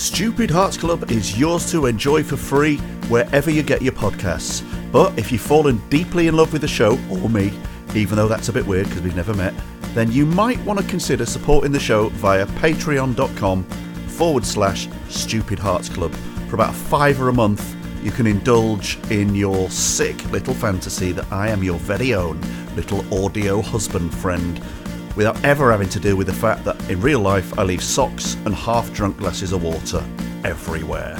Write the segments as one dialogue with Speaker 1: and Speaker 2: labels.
Speaker 1: Stupid Hearts Club is yours to enjoy for free wherever you get your podcasts. But if you've fallen deeply in love with the show, or me, even though that's a bit weird because we've never met, then you might want to consider supporting the show via patreon.com forward slash stupid hearts club. For about a fiver a month, you can indulge in your sick little fantasy that I am your very own little audio husband friend without ever having to deal with the fact that in real life I leave socks and half drunk glasses of water everywhere.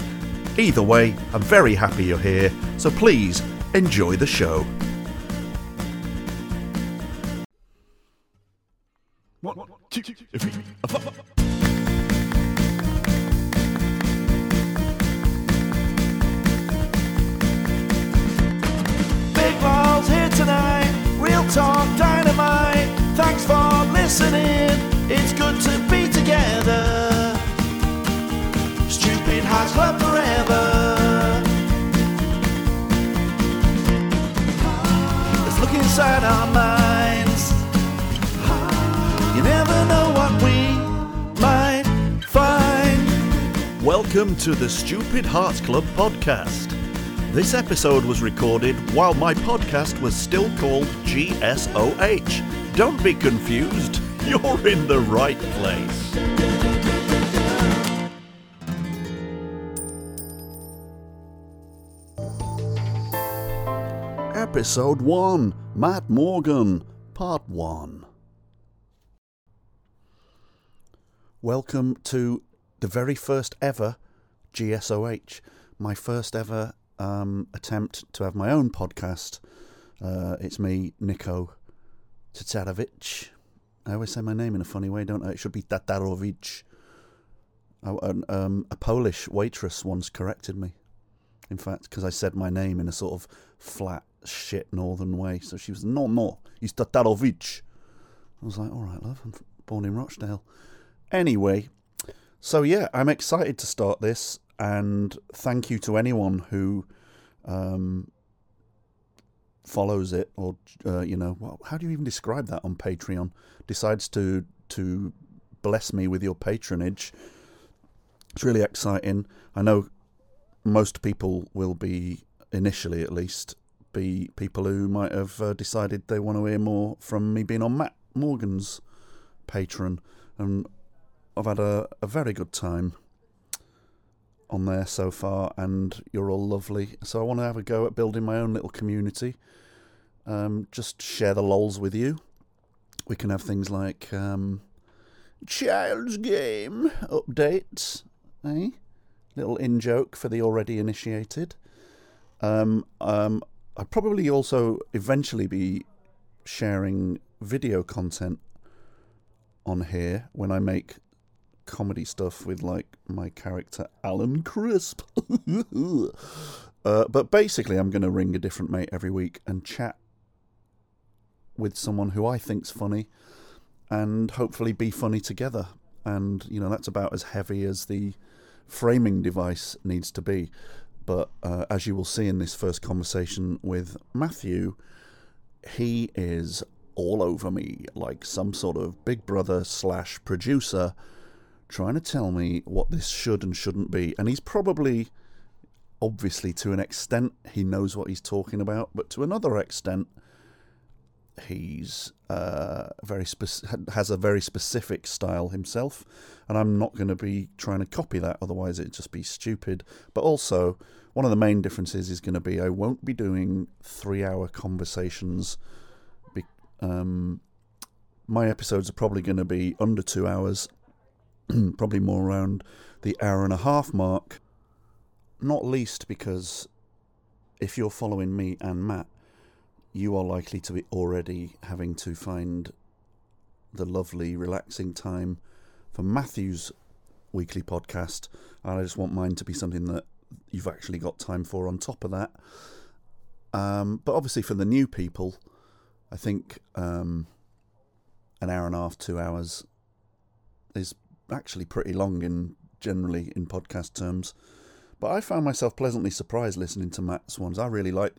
Speaker 1: Either way, I'm very happy you're here, so please enjoy the show. One, two, three, four.
Speaker 2: To be together. Stupid Hearts Club forever. Let's look inside our minds. You never know what we might find.
Speaker 1: Welcome to the Stupid Hearts Club podcast. This episode was recorded while my podcast was still called GSOH. Don't be confused, you're in the right place. Episode 1 Matt Morgan, Part 1. Welcome to the very first ever GSOH, my first ever um, attempt to have my own podcast. Uh, it's me, Nico Tatarowicz. I always say my name in a funny way, don't I? It should be Tatarowicz. Um, a Polish waitress once corrected me. In fact, because I said my name in a sort of flat, shit northern way. So she was, no, no, it's Tatarowicz. I was like, all right, love, I'm born in Rochdale. Anyway, so yeah, I'm excited to start this, and thank you to anyone who um, follows it, or uh, you know, well, how do you even describe that on Patreon? Decides to to bless me with your patronage. It's really exciting. I know most people will be initially, at least, be people who might have uh, decided they want to hear more from me being on Matt Morgan's patron and I've had a, a very good time on there so far, and you're all lovely. So I want to have a go at building my own little community. Um, just share the lols with you. We can have things like um, child's game updates, eh? Little in joke for the already initiated. Um, um, I'd probably also eventually be sharing video content on here when I make comedy stuff with like my character Alan Crisp. uh, but basically, I'm going to ring a different mate every week and chat with someone who I think's funny, and hopefully be funny together. And you know that's about as heavy as the framing device needs to be. But uh, as you will see in this first conversation with Matthew, he is all over me like some sort of big brother slash producer trying to tell me what this should and shouldn't be. And he's probably, obviously, to an extent, he knows what he's talking about, but to another extent, he's uh, very spec- has a very specific style himself, and I'm not going to be trying to copy that. Otherwise, it'd just be stupid. But also, one of the main differences is going to be I won't be doing three-hour conversations. Be- um, my episodes are probably going to be under two hours, probably more around the hour and a half mark. Not least because if you're following me and Matt, you are likely to be already having to find the lovely, relaxing time for Matthew's weekly podcast. And I just want mine to be something that you've actually got time for on top of that. Um, but obviously, for the new people, I think um, an hour and a half, two hours is actually pretty long in generally in podcast terms. But I found myself pleasantly surprised listening to Matt's ones. I really like,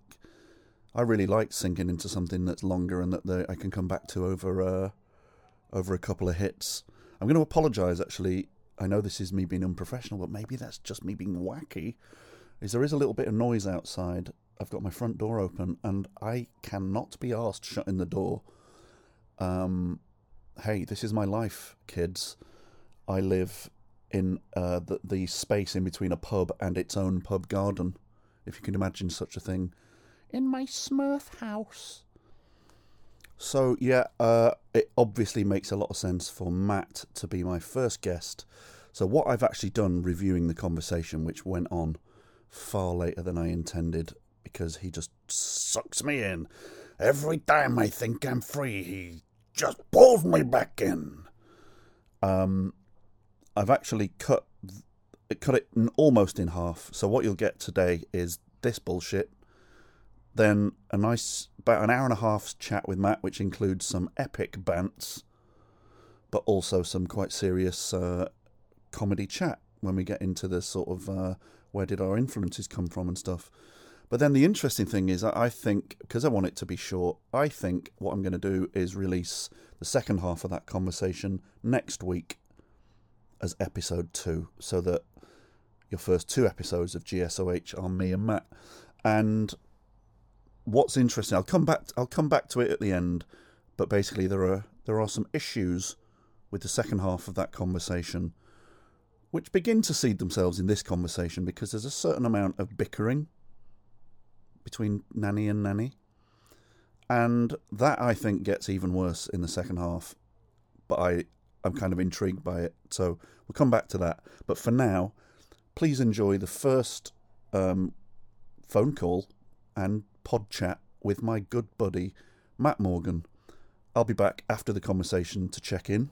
Speaker 1: I really like sinking into something that's longer and that they, I can come back to over uh, over a couple of hits. I'm going to apologise actually. I know this is me being unprofessional, but maybe that's just me being wacky. Is there is a little bit of noise outside. I've got my front door open, and I cannot be asked shutting the door. Um, hey, this is my life, kids. I live in uh, the the space in between a pub and its own pub garden, if you can imagine such a thing, in my Smurf house. So yeah, uh, it obviously makes a lot of sense for Matt to be my first guest. So what I've actually done reviewing the conversation, which went on far later than I intended, because he just sucks me in. Every time I think I'm free, he just pulls me back in. Um, I've actually cut cut it almost in half. So what you'll get today is this bullshit then a nice, about an hour and a half's chat with Matt, which includes some epic bants, but also some quite serious uh, comedy chat when we get into the sort of uh, where did our influences come from and stuff. But then the interesting thing is, I think, because I want it to be short, I think what I'm going to do is release the second half of that conversation next week as episode two, so that your first two episodes of GSOH are me and Matt. And what's interesting, I'll come back. I'll come back to it at the end, but basically there are there are some issues with the second half of that conversation, which begin to seed themselves in this conversation because there's a certain amount of bickering between Nanny and Nanny, and that I think gets even worse in the second half. But I I'm kind of intrigued by it, so we'll come back to that. But for now, please enjoy the first um, phone call and pod chat with my good buddy Matt Morgan. I'll be back after the conversation to check in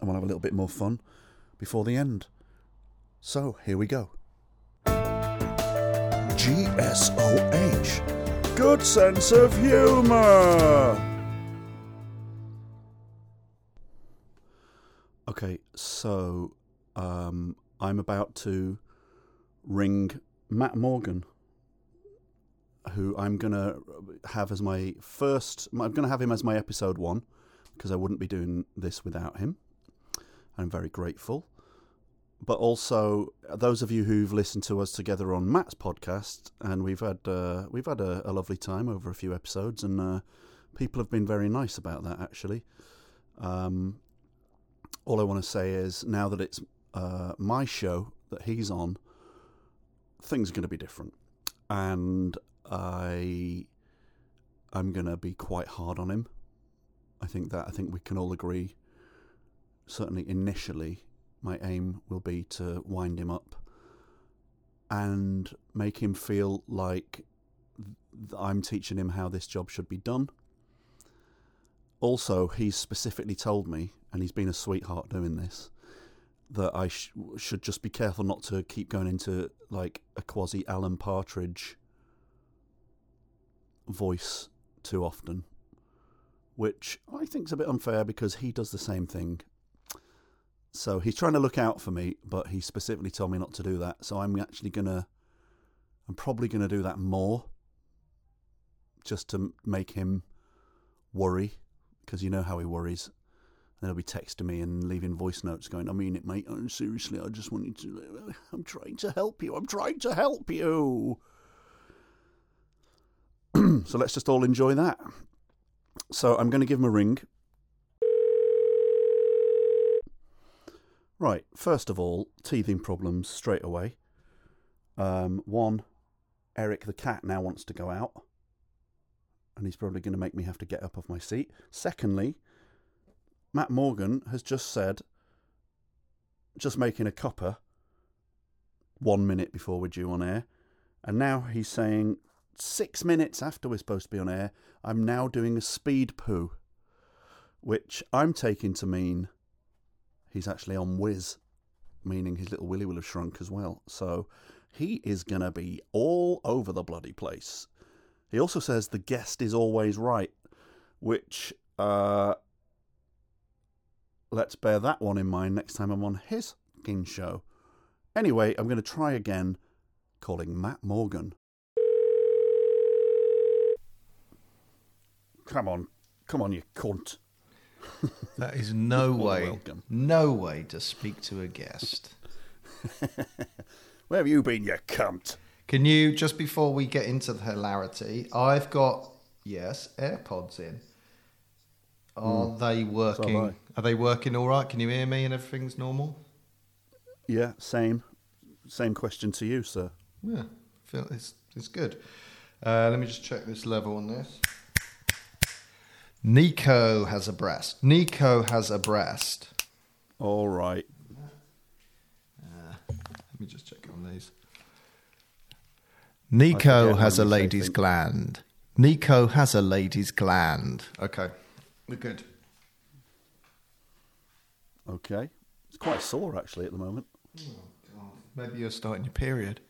Speaker 1: and we'll have a little bit more fun before the end. So here we go. GSOH. Good sense of humour. Okay, so um, I'm about to ring Matt Morgan who I'm gonna have as my first. I'm gonna have him as my episode one because I wouldn't be doing this without him. I'm very grateful. But also, those of you who've listened to us together on Matt's podcast, and we've had uh, we've had a, a, lovely time over a few episodes, and uh, people have been very nice about that. Actually, um, all I want to say is now that it's uh, my show that he's on, things are going to be different, and I I'm gonna be quite hard on him. I think that I think we can all agree. Certainly, initially, my aim will be to wind him up and make him feel like I'm teaching him how this job should be done. Also, he's specifically told me, and he's been a sweetheart doing this, that I sh- should just be careful not to keep going into like a quasi Alan Partridge voice too often, which I think is a bit unfair because he does the same thing. So he's trying to look out for me, but he specifically told me not to do that. So I'm actually gonna, I'm probably gonna do that more, just to make him worry, because you know how he worries. And he'll be texting me and leaving voice notes going, I mean it, mate. Oh, seriously, I just wanted to. I'm trying to help you. I'm trying to help you. so let's just all enjoy that. So I'm going to give him a ring. Right, first of all, teething problems straight away. Um, one, Eric the cat now wants to go out, and he's probably going to make me have to get up off my seat. Secondly, Matt Morgan has just said, just making a copper one minute before we're due on air, and now he's saying six minutes after we're supposed to be on air, I'm now doing a speed poo, which I'm taking to mean he's actually on whiz, meaning his little willy will have shrunk as well. So he is going to be all over the bloody place. He also says the guest is always right, which uh, let's bear that one in mind next time I'm on his fucking show. Anyway, I'm going to try again calling Matt Morgan. Come on, come on, you cunt.
Speaker 3: That is no way,
Speaker 1: welcome.
Speaker 3: no way to speak to a guest.
Speaker 1: Where have you been, you cunt?
Speaker 3: Can you just before we get into the hilarity? I've got yes AirPods in. Are they working?
Speaker 1: Hmm. I.
Speaker 3: Are they working all right? Can you hear me and everything's normal?
Speaker 1: Yeah, same. Same question to you, sir.
Speaker 3: Yeah, feel it's it's good. Uh, let me just check this level on this. Nico has a breast. Nico has a breast.
Speaker 1: All right.
Speaker 3: Let me just check on these. Nico has a
Speaker 1: when we say
Speaker 3: lady's gland. Nico has a lady's gland. Okay, we're good.
Speaker 1: Okay. It's quite sore, actually, at the moment.
Speaker 3: Oh, Maybe you're starting your period.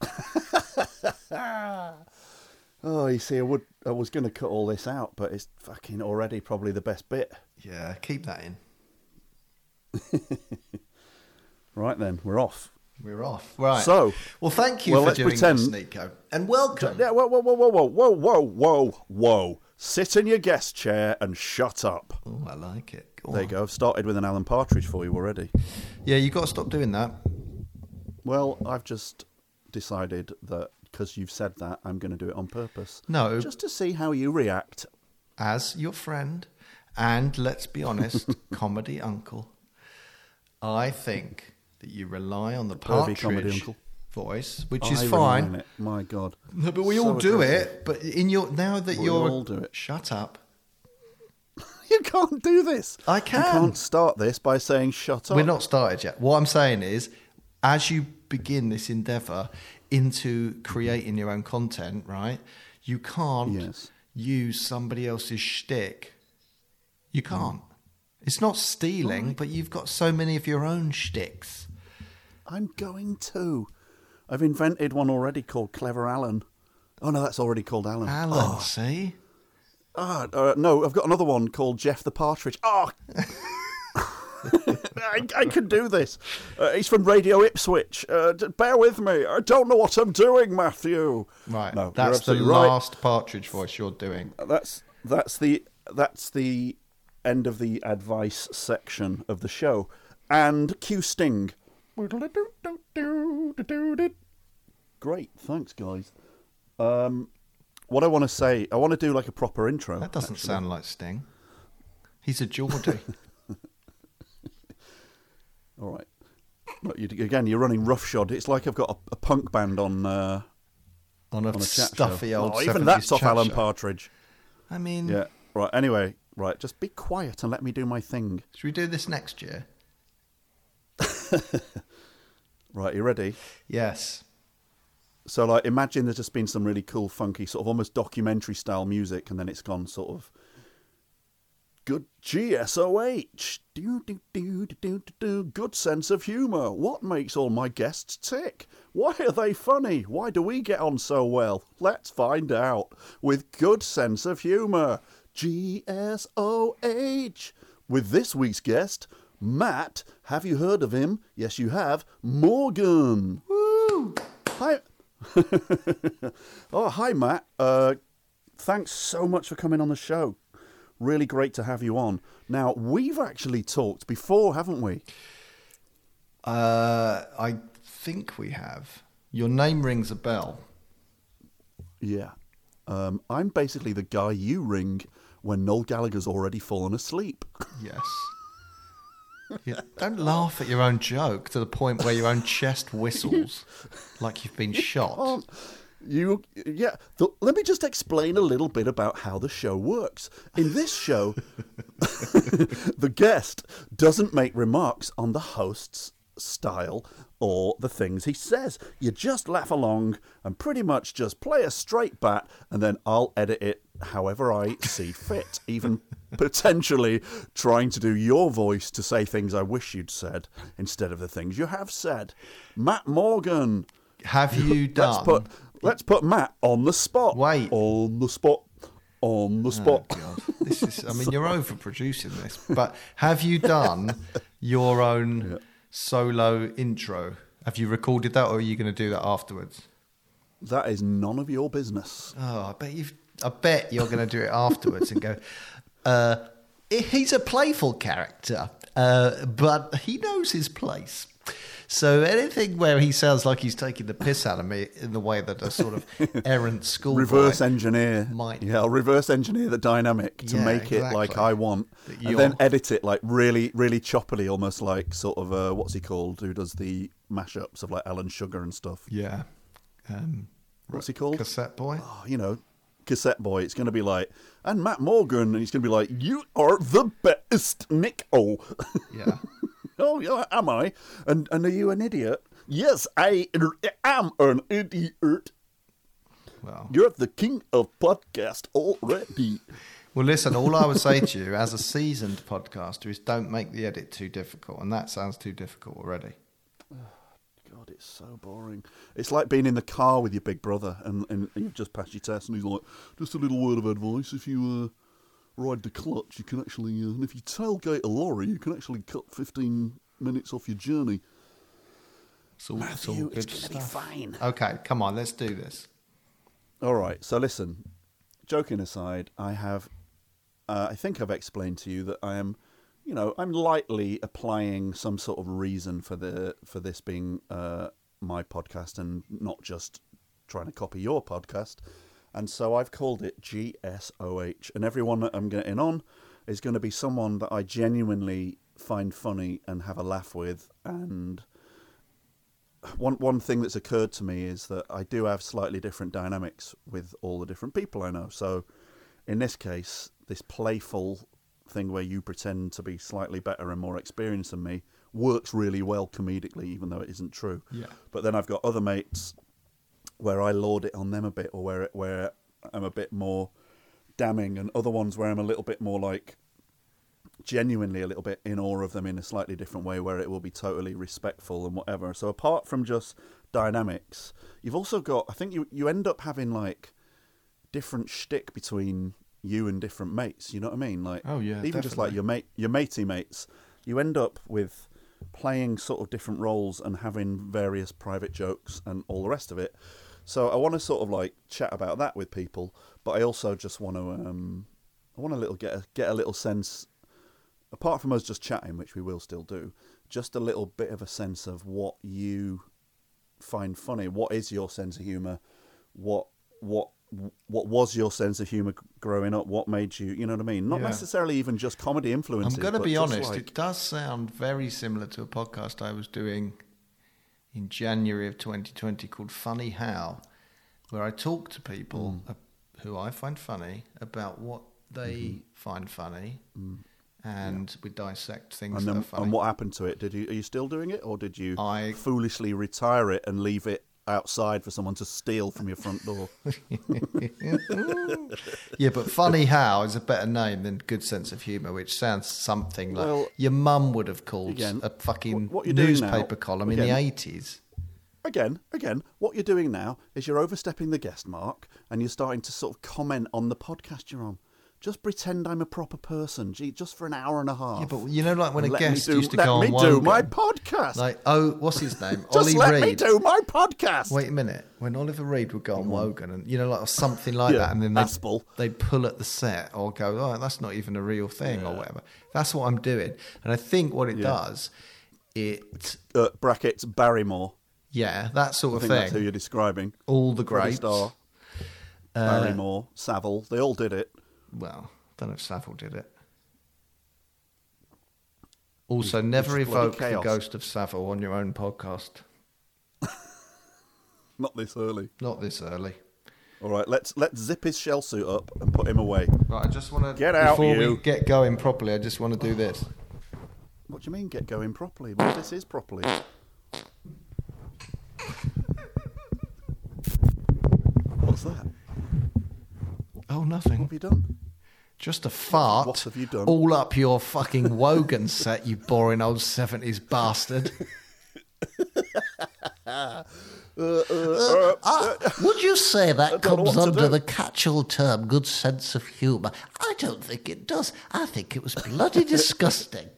Speaker 1: Oh, you see, I would, I was going to cut all this out, but it's fucking already probably the best bit.
Speaker 3: Yeah, keep that in.
Speaker 1: Right then, we're off.
Speaker 3: We're off. Right.
Speaker 1: So,
Speaker 3: well, thank you
Speaker 1: well,
Speaker 3: for
Speaker 1: let's
Speaker 3: doing
Speaker 1: pretend-
Speaker 3: this, Nico, and welcome.
Speaker 1: Yeah, whoa, whoa, whoa, whoa, whoa, whoa, whoa, whoa, whoa. Sit in your guest chair and shut up.
Speaker 3: Oh, I like it. Go
Speaker 1: There you go. I've started with an Alan Partridge for you already.
Speaker 3: Yeah, you've got to stop doing that.
Speaker 1: Well, I've just decided that because you've said that, I'm going to do it on purpose.
Speaker 3: No.
Speaker 1: Just to see how you react.
Speaker 3: as your friend and let's be honest, comedy uncle, I think that you rely on the
Speaker 1: Pervy comedy
Speaker 3: partridge
Speaker 1: uncle.
Speaker 3: Voice, which
Speaker 1: I
Speaker 3: is fine.
Speaker 1: it. My God.
Speaker 3: No, but we
Speaker 1: So
Speaker 3: all do
Speaker 1: aggressive.
Speaker 3: it. But in your now that
Speaker 1: We
Speaker 3: you're
Speaker 1: all do it.
Speaker 3: shut up.
Speaker 1: You can't do this.
Speaker 3: I can.
Speaker 1: You
Speaker 3: can.
Speaker 1: can't start this by saying shut up.
Speaker 3: We're not started yet. What I'm saying is, as you begin this endeavour into creating your own content, right? You can't
Speaker 1: Yes.
Speaker 3: use somebody else's shtick. You mm. can't. It's not stealing, but you've got so many of your own shticks.
Speaker 1: I'm going to. I've invented one already called Clever Alan. Oh no, that's already called Alan.
Speaker 3: Alan, see?
Speaker 1: Ah, uh, no, I've got another one called Jeff the Partridge. Oh, I, I can do this. Uh, he's from Radio Ipswich. Uh, bear with me. I don't know what I'm doing, Matthew.
Speaker 3: Right.
Speaker 1: No,
Speaker 3: that's the
Speaker 1: right.
Speaker 3: last partridge voice you're doing.
Speaker 1: That's that's the that's the end of the advice section of the show. And Q Sting. Great, thanks, guys. Um, what I want to say, I want to do like a proper intro.
Speaker 3: That doesn't
Speaker 1: actually.
Speaker 3: sound like Sting. He's a Geordie.
Speaker 1: All right. Look, you, again, you're running roughshod. It's like I've got a, a punk band on uh,
Speaker 3: on a,
Speaker 1: on a chat
Speaker 3: stuffy
Speaker 1: show.
Speaker 3: old
Speaker 1: Oh, even that's off Alan
Speaker 3: show.
Speaker 1: Partridge.
Speaker 3: I mean,
Speaker 1: Yeah. Right. Anyway, right. Just be quiet and let me do my thing.
Speaker 3: should we do this next year?
Speaker 1: Right. You ready?
Speaker 3: Yes.
Speaker 1: So, like, imagine there's just been some really cool, funky, sort of almost documentary style music, and then it's gone sort of good GSOH. Do, do, do, do, do, do, do. Good sense of humour. What makes all my guests tick? Why are they funny? Why do we get on so well? Let's find out. With good sense of humour. GSOH. With this week's guest, Matt. Have you heard of him? Yes, you have. Morgan. Woo! Hi. oh, hi, Matt. Uh, thanks so much for coming on the show. Really great to have you on. Now, we've actually talked before, haven't we?
Speaker 3: Uh, I think we have. Your name rings a bell.
Speaker 1: Yeah. Um, I'm basically the guy you ring when Noel Gallagher's already fallen asleep.
Speaker 3: Yes. Yeah, don't laugh at your own joke to the point where your own chest whistles like you've been shot.
Speaker 1: You, yeah. th- let me just explain a little bit about how the show works. In this show, the guest doesn't make remarks on the host's style or the things he says. You just laugh along and pretty much just play a straight bat, and then I'll edit it however I see fit, even potentially trying to do your voice to say things I wish you'd said instead of the things you have said. Matt Morgan.
Speaker 3: Have you done?
Speaker 1: Let's put let's put Matt on the spot.
Speaker 3: Wait.
Speaker 1: On the spot. On the
Speaker 3: Oh,
Speaker 1: spot.
Speaker 3: God. This is. I mean, you're overproducing this, but have you done your own solo intro? Have you recorded that, or are you going to do that afterwards?
Speaker 1: that is none of your business.
Speaker 3: Oh, I bet you've. I bet you're going to do it afterwards and go. Uh, he's a playful character, uh, but he knows his place. So anything where he sounds like he's taking the piss out of me in the way that a sort of errant school
Speaker 1: reverse engineer.
Speaker 3: might-
Speaker 1: Yeah, I'll reverse engineer the dynamic to
Speaker 3: Yeah,
Speaker 1: make it like. I want, and then edit it like really, really choppily, almost like sort of uh, what's he called? Who does the mashups of like Alan Sugar and stuff?
Speaker 3: yeah, um,
Speaker 1: What's he called?
Speaker 3: Cassetteboy.
Speaker 1: Oh, you know, Cassetteboy. It's going to be like, and Matt Morgan, and he's going to be like, "You are the best, Nick." Oh,
Speaker 3: Yeah.
Speaker 1: oh, yeah, am I? And and are you an idiot? Yes, I am an idiot.
Speaker 3: Well,
Speaker 1: You're the king of podcast already.
Speaker 3: well, listen. All I would say to you, as a seasoned podcaster, is don't make the edit too difficult, and that sounds too difficult already.
Speaker 1: God, it's so boring. It's like being in the car with your big brother and, and you've just passed your test and he's like, just a little word of advice. If you uh, ride the clutch, you can actually, uh, and if you tailgate a lorry, you can actually cut 15 minutes off your journey.
Speaker 3: It's all, it's
Speaker 1: Matthew, it's going to be fine.
Speaker 3: Okay, come on, let's do this.
Speaker 1: All right, so listen, joking aside, I have, uh, I think I've explained to you that I am, you know, I'm lightly applying some sort of reason for the for this being uh, my podcast and not just trying to copy your podcast, and so I've called it GSOH, and everyone that I'm getting on is going to be someone that I genuinely find funny and have a laugh with, and one one thing that's occurred to me is that I do have slightly different dynamics with all the different people I know. So, in this case, this playful thing where you pretend to be slightly better and more experienced than me works really well comedically, even though it isn't true.
Speaker 3: Yeah.
Speaker 1: But then I've got other mates where I lord it on them a bit, or where it, where I'm a bit more damning, and other ones where I'm a little bit more like genuinely a little bit in awe of them in a slightly different way where it will be totally respectful and whatever. So apart from just dynamics, you've also got I think you you end up having like different shtick between you and different mates. You know what I mean? Like
Speaker 3: Oh, yeah,
Speaker 1: even just like your mate your matey mates, you end up with playing sort of different roles and having various private jokes and all the rest of it. So I want to sort of like chat about that with people, but I also just want to um I want a little get a, get a little sense apart from us just chatting, which we will still do, just a little bit of a sense of what you find funny. What is your sense of humour? What what what was your sense of humour growing up? What made you, you know what I mean? Not
Speaker 3: Yeah.
Speaker 1: necessarily even just comedy influences.
Speaker 3: I'm going to be honest,
Speaker 1: like-
Speaker 3: it does sound very similar to a podcast I was doing in January of 2020 called Funny How, where I talk to people uh, who I find funny about what they
Speaker 1: Mm-hmm.
Speaker 3: find funny, and we dissect things
Speaker 1: and
Speaker 3: that
Speaker 1: then,
Speaker 3: are funny.
Speaker 1: and what happened to it? Did you are you still doing it, or did you
Speaker 3: I-
Speaker 1: foolishly retire it and leave it outside for someone to steal from your front door?
Speaker 3: yeah, but Funny How is a better name than Good Sense of Humour, which sounds something like
Speaker 1: Well,
Speaker 3: your mum would have called
Speaker 1: again,
Speaker 3: a fucking
Speaker 1: what- you're doing now-
Speaker 3: newspaper column in the 80s.
Speaker 1: again, again, what you're doing now is you're overstepping the guest mark and you're starting to sort of comment on the podcast you're on. Just pretend I'm a proper person, gee, just for an hour and a half.
Speaker 3: Yeah, but you know, like when
Speaker 1: And
Speaker 3: a
Speaker 1: let me
Speaker 3: guest
Speaker 1: do-
Speaker 3: used to
Speaker 1: let
Speaker 3: go
Speaker 1: me
Speaker 3: on
Speaker 1: do
Speaker 3: Wogan,
Speaker 1: my podcast.
Speaker 3: like oh, what's his name?
Speaker 1: just
Speaker 3: Ollie
Speaker 1: let me do my podcast.
Speaker 3: Wait a minute. When Oliver Reed would go on Wogan and you know, like something like
Speaker 1: Yeah,
Speaker 3: that, and then they'd, they'd pull at the set or go, "Oh, that's not even a real thing" or whatever. That's what I'm doing, and I think what it
Speaker 1: Yeah.
Speaker 3: does, it
Speaker 1: Uh, brackets Barrymore.
Speaker 3: yeah, that sort
Speaker 1: I
Speaker 3: of
Speaker 1: think that's who you're describing.
Speaker 3: All the greats.
Speaker 1: Starr,
Speaker 3: Uh,
Speaker 1: Barrymore, Savile. They all did it.
Speaker 3: Well, don't know if Savile did it. Also, never
Speaker 1: just bloody
Speaker 3: evoke the ghost of Savile on your own podcast.
Speaker 1: Not this early.
Speaker 3: Not this early.
Speaker 1: All right, let's let's zip his shell suit up and put him away.
Speaker 3: Right, I just want to
Speaker 1: Get out,
Speaker 3: before
Speaker 1: you.
Speaker 3: we get going properly. I just want to do this.
Speaker 1: What do you mean get going properly? Well, this is properly. What's that?
Speaker 3: Oh,
Speaker 1: What
Speaker 3: nothing.
Speaker 1: have you done?
Speaker 3: Just a fart.
Speaker 1: what have you done?
Speaker 3: All up your fucking Wogan set, you boring old seventies bastard.
Speaker 1: Uh, uh,
Speaker 4: Ah, would you say that comes under the catch-all term good sense of humour? I don't think it does. I think it was bloody disgusting.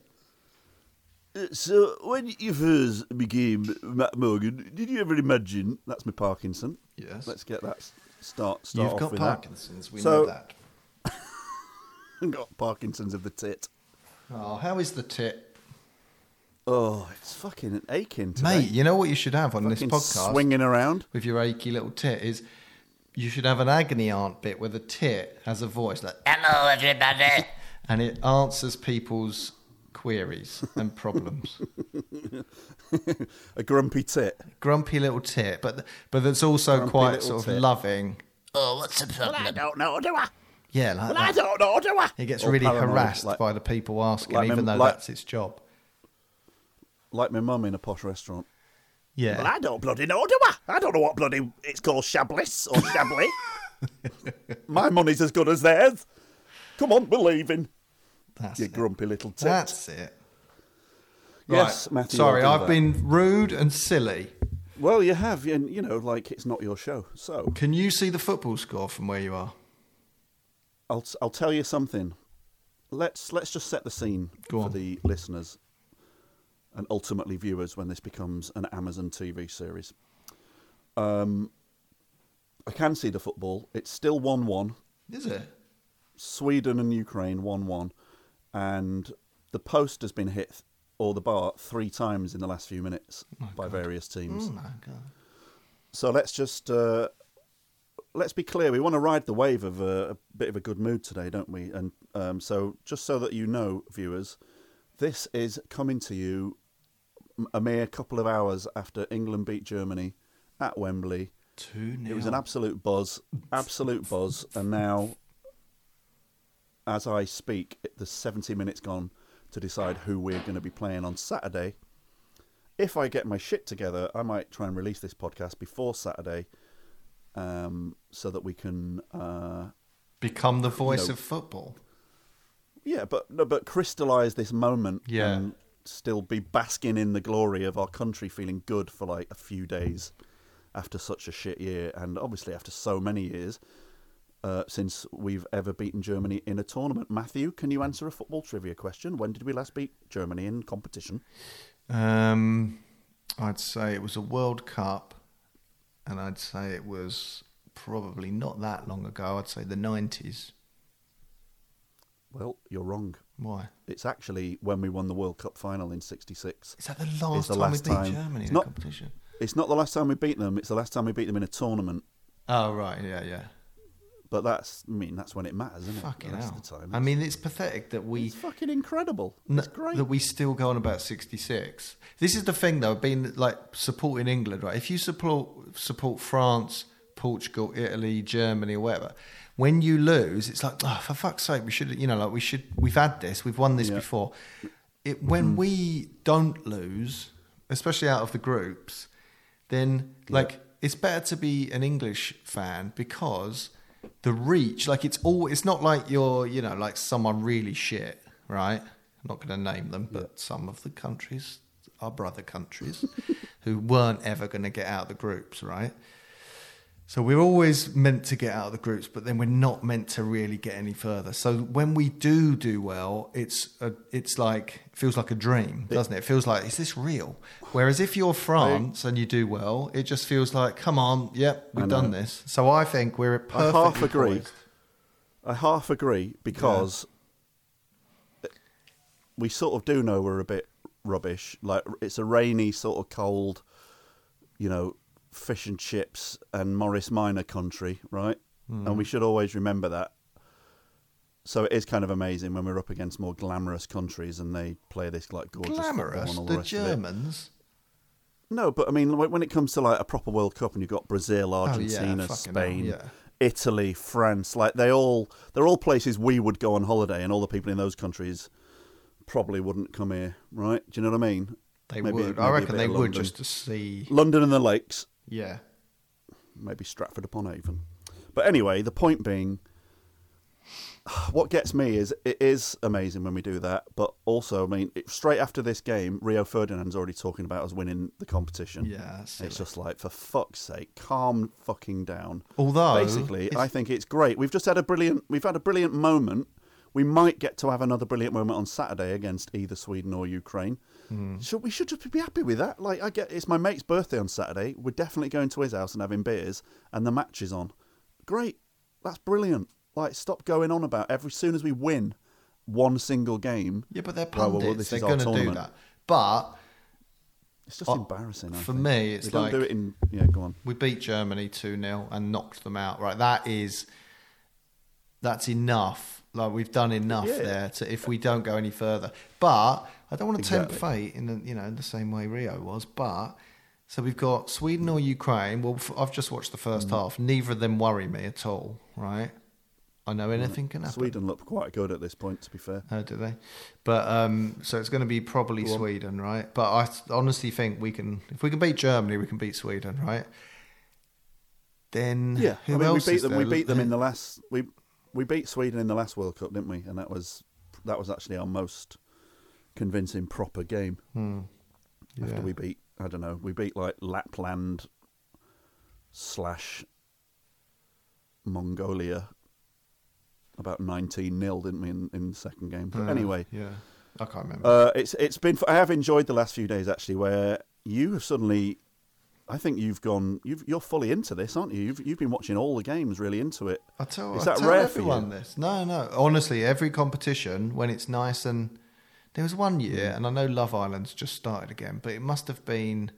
Speaker 1: So, when you first became Matt Morgan, did you ever imagine that's my Parkinson?
Speaker 3: Yes.
Speaker 1: Let's get that start. start
Speaker 3: You've got Parkinson's.
Speaker 1: That.
Speaker 3: We
Speaker 1: so,
Speaker 3: know that.
Speaker 1: got Parkinson's of the tit.
Speaker 3: Oh, how is the tit?
Speaker 1: Oh, it's fucking aching today.
Speaker 3: Mate, you know what you should have on this podcast
Speaker 1: swinging around.
Speaker 3: with your achy little tit is you should have an agony aunt bit where the tit has a voice like
Speaker 4: Hello, everybody.
Speaker 3: and it answers people's queries and problems.
Speaker 1: A grumpy tit.
Speaker 3: Grumpy little tit, but but that's also
Speaker 1: Grumpy
Speaker 3: quite
Speaker 1: little
Speaker 3: sort of
Speaker 1: tit.
Speaker 3: loving.
Speaker 4: Oh, what's the
Speaker 2: Well, I don't know, do I?
Speaker 3: Yeah, like
Speaker 2: Well, I don't know, do I?
Speaker 3: It gets
Speaker 1: Or
Speaker 3: really
Speaker 1: paranoid,
Speaker 3: harassed
Speaker 1: like-
Speaker 3: by the people asking,
Speaker 1: like
Speaker 3: even
Speaker 1: mem-
Speaker 3: though
Speaker 1: like-
Speaker 3: that's its job.
Speaker 1: Like my mum in a posh restaurant.
Speaker 3: Yeah.
Speaker 2: Well, I don't bloody know, do I? I don't know what bloody it's called, Shablis or Shably.
Speaker 1: My money's as good as theirs. Come on, we're leaving.
Speaker 3: that's
Speaker 1: You
Speaker 3: it.
Speaker 1: grumpy little tit.
Speaker 3: That's it.
Speaker 1: yes,
Speaker 3: Right.
Speaker 1: Matthew.
Speaker 3: Sorry,
Speaker 1: I'll
Speaker 3: I've
Speaker 1: that.
Speaker 3: been rude and silly.
Speaker 1: Well, you have, and you know, like it's not your show. So
Speaker 3: Can you see the football score from where you are?
Speaker 1: I'll I'll tell you something. Let's let's just set the scene
Speaker 3: Go
Speaker 1: for
Speaker 3: on.
Speaker 1: the listeners and ultimately viewers when this becomes an Amazon TV series. Um, I can see the football. It's still one-one.
Speaker 3: Is it?
Speaker 1: Sweden and Ukraine one-one, and the post has been hit or the bar three times in the last few minutes by various teams.
Speaker 3: Oh my god.
Speaker 1: So let's just uh, let's be clear. We want to ride the wave of a, a bit of a good mood today, don't we? And um, so, just so that you know, viewers, this is coming to you a mere couple of hours after England beat Germany at Wembley.
Speaker 3: Two
Speaker 1: It was an absolute buzz, absolute buzz, and now, as I speak, the 70 minutes gone to decide who we're going to be playing on Saturday. If I get my shit together, I might try and release this podcast before Saturday, um, so that we can, uh,
Speaker 3: become the voice
Speaker 1: know,
Speaker 3: of football.
Speaker 1: yeah, but no, but crystallize this moment
Speaker 3: Yeah.
Speaker 1: and still be basking in the glory of our country feeling good for like a few days after such a shit year, and obviously after so many years uh, since we've ever beaten Germany in a tournament. Matthew, can you answer a football trivia question? When did we last beat Germany in competition?
Speaker 3: Um, I'd say it was a World Cup, and I'd say it was probably not that long ago. I'd say the nineties.
Speaker 1: Well, you're wrong.
Speaker 3: Why?
Speaker 1: It's actually when we won the World Cup final in '66.
Speaker 3: Is that the last
Speaker 1: the
Speaker 3: time
Speaker 1: last
Speaker 3: we beat
Speaker 1: time.
Speaker 3: Germany
Speaker 1: It's
Speaker 3: in
Speaker 1: not-
Speaker 3: a competition?
Speaker 1: It's not the last time we beat them. It's the last time we beat them in a tournament.
Speaker 3: Oh right, yeah, yeah.
Speaker 1: But that's, I mean, that's when it matters, isn't it?
Speaker 3: Fucking
Speaker 1: the
Speaker 3: hell.
Speaker 1: the time.
Speaker 3: I mean, it's pathetic that we
Speaker 1: it's fucking incredible. It's great.
Speaker 3: that we still go on about sixty six. This is the thing, though, being like supporting England, right? If you support support France, Portugal, Italy, Germany, or whatever, when you lose, it's like, oh, for fuck's sake, we should, you know, like we should. We've had this, we've won this
Speaker 1: Yeah.
Speaker 3: before. It, when mm-hmm. we don't lose, especially out of the groups, then like it's better to be an English fan because the reach, like it's all, it's not like you're, you know, like someone really shit, right? I'm not going to name them, but some of the countries, our brother countries, who weren't ever going to get out of the groups, right? So we're always meant to get out of the groups, but then we're not meant to really get any further. So when we do do well, it's a, it's like feels like a dream, doesn't it? It feels like is this real? Whereas if you're France and you do well, it just feels like come on, yep, we've done this. So I think we're
Speaker 1: at
Speaker 3: perfect.
Speaker 1: I half agree.
Speaker 3: poised.
Speaker 1: I half agree because we sort of do know we're a bit rubbish. Like it's a rainy, sort of cold, you know, fish and chips and Morris Minor country, right?
Speaker 3: Hmm.
Speaker 1: And we should always remember that. So it is kind of amazing when we're up against more glamorous countries and they play this like gorgeous
Speaker 3: Glamorous, the
Speaker 1: it.
Speaker 3: Germans.
Speaker 1: No, but I mean, when when it comes to like a proper World Cup, and you've got Brazil, oh, Argentina,
Speaker 3: Oh, hell,
Speaker 1: Spain,
Speaker 3: yeah.
Speaker 1: Italy, France, like they all they're all places we would go on holiday, and all the people in those countries probably wouldn't come here, right? Do you know what I mean?
Speaker 3: They
Speaker 1: Maybe-
Speaker 3: would.
Speaker 1: maybe
Speaker 3: I reckon they would just to see.
Speaker 1: London and the lakes,
Speaker 3: Yeah.
Speaker 1: maybe Stratford upon Avon. But anyway, the point being, what gets me is it is amazing when we do that, but also, I mean, it, straight after this game, Rio Ferdinand's already talking about us winning the competition.
Speaker 3: Yeah,
Speaker 1: it's just like for fuck's sake, calm fucking down.
Speaker 3: Although
Speaker 1: basically,
Speaker 3: it's-
Speaker 1: I think it's great. We've just had a brilliant, we've had a brilliant moment. We might get to have another brilliant moment on Saturday against either Sweden or Ukraine.
Speaker 3: Hmm.
Speaker 1: So we should just be happy with that. Like I get, it's my mate's birthday on Saturday. We're definitely going to his house and having beers, and the match is on. Great, that's brilliant. Like, stop going on about every soon as we win one single game.
Speaker 3: Yeah, but they're
Speaker 1: well, well,
Speaker 3: pundits.
Speaker 1: this
Speaker 3: they're going to do that. But
Speaker 1: It's just
Speaker 3: Uh,
Speaker 1: embarrassing. I
Speaker 3: for
Speaker 1: think.
Speaker 3: me, it's
Speaker 1: they don't do
Speaker 3: like-
Speaker 1: it in. Yeah, go on.
Speaker 3: we beat Germany 2 0 and knocked them out. Right. That is, that's enough. Like, we've done enough
Speaker 1: Yeah.
Speaker 3: there to, if we don't go any further. But I don't want to tempt
Speaker 1: Exactly.
Speaker 3: fate in the, you know, in the same way Rio was. But so we've got Sweden or Ukraine. Well, I've just watched the first
Speaker 1: Mm.
Speaker 3: half. Neither of them worry me at all. Right. I know anything can happen.
Speaker 1: Sweden look quite good at this point, to be fair.
Speaker 3: Oh, do they? But um, so it's going to be probably. Sweden, right? But I honestly think we can, if we can beat Germany, we can beat Sweden, right? Then
Speaker 1: Yeah,
Speaker 3: who
Speaker 1: I mean,
Speaker 3: else
Speaker 1: we beat
Speaker 3: is
Speaker 1: them.
Speaker 3: there?
Speaker 1: We beat them in the last. We we beat Sweden in the last World Cup, didn't we? And that was that was actually our most convincing proper game.
Speaker 3: Hmm.
Speaker 1: After we beat, I don't know, we beat like Lapland slash Mongolia about nineteen 0 didn't we in, in the second game? But
Speaker 3: Uh,
Speaker 1: anyway,
Speaker 3: yeah, I can't remember.
Speaker 1: uh, it's it's been. I have enjoyed the last few days actually, where you have suddenly. I think you've gone. You've, you're fully into this, aren't you? You've you've been watching all the games, really into it.
Speaker 3: I tell,
Speaker 1: is
Speaker 3: I
Speaker 1: that
Speaker 3: tell
Speaker 1: rare for
Speaker 3: everyone
Speaker 1: you?
Speaker 3: this. No, no. Honestly, every competition when it's nice and there was one year,
Speaker 1: Hmm.
Speaker 3: and I know Love Island's just started again, but it must have been.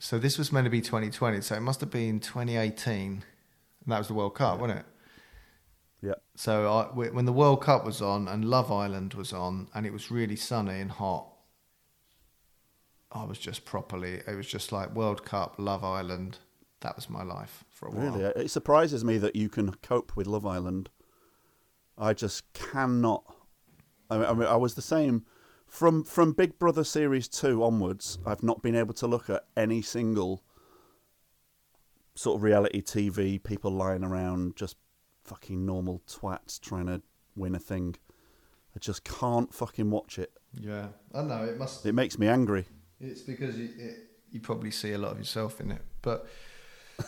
Speaker 3: So this was meant to be 2020, so it must have been 2018, and that was the World Cup, wasn't it? So I, when the World Cup was on and Love Island was on, and it was really sunny and hot, I was just properly. It was just like World Cup, Love Island. That was my life for a while.
Speaker 1: Really, it surprises me that you can cope with Love Island. I just cannot. I mean, I, mean, I was the same from from Big Brother series two onwards. I've not been able to look at any single sort of reality TV people lying around just fucking normal twats trying to win a thing. I just can't fucking watch it.
Speaker 3: Yeah, I know it must.
Speaker 1: It makes me angry.
Speaker 3: It's because you it, you probably see a lot of yourself in it, but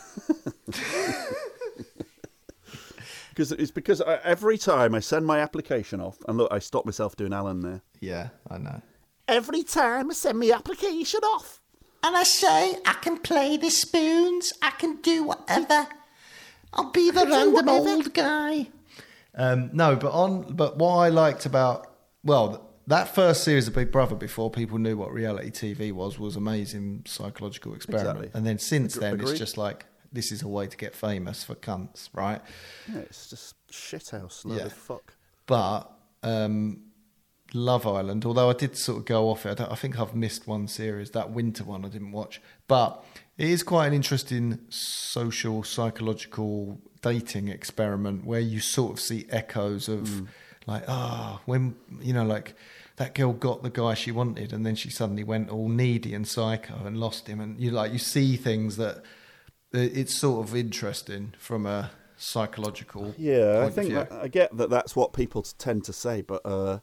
Speaker 1: Because it's because I, every time I send my application off, and look, I stop myself doing Alan there.
Speaker 3: yeah, I know.
Speaker 2: Every time I send my application off.
Speaker 4: And I say, I can play the spoons, I can do whatever. I'll be the random old guy.
Speaker 3: Um, no, but on but what I liked about well that first series of Big Brother before people knew what reality TV was was amazing psychological experiment,
Speaker 1: Exactly.
Speaker 3: and then since
Speaker 1: Agre-
Speaker 3: then
Speaker 1: agreed.
Speaker 3: it's just like this is a way to get famous for cunts, right?
Speaker 1: Yeah, it's just shithouse load
Speaker 3: Yeah.
Speaker 1: of fuck.
Speaker 3: But um, Love Island, although I did sort of go off it, I, don't, I think I've missed one series. That winter one I didn't watch, but it is quite an interesting social psychological dating experiment where you sort of see echoes of like ah when you know like that girl got the guy she wanted and then she suddenly went all needy and psycho and lost him. And you like you see things that it's sort of interesting from a psychological
Speaker 1: Yeah, I think that, I get that that's what people tend to say, but uh,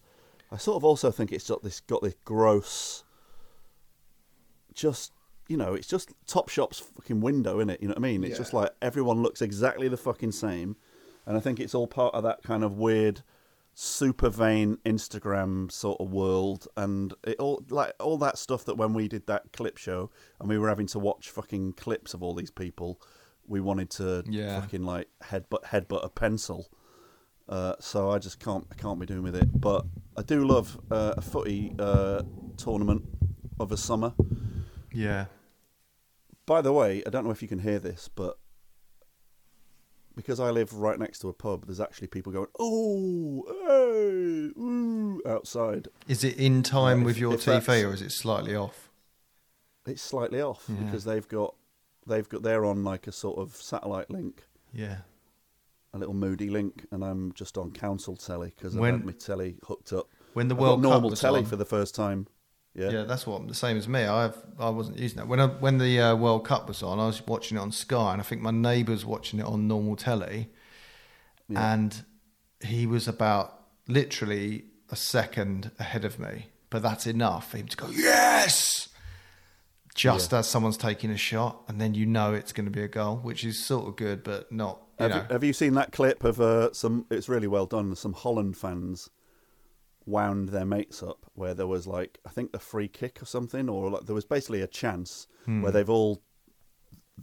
Speaker 1: I sort of also think it's got this got this gross, just you know, it's just Topshop's fucking window in it. You know what I mean? It's
Speaker 3: Yeah.
Speaker 1: just like everyone looks exactly the fucking same, and I think it's all part of that kind of weird, super vain Instagram sort of world, and it all like all that stuff that when we did that clip show and we were having to watch fucking clips of all these people, we wanted to
Speaker 3: Yeah.
Speaker 1: fucking like headbutt headbutt a pencil. Uh, so I just can't I can't be doing with it. But I do love uh, a footy uh, tournament of a summer.
Speaker 3: Yeah
Speaker 1: By the way, I don't know if you can hear this, but because I live right next to a pub, there's actually people going, "Oh, hey, ooh," outside.
Speaker 3: Is it in time
Speaker 1: Yeah,
Speaker 3: with
Speaker 1: if-
Speaker 3: your
Speaker 1: if
Speaker 3: TV or is it slightly off?
Speaker 1: It's slightly off
Speaker 3: Yeah.
Speaker 1: because they've got they've got they're on like a sort of satellite link,
Speaker 3: Yeah.
Speaker 1: a little moody link, and I'm just on council telly because I've had my telly hooked up.
Speaker 3: When the World
Speaker 1: got
Speaker 3: Cup
Speaker 1: normal telly
Speaker 3: on-
Speaker 1: for the first time. Yeah.
Speaker 3: Yeah. that's what the same as me. I've I wasn't using that when I, when the uh, World Cup was on. I was watching it on Sky, and I think my neighbour's watching it on normal telly,
Speaker 1: Yeah.
Speaker 3: and he was about literally a second ahead of me. But that's enough for him to go yes, just as someone's taking a shot, and then you know it's going to be a goal, which is sort of good, but not. You
Speaker 1: Have you, have you seen that clip of uh, some? It's really well done. Some Holland fans wound their mates up where there was like I think a free kick or something, or like there was basically a chance
Speaker 3: Hmm.
Speaker 1: where they've all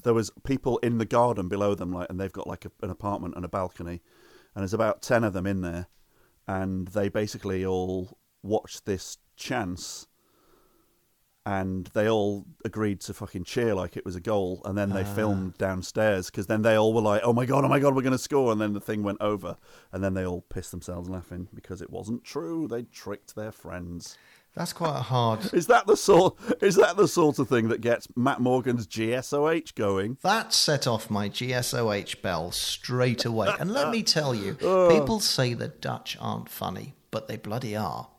Speaker 1: there was people in the garden below them, like, and they've got like a, an apartment and a balcony, and there's about ten of them in there, and they basically all watched this chance, and they all agreed to fucking cheer like it was a goal, and then they ah. filmed downstairs because then they all were like, "Oh my god, oh my god, we're gonna score!" and then the thing went over, and then they all pissed themselves laughing because it wasn't true. They tricked their friends.
Speaker 3: That's quite a hard.
Speaker 1: Is that the sort? Is that the sort of thing that gets Matt Morgan's GSOH going?
Speaker 3: That set off my GSOH bell straight away. And let me tell you,
Speaker 1: Oh.
Speaker 3: people say the Dutch aren't funny, but they bloody are.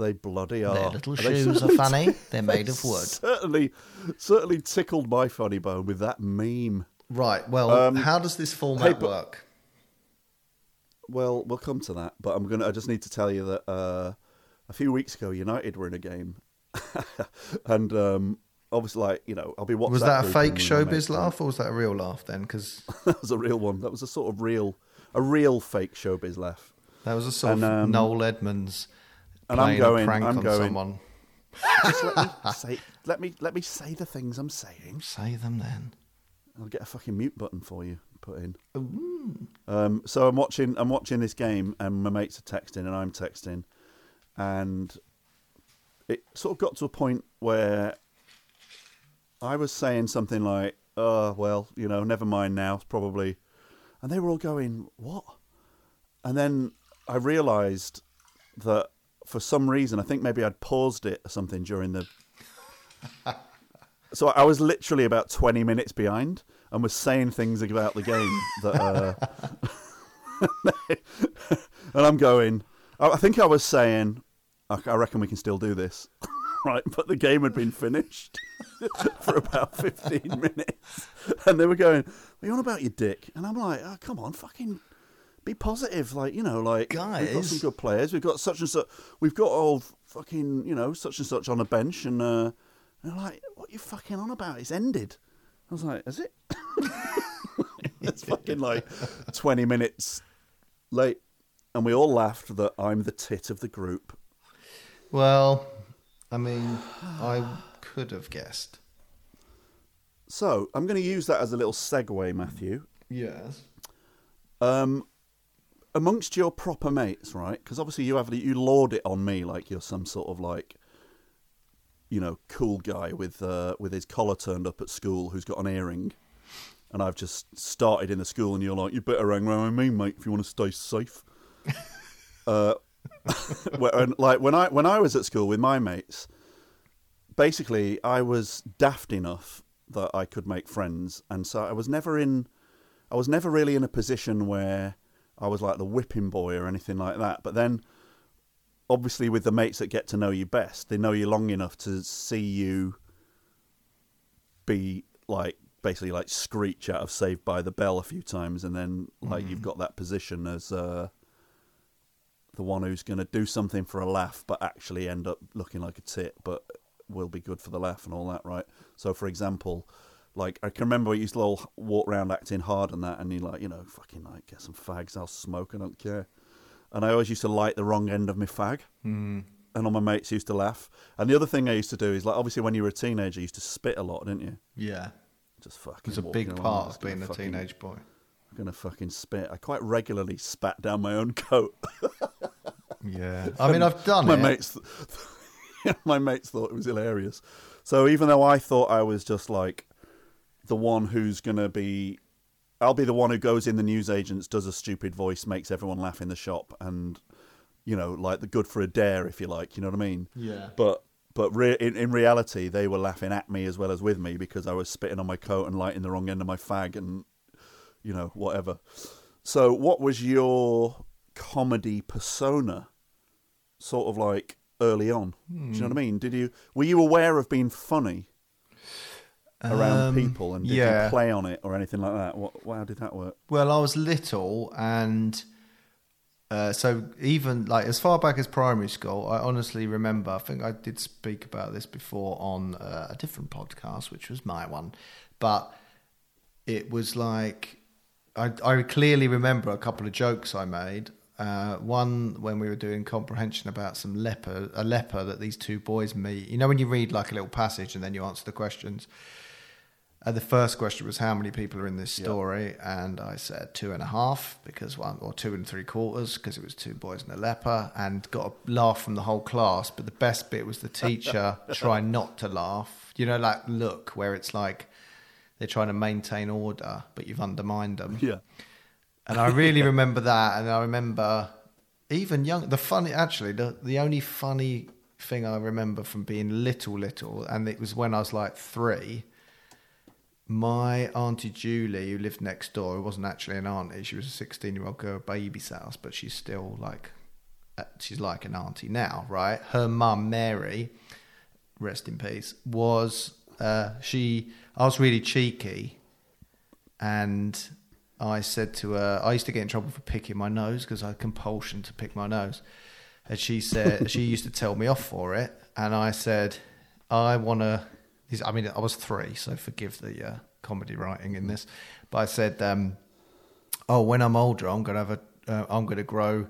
Speaker 1: They bloody are.
Speaker 3: Their little shoes are funny. They're made of wood.
Speaker 1: Certainly, certainly tickled my funny bone with that meme.
Speaker 3: Right. Well,
Speaker 1: Um,
Speaker 3: how does this
Speaker 1: hey,
Speaker 3: format
Speaker 1: but-
Speaker 3: work?
Speaker 1: Well, we'll come to that, but I'm gonna. I just need to tell you that uh, a few weeks ago, United were in a game, and um, obviously, like you know, I'll be WhatsApp
Speaker 3: Was that a fake
Speaker 1: with my mates,
Speaker 3: showbiz laugh or was that a real laugh then? Because
Speaker 1: that was a real one. That was a sort of real, a real fake showbiz laugh.
Speaker 3: that was a sort
Speaker 1: And,
Speaker 3: of
Speaker 1: um,
Speaker 3: Noel Edmonds
Speaker 1: and I'm going- I'm going-
Speaker 3: someone.
Speaker 1: Just let me say. Let me let me say the things I'm saying.
Speaker 3: Say them then.
Speaker 1: I'll get a fucking mute button for you put in. Um, so I'm watching. I'm watching this game, and my mates are texting, and I'm texting, and it sort of got to a point where I was saying something like, "Oh well, you know, never mind now. Probably," and they were all going, "What?" And then I realised that for some reason, I think maybe I'd paused it or something during the so I was literally about 20 minutes behind and was saying things about the game that. Uh, and I'm going, I think I was saying, I I reckon we can still do this. right, but the game had been finished for about 15 minutes. And they were going, What are you on about, you dick? And I'm like, oh, come on, fucking be positive. Like, you know, like, we've got some good players. We've got such and such. We've got all fucking, you know, such and such on a bench. And, uh, and they're like, what you fucking on about? It's ended. I was like, is it? it's fucking like 20 minutes late. And we all laughed that I'm the tit of the group.
Speaker 3: Well, I mean, I could have guessed.
Speaker 1: So I'm going to use that as a little segue, Matthew.
Speaker 3: Yes.
Speaker 1: Um, amongst your proper mates, right? Because obviously you have you lord it on me like you're some sort of like, you know, cool guy with uh, with his collar turned up at school who's got an earring, and I've just started in the school, and you're like, you better hang around with me, mate, if you want to stay safe. uh, and, like when I when I was at school with my mates, basically I was daft enough that I could make friends, and so I was never in. I was never really in a position where I was like the whipping boy or anything like that. But then, obviously, with the mates that get to know you best, they know you long enough to see you be like basically like screech out of Saved by the Bell a few times, and then like you've got that position as uh, the one who's going to do something for a laugh, but actually end up looking like a tit, but will be good for the laugh and all that, right? So, for example, like I can remember I used to all walk around acting hard and that, and you like, you know, fucking like get some fags, I'll smoke, I don't care. And I always used to light the wrong end of my fag, mm. and all my mates used to laugh. And the other thing I used to do is like, obviously, when you were a teenager, you used to spit a lot, didn't you?
Speaker 3: Yeah.
Speaker 1: Just fucking.
Speaker 3: It's a big part of being a
Speaker 1: fucking-
Speaker 3: teenage boy.
Speaker 1: I'm gonna fucking spit. I quite regularly spat down my own coat.
Speaker 3: Yeah. I mean, I've done
Speaker 1: my
Speaker 3: it.
Speaker 1: mates, my mates thought it was hilarious. So even though I thought I was just like the one who's gonna be, I'll be the one who goes in the newsagents, does a stupid voice, makes everyone laugh in the shop, and you know, like the good for a dare, if you like. You know what I mean?
Speaker 3: Yeah.
Speaker 1: But but re- in, in reality, they were laughing at me as well as with me because I was spitting on my coat and lighting the wrong end of my fag and you know whatever. So, what was your comedy persona, sort of like early on? Do you know what I hmm. mean? Did you were you aware of being funny around
Speaker 3: Um,
Speaker 1: people and did
Speaker 3: yeah.
Speaker 1: you play on it or anything like that? What, how did that work?
Speaker 3: Well, I was little, and uh, so even like as far back as primary school, I honestly remember. I think I did speak about this before on uh, a different podcast, which was my one, but it was like I, I clearly remember a couple of jokes I made. Uh, one when we were doing comprehension about some leper, a leper that these two boys meet. You know when you read like a little passage and then you answer the questions And the first question was how many people are in this story, and I said two and a half because one or two and three quarters because it was two boys and a leper, and got a laugh from the whole class. But the best bit was the teacher trying not to laugh. You know, like look where it's like they're trying to maintain order, but you've undermined them.
Speaker 1: Yeah.
Speaker 3: And I really remember that. And I remember even young, the funny, actually, the, the only funny thing I remember from being little, little, and it was when I was like three. My auntie Julie, who lived next door, who wasn't actually an auntie, she was a 16 year old girl, babysat us, but she's still like, she's like an auntie now, right? Her mum, Mary, rest in peace, was, uh, she, I was really cheeky and I said to her, I used to get in trouble for picking my nose because I had compulsion to pick my nose. And she said, she used to tell me off for it. And I said, I want to, I mean, I was three, so forgive the uh, comedy writing in this. But I said, um, oh, when I'm older, I'm going to have a, uh, I'm to grow,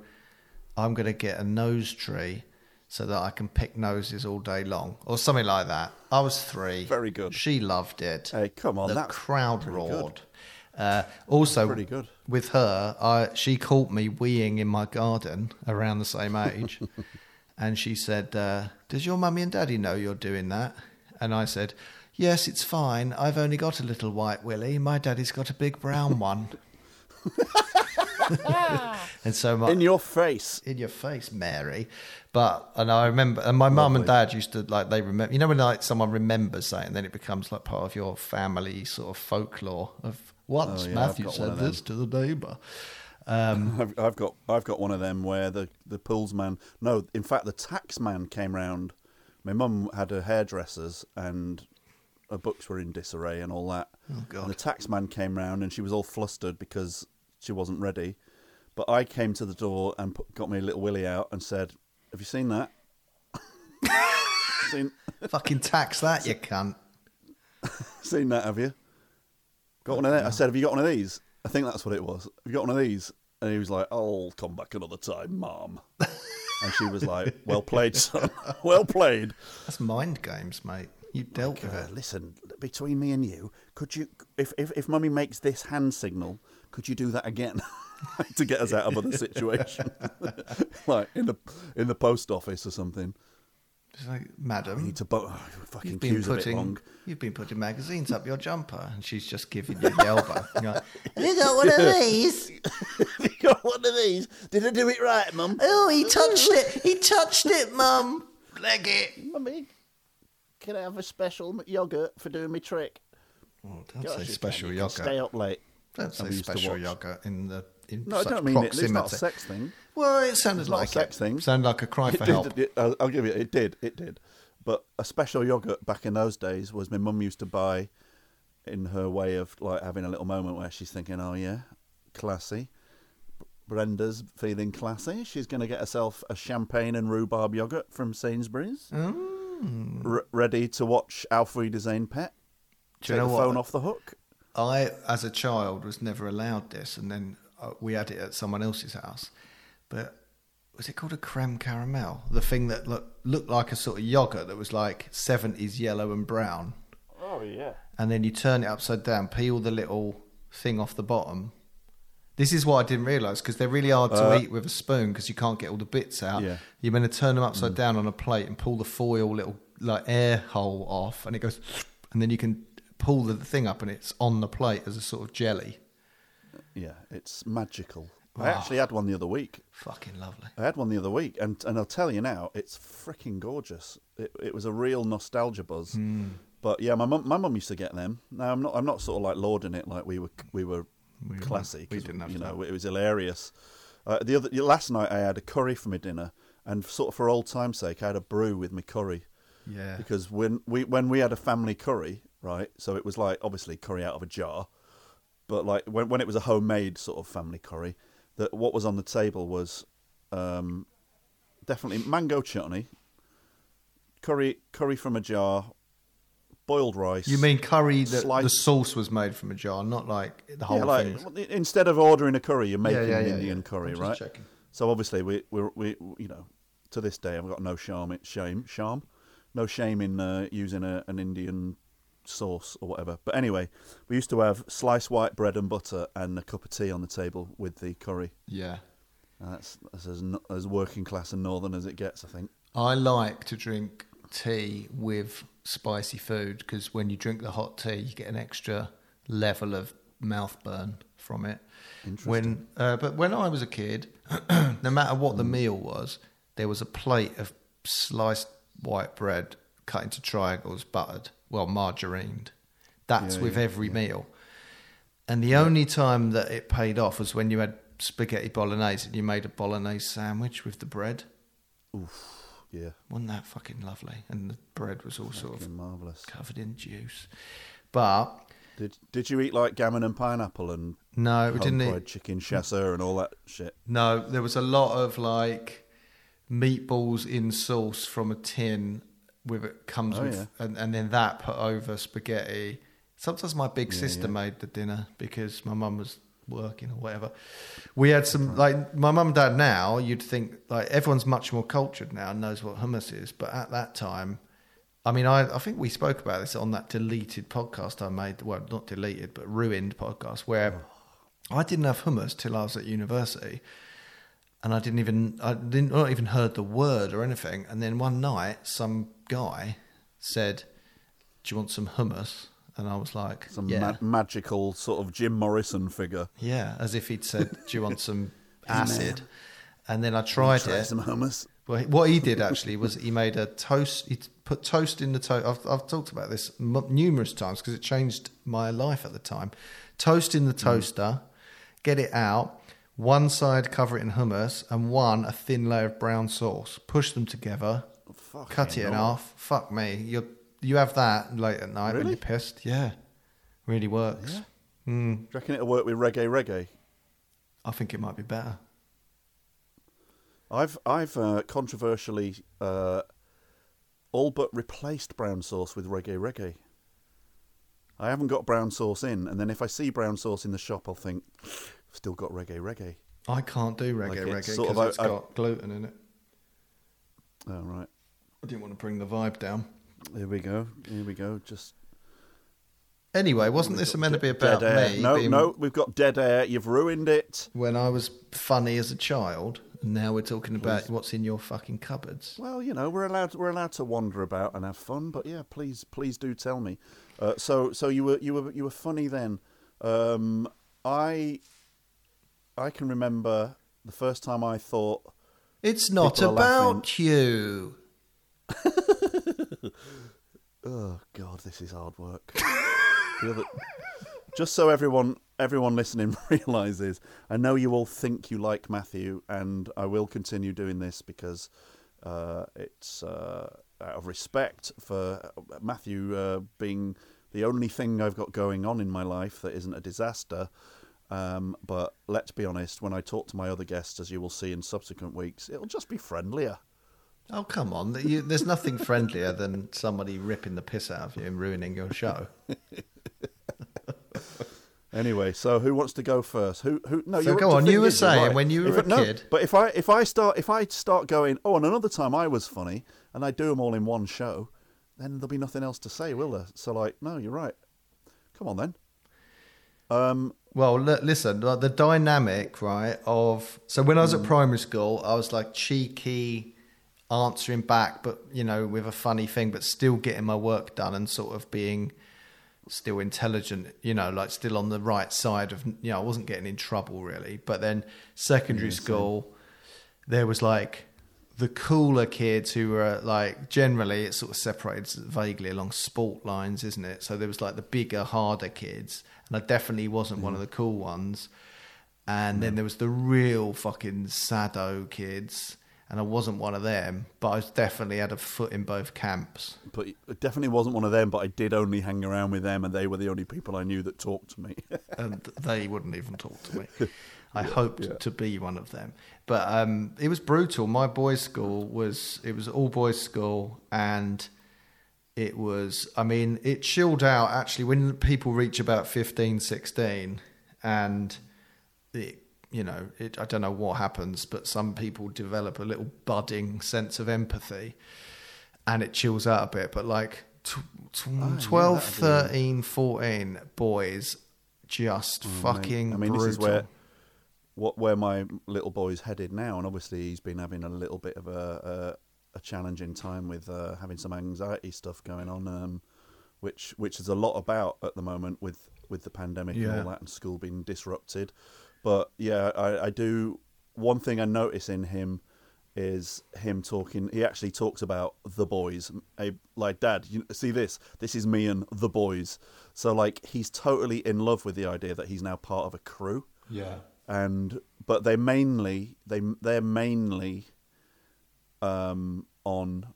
Speaker 3: I'm going to get a nose tree so that I can pick noses all day long or something like that. I was three.
Speaker 1: Very good.
Speaker 3: She loved it.
Speaker 1: Hey, come on,
Speaker 3: The crowd roared. Uh, also,
Speaker 1: pretty good.
Speaker 3: with her, I, she caught me weeing in my garden around the same age, and she said, uh, "Does your mummy and daddy know you're doing that?" And I said, "Yes, it's fine. I've only got a little white willy. My daddy's got a big brown one." and so my,
Speaker 1: In your face.
Speaker 3: in your face, Mary. But and I remember, and my mum and dad used to like they remember. You know when like someone remembers something, then it becomes like part of your family sort of folklore of once
Speaker 1: Oh, yeah,
Speaker 3: Matthew
Speaker 1: got one
Speaker 3: said
Speaker 1: of
Speaker 3: this to the neighbour. Um,
Speaker 1: I've, I've got I've got one of them where the the pools man no in fact the tax man came round. My mum had her hairdressers and her books were in disarray and all that.
Speaker 3: Oh, God.
Speaker 1: And the tax man came round and she was all flustered because she wasn't ready. But I came to the door and put, got my little willy out and said, "Have you seen that? seen
Speaker 3: fucking tax that, you cunt.
Speaker 1: seen that? Have you? Got one of that?" I said, "Have you got one of these?" I think that's what it was. Have you got one of these? And he was like, "I'll come back another time, mom." and she was like, "Well played, son. well played."
Speaker 3: That's mind games, mate. You dealt with
Speaker 1: Uh,
Speaker 3: it.
Speaker 1: listen, between me and you, could you, if if if mummy makes this hand signal, could you do that again to get us out of other situation, like in the in the post office or something?
Speaker 3: It's like, madam,
Speaker 1: need to bo- oh, fucking
Speaker 3: you've been
Speaker 1: queue's a bit
Speaker 3: putting
Speaker 1: long.
Speaker 3: you've been putting magazines up your jumper, and she's just giving you the elbow. You're like,
Speaker 4: Have you got one of these?
Speaker 1: you got one of these? Did I do it right, mum?
Speaker 4: Oh, he touched it. He touched it, Mum.
Speaker 3: Leg it.
Speaker 1: Mummy, can I have a special yogurt for doing me trick?
Speaker 3: Oh, don't
Speaker 1: Gosh,
Speaker 3: say special
Speaker 1: can. You can
Speaker 3: yogurt.
Speaker 1: Stay up late.
Speaker 3: Don't say
Speaker 1: we used to
Speaker 3: special yogurt in the
Speaker 1: No, I don't mean it. It's not a sex thing.
Speaker 3: Well, it sounded
Speaker 1: It's not a
Speaker 3: like
Speaker 1: sex
Speaker 3: it.
Speaker 1: thing.
Speaker 3: Sounded like a cry
Speaker 1: It
Speaker 3: for
Speaker 1: did,
Speaker 3: help.
Speaker 1: it- I'll, I'll give you. It did. It did. But a special yogurt back in those days was my mum used to buy, in her way of like having a little moment where she's thinking, "Oh yeah, classy." Brenda's feeling classy. She's going to get herself a champagne and rhubarb yogurt from Sainsbury's,
Speaker 3: Mm.
Speaker 1: R- ready to watch Auf Wiedersehen Pet.
Speaker 3: Do you
Speaker 1: Take
Speaker 3: know
Speaker 1: the
Speaker 3: what?
Speaker 1: phone off the hook.
Speaker 3: I, as a child, was never allowed this, and then we had it at someone else's house. But was it called a creme caramel? The thing that look, looked like a sort of yogurt that was like seventies yellow and brown,
Speaker 1: Oh yeah.
Speaker 3: and then you turn it upside down, peel the little thing off the bottom. This is what I didn't realise because they're really hard to
Speaker 1: Uh,
Speaker 3: eat with a spoon because you can't get all the bits out.
Speaker 1: Yeah.
Speaker 3: You're going to turn them
Speaker 1: Mm.
Speaker 3: upside down on a plate and pull the foil little like air hole off, and it goes, and then you can pull the thing up and it's on the plate as a sort of jelly.
Speaker 1: Yeah, it's magical. I actually had one the other week.
Speaker 3: Fucking lovely.
Speaker 1: I had one the other week, and and I'll tell you now, it's freaking gorgeous. It it was a real nostalgia buzz.
Speaker 3: Hmm.
Speaker 1: But yeah, my mum my mum used to get them. Now I'm not I'm not sort of like lauding it like we were we were
Speaker 3: We
Speaker 1: classy.
Speaker 3: We didn't have
Speaker 1: you know
Speaker 3: that.
Speaker 1: it was hilarious. Uh, the other last night I had a curry for my dinner, and sort of for old time's sake, I had a brew with my curry
Speaker 3: Yeah.
Speaker 1: because when we when we had a family curry, right? So it was like obviously curry out of a jar, but like when when it was a homemade sort of family curry, that what was on the table was um, definitely mango chutney, curry curry from a jar, boiled rice.
Speaker 3: You mean curry that the sauce was made from a jar, not like the whole
Speaker 1: yeah, like
Speaker 3: thing?
Speaker 1: instead of ordering a curry, you're making
Speaker 3: yeah,
Speaker 1: an
Speaker 3: yeah,
Speaker 1: Indian curry, right?
Speaker 3: checking.
Speaker 1: So obviously we we we you know to this day I've got no shame shame shame no shame in uh, using a, an Indian sauce or whatever. But anyway, we used to have sliced white bread and butter and a cup of tea on the table with the curry.
Speaker 3: Yeah.
Speaker 1: And that's, that's as, as working class and northern as it gets, I think.
Speaker 3: I like to drink tea with spicy food because when you drink the hot tea, you get an extra level of mouth burn from it. When, uh, but when I was a kid, no matter what the meal was, there was a plate of sliced white bread cut into triangles, buttered, well, margarined. That's
Speaker 1: Yeah,
Speaker 3: with
Speaker 1: yeah,
Speaker 3: every meal. And the only time that it paid off was when you had spaghetti bolognese and you made a bolognese sandwich with the bread. Oof.
Speaker 1: Yeah,
Speaker 3: Wasn't that fucking lovely? And the bread was all sort of
Speaker 1: marvellous.
Speaker 3: covered in juice. But
Speaker 1: Did Did you eat like gammon and pineapple and
Speaker 3: no, we didn't eat.
Speaker 1: chicken chasseur and all that shit?
Speaker 3: No, there was a lot of like meatballs in sauce from a tin with it comes
Speaker 1: Oh,
Speaker 3: with,
Speaker 1: yeah.
Speaker 3: and, and then that put over spaghetti. Sometimes my big
Speaker 1: Yeah,
Speaker 3: sister
Speaker 1: yeah.
Speaker 3: made the dinner because my mum was working or whatever. We had some like my mum and dad. Now you'd think like everyone's much more cultured now and knows what hummus is, but at that time. I mean, I, I think we spoke about this on that deleted podcast I made. Well, not deleted, but ruined podcast where oh. I didn't have hummus till I was at university, and I didn't even I didn't not even heard the word or anything. And then one night, some guy said, "Do you want some hummus?" And I was like,
Speaker 1: Some
Speaker 3: "Yeah,
Speaker 1: ma- magical sort of Jim Morrison figure.
Speaker 3: yeah," as if he'd said, "Do you want some acid?" And then I tried
Speaker 1: Try
Speaker 3: it.
Speaker 1: some hummus.
Speaker 3: Well, what he did actually was he made a toast. He put toast in the toast. I've, I've talked about this m- numerous times because it changed my life at the time. Toast in the mm. toaster, get it out. One side cover it in hummus, and one a thin layer of brown sauce. Push them together,
Speaker 1: Fucking
Speaker 3: cut it in
Speaker 1: hell.
Speaker 3: half. Fuck me, you you have that late at night when
Speaker 1: Really?
Speaker 3: you're pissed. Yeah, really works. Mm,
Speaker 1: Do you reckon it'll work with reggae reggae?
Speaker 3: I think it might be better.
Speaker 1: I've I've uh, controversially uh, all but replaced brown sauce with reggae reggae. I haven't got brown sauce in, and then if I see brown sauce in the shop, I'll think, still got reggae reggae.
Speaker 3: I can't do reggae
Speaker 1: Like
Speaker 3: reggae because it's
Speaker 1: a-
Speaker 3: got gluten in it.
Speaker 1: Oh right,
Speaker 3: I didn't want to bring the vibe down.
Speaker 1: here we go. Here we go. Just
Speaker 3: Anyway, wasn't
Speaker 1: we've
Speaker 3: this meant to be about
Speaker 1: dead air.
Speaker 3: me?
Speaker 1: No,
Speaker 3: being-
Speaker 1: no, we've got dead air. You've ruined it.
Speaker 3: When I was funny as a child, and now we're talking about what's in your fucking cupboards.
Speaker 1: Well, you know, we're allowed we're allowed to wander about and have fun, but yeah, please please do tell me. Uh, so so you were you were you were funny then. Um, I I can remember the first time I thought,
Speaker 3: It's not about you.
Speaker 1: oh god, this is hard work. The other- just so everyone everyone listening realizes, I know you all think you like Matthew, and I will continue doing this because uh, it's uh, out of respect for Matthew uh, being the only thing I've got going on in my life that isn't a disaster. Um, but let's be honest, when I talk to my other guests, as you will see in subsequent weeks, it'll just be friendlier.
Speaker 3: Oh come on! You, there's nothing friendlier than somebody ripping the piss out of you and ruining your show.
Speaker 1: Anyway, so who wants to go first? Who? Who? No,
Speaker 3: So
Speaker 1: you're,
Speaker 3: go on, you were saying
Speaker 1: right.
Speaker 3: when you were
Speaker 1: If
Speaker 3: a
Speaker 1: no,
Speaker 3: kid-
Speaker 1: But if I if I start if I start going, oh, and another time I was funny, and I do them all in one show, then there'll be nothing else to say, will there? So like, no, you're right. Come on then. Um,
Speaker 3: Well, li- listen, like the dynamic, right? Of so when I
Speaker 1: Mm.
Speaker 3: was at primary school, I was like cheeky, answering back, but you know, with a funny thing, but still getting my work done and sort of being still intelligent, you know, like still on the right side of, you know, I wasn't getting in trouble really. But then secondary school, there was like the cooler kids who were like generally it sort of separates vaguely along sport lines, isn't it? So there was like the bigger, harder kids, and I definitely wasn't one of the cool ones. And then there was the real fucking sado kids, and I wasn't one of them, but I was definitely had a foot in both camps.
Speaker 1: but it definitely wasn't one of them. But I did only hang around with them, and they were the only people I knew that talked to me.
Speaker 3: and they wouldn't even talk to me. I hoped to be one of them, but um, it was brutal. My boys' school was it was all boys' school, and it was. I mean, it chilled out actually when people reach about 15, 16, and it. You know, it, I don't know what happens, but some people develop a little budding sense of empathy, and it chills out a bit. But like tw- tw- oh,
Speaker 1: yeah,
Speaker 3: 12,
Speaker 1: that'd be-
Speaker 3: 13, 14 boys just mm, fucking
Speaker 1: I mean,
Speaker 3: brutal.
Speaker 1: this is where what where my little boy's headed now, and obviously he's been having a little bit of a a, a challenging time with uh, having some anxiety stuff going on, um, which which is a lot about at the moment with with the pandemic and all that, and school being disrupted. But yeah, I, I do. One thing I notice in him is him talking. He actually talks about the boys. A, like, Dad, you see this? This is me and the boys. So like, he's totally in love with the idea that he's now part of a crew
Speaker 3: yeah.
Speaker 1: and but they mainly they they're mainly um on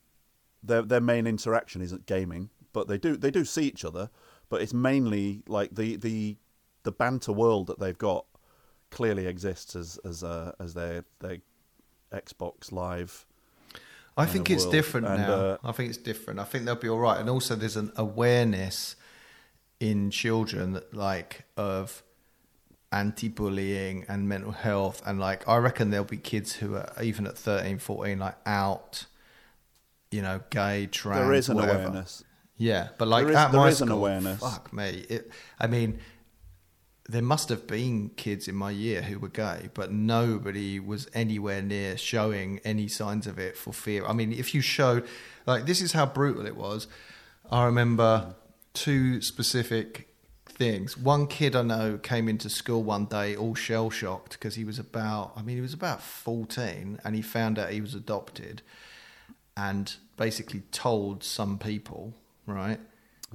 Speaker 1: their their main interaction isn't gaming but they do they do see each other but it's mainly like the the the banter world that they've got clearly exists as as uh, as their their Xbox Live
Speaker 3: I think it's
Speaker 1: world.
Speaker 3: different
Speaker 1: And,
Speaker 3: now.
Speaker 1: uh,
Speaker 3: I think it's different. I think they'll be all right. And also, there's an awareness in children that, like of anti-bullying and mental health and like i reckon there'll be kids who are even at 13 14 like out you know gay trans
Speaker 1: there is an
Speaker 3: whatever.
Speaker 1: awareness
Speaker 3: yeah but like that.
Speaker 1: There is-
Speaker 3: at
Speaker 1: there
Speaker 3: my
Speaker 1: is an awareness.
Speaker 3: fuck me it, i mean there must have been kids in my year who were gay, but nobody was anywhere near showing any signs of it for fear. I mean, if you show, like, this is how brutal it was. I remember two specific things. One kid I know came into school one day all shell shocked because he was about, I mean, he was about 14 and he found out he was adopted and basically told some people, right?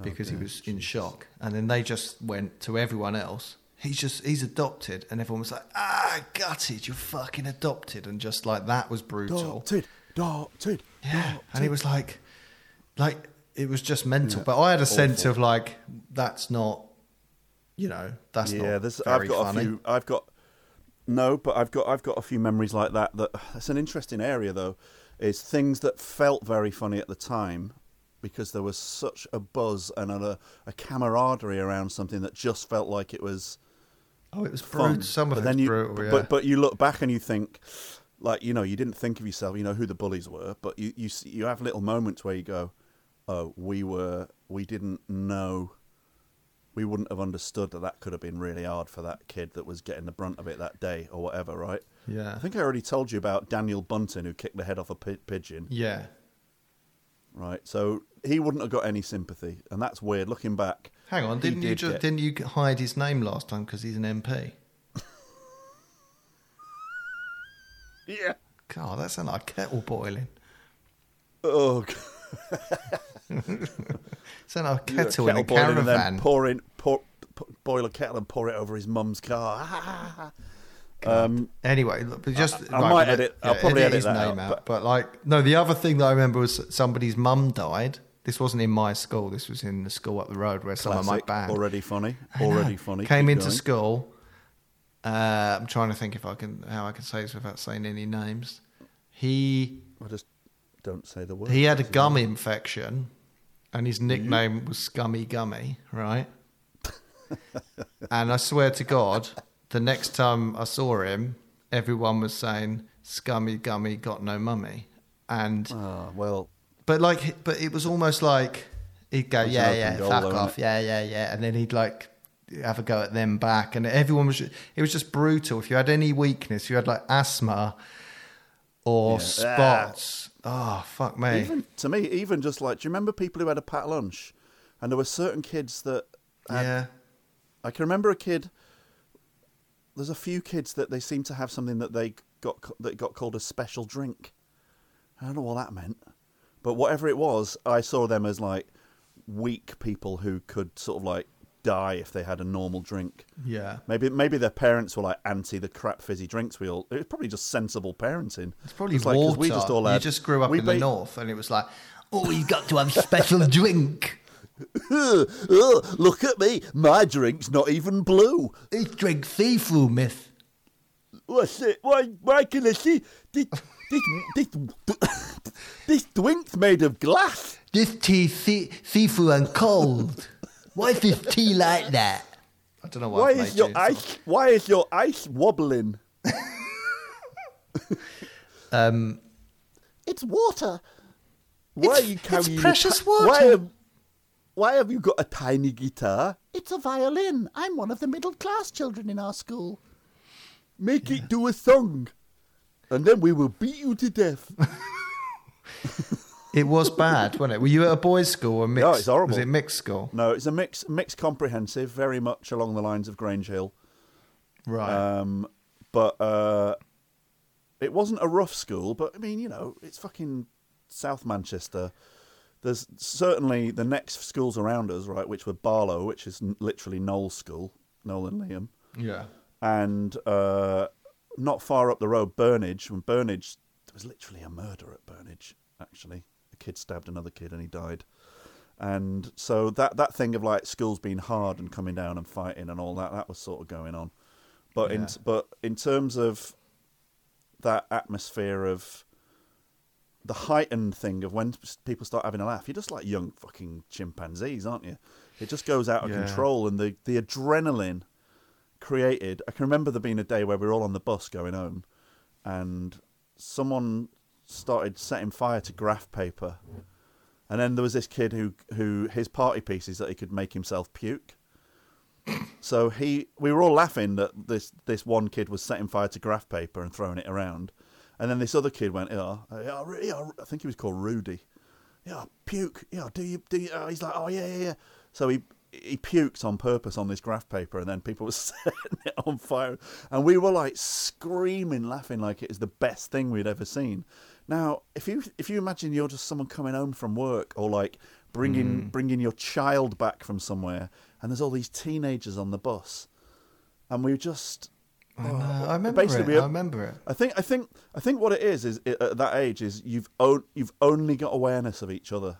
Speaker 3: Because he was in shock. And then they just went to everyone else. He's just, he's adopted. And everyone was like, ah, gutted, you're fucking adopted. And just like that was brutal.
Speaker 1: adopted adopted
Speaker 3: Yeah. And it was like, like, it was just mental. But I had a sense of like, that's not, you know, that's
Speaker 1: yeah,
Speaker 3: not
Speaker 1: there's
Speaker 3: very
Speaker 1: I've got
Speaker 3: funny.
Speaker 1: a few. I've got no, but I've got I've got a few memories like that. That it's an interesting area though. Is things that felt very funny at the time because there was such a buzz and a, a camaraderie around something that just felt like it was
Speaker 3: Oh, it was
Speaker 1: fun.
Speaker 3: brutal. Some of
Speaker 1: but then you,
Speaker 3: brutal,
Speaker 1: but,
Speaker 3: yeah.
Speaker 1: but but you look back and you think, like you know, you didn't think of yourself. You know who the bullies were, but you you you have little moments where you go, oh, we were we didn't know. We wouldn't have understood that that could have been really hard for that kid that was getting the brunt of it that day or whatever, right?
Speaker 3: yeah.
Speaker 1: I think I already told you about Daniel Bunton who kicked the head off a pigeon,
Speaker 3: yeah.
Speaker 1: right? So he wouldn't have got any sympathy, and that's weird. Looking back,
Speaker 3: Hang on, didn't you
Speaker 1: did
Speaker 3: just
Speaker 1: get-
Speaker 3: didn't you hide his name last time because he's an MP?
Speaker 1: Yeah.
Speaker 3: God, that sounded like kettle boiling.
Speaker 1: Oh,
Speaker 3: Sounded like a kettle in a
Speaker 1: boiling and
Speaker 3: caravan.
Speaker 1: pour in, pour, p- boil a kettle and pour it over his mum's car. um,
Speaker 3: Anyway, but just
Speaker 1: I- I might
Speaker 3: but,
Speaker 1: edit- I'll probably edit
Speaker 3: his
Speaker 1: that
Speaker 3: name
Speaker 1: out,
Speaker 3: out. But, like, no, the other thing that I remember was somebody's mum died. This wasn't in my school. This was in the school up the road where some of my band
Speaker 1: already funny, already funny.
Speaker 3: Came
Speaker 1: Keep
Speaker 3: into
Speaker 1: going.
Speaker 3: school. Uh, I'm trying to think if I can how I can say this without saying any names. He
Speaker 1: I just don't say the word.
Speaker 3: he had a gum infection, and his nickname was Scummy Gummy, right? and I swear to God, the next time I saw him, everyone was saying Scummy Gummy got no mummy, and
Speaker 1: Ah, well,
Speaker 3: but like, but it was almost like he'd go, yeah, yeah,
Speaker 1: goal,
Speaker 3: fuck
Speaker 1: though,
Speaker 3: off, yeah, yeah, yeah, and then he'd like have a go at them back, and everyone was. It was just brutal. If you had any weakness, you had like asthma or
Speaker 1: Yeah.
Speaker 3: spots. Oh fuck me!
Speaker 1: even to me, even just like, do you remember people who had a pat lunch, and there were certain kids that had,
Speaker 3: yeah,
Speaker 1: I can remember a kid. There's a few kids that they seem to have something that they got that got called a special drink. I don't know what that meant, but whatever it was, I saw them as like weak people who could sort of like die if they had a normal drink.
Speaker 3: yeah.
Speaker 1: Maybe maybe their parents were like anti the crap fizzy drinks we all. It was probably just sensible parenting.
Speaker 3: It's probably
Speaker 1: like, 'cause
Speaker 3: water.
Speaker 1: we just all
Speaker 3: you just grew up in the north, and it was like, oh, you've got to have a special drink.
Speaker 1: oh, look at me, my drink's not even blue.
Speaker 3: This drink see-through, miss.
Speaker 1: What's it? Why? Why can I see this? This this, this drink's made of glass.
Speaker 4: This tea see- see-through and cold. Why is this tea like that?
Speaker 3: I don't know why.
Speaker 1: Why
Speaker 3: I've
Speaker 1: is
Speaker 3: made
Speaker 1: your
Speaker 3: you
Speaker 1: ice? Why is your ice wobbling?
Speaker 3: Um,
Speaker 1: It's water. Why are you carrying? your
Speaker 3: precious
Speaker 1: pa- Why
Speaker 3: water.
Speaker 1: why have you got a tiny guitar?
Speaker 5: It's a violin. I'm one of the middle class children in our school.
Speaker 1: Make it do a song, and then we will beat you to death.
Speaker 3: It was bad, wasn't it? Were you at a boys' school or mixed?
Speaker 1: No, it's horrible.
Speaker 3: Was it mixed school?
Speaker 1: no, it's a mix, mixed comprehensive, very much along the lines of Grange Hill.
Speaker 3: Right.
Speaker 1: Um, but uh, it wasn't a rough school. But I mean, you know, it's fucking South Manchester. There's certainly the next schools around us, right, which were Barlow, which is literally Noel's school, Noel and Liam,
Speaker 3: yeah.
Speaker 1: and uh, not far up the road, Burnage. When Burnage, there was literally a murder at Burnage. Actually, kid stabbed another kid and he died. And so that that thing of like schools being hard and coming down and fighting and all that, that was sort of going on. But in but in terms of that atmosphere of the heightened thing of when people start having a laugh, you're just like young fucking chimpanzees, aren't you? It just goes out of
Speaker 3: Yeah.
Speaker 1: control, and the the adrenaline created. I can remember there being a day where we were all on the bus going home, and someone started setting fire to graph paper, and then there was this kid who who his party piece is that he could make himself puke. So he, we were all laughing that this this one kid was setting fire to graph paper and throwing it around, and then this other kid went, yeah, yeah, I think he was called Rudy, yeah, puke, yeah, do you, do you? Uh, he's like, oh yeah, yeah, yeah. So he he puked on purpose on this graph paper, and then people were setting it on fire, and we were like screaming, laughing like it was the best thing we'd ever seen. Now, if you if you imagine you're just someone coming home from work, or like bringing hmm. bringing your child back from somewhere, and there's all these teenagers on the bus, and we just
Speaker 3: I, oh, know, I remember
Speaker 1: basically
Speaker 3: it.
Speaker 1: we-
Speaker 3: I remember it.
Speaker 1: I think I think I think what it is is i at that age is you've you've only got awareness of each other.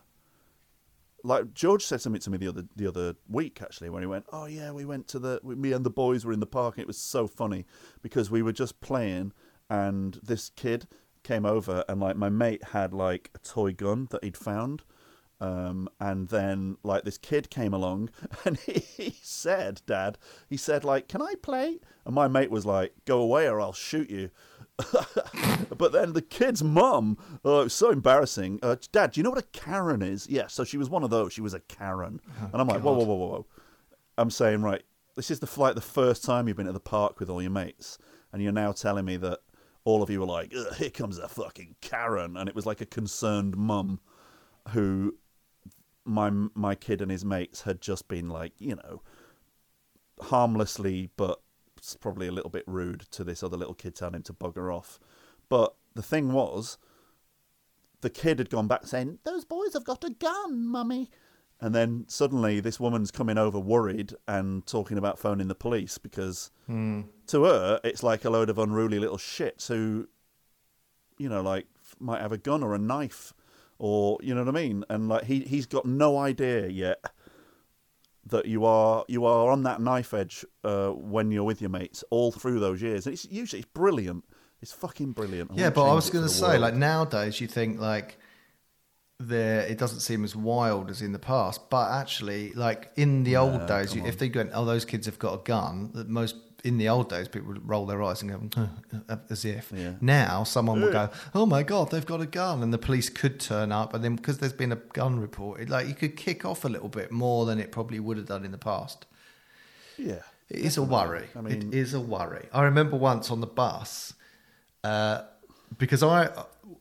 Speaker 1: Like George said something to me the other the other week actually when he went, oh yeah, we went to the me and the boys were in the park and it was so funny because we were just playing and this kid came over and like my mate had like a toy gun that he'd found. Um, and then like this kid came along and he, he said, Dad, he said like, "Can I play?" And my mate was like, "Go away or I'll shoot you." but then the kid's mum, oh, it was so embarrassing. Uh, Dad, do you know what a Karen is? Yeah, so she was one of those. She was a Karen, and I'm like, whoa, whoa, whoa, whoa, whoa. I'm saying, right, this is the like the first time you've been at the park with all your mates, and you're now telling me that all of you were like, here comes a fucking Karen, and it was like a concerned mum who my my kid and his mates had just been like, you know, harmlessly, but probably a little bit rude to this other little kid telling him to bugger off. But the thing was, the kid had gone back saying,
Speaker 5: Those boys have got a gun, mummy.
Speaker 1: And then suddenly this woman's coming over worried and talking about phoning the police because to her it's like a load of unruly little shits who, you know, like might have a gun or a knife or you know what I mean, and like he he's got no idea yet that you are you are on that knife edge uh, when you're with your mates all through those years. And it's usually it's brilliant. It's fucking brilliant.
Speaker 3: Yeah, but I was going to say,
Speaker 1: world.
Speaker 3: like nowadays, you think like there it doesn't seem as wild as in the past, but actually, like in the old days, you, if they went, "Oh, those kids have got a gun," that most in the old days people would roll their eyes and go as if.
Speaker 1: Yeah.
Speaker 3: Now someone would go, "Oh my god, they've got a gun," and the police could turn up, and then because there's been a gun reported, like you could kick off a little bit more than it probably would have done in the past.
Speaker 1: yeah,
Speaker 3: It is a worry.
Speaker 1: I mean-
Speaker 3: it is a worry. I remember once on the bus, uh, because I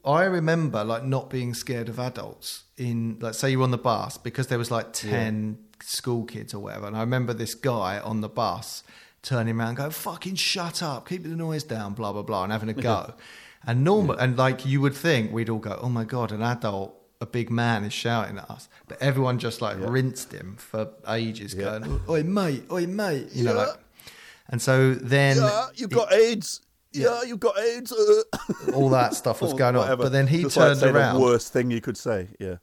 Speaker 3: I remember like not being scared of adults in like say you're on the bus because there was like ten school kids or whatever, and I remember this guy on the bus turning around, going "fucking shut up, keep the noise down," blah blah blah, and having a go. And normal, and like you would think, we'd all go, "Oh my god, an adult." A big man is shouting at us, but everyone just like rinsed him for ages, going, "Oi mate, oi mate," you know,
Speaker 1: Yeah.
Speaker 3: like. And so then
Speaker 1: yeah, you've got AIDS. Yeah, you've got AIDS.
Speaker 3: All that stuff was going on. But then he
Speaker 1: Just
Speaker 3: turned
Speaker 1: say
Speaker 3: around.
Speaker 1: The worst thing you could say. Yeah.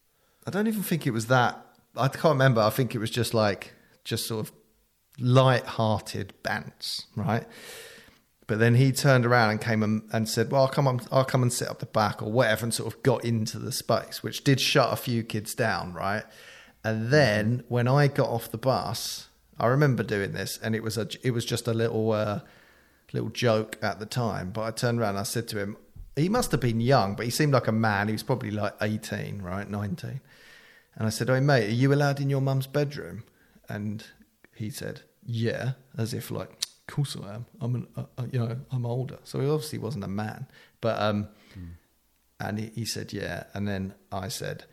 Speaker 3: I don't even think it was that. I can't remember. I think it was just like just sort of light-hearted bants, right? But then he turned around and came and, and said, "Well, I'll come on, I'll come and sit up the back or whatever," and sort of got into the space, which did shut a few kids down, right? And then when I got off the bus, I remember doing this, and it was a, it was just a little, uh, little joke at the time. But I turned around and I said to him, he must have been young, but he seemed like a man. He was probably like eighteen, right, nineteen. And I said, "Oh, mate, are you allowed in your mum's bedroom?" And he said, "Yeah," as if like, "Of course I am. I'm an, uh, uh, you know, I'm older." So he obviously wasn't a man, but um, and he, he said, "Yeah." And then I said,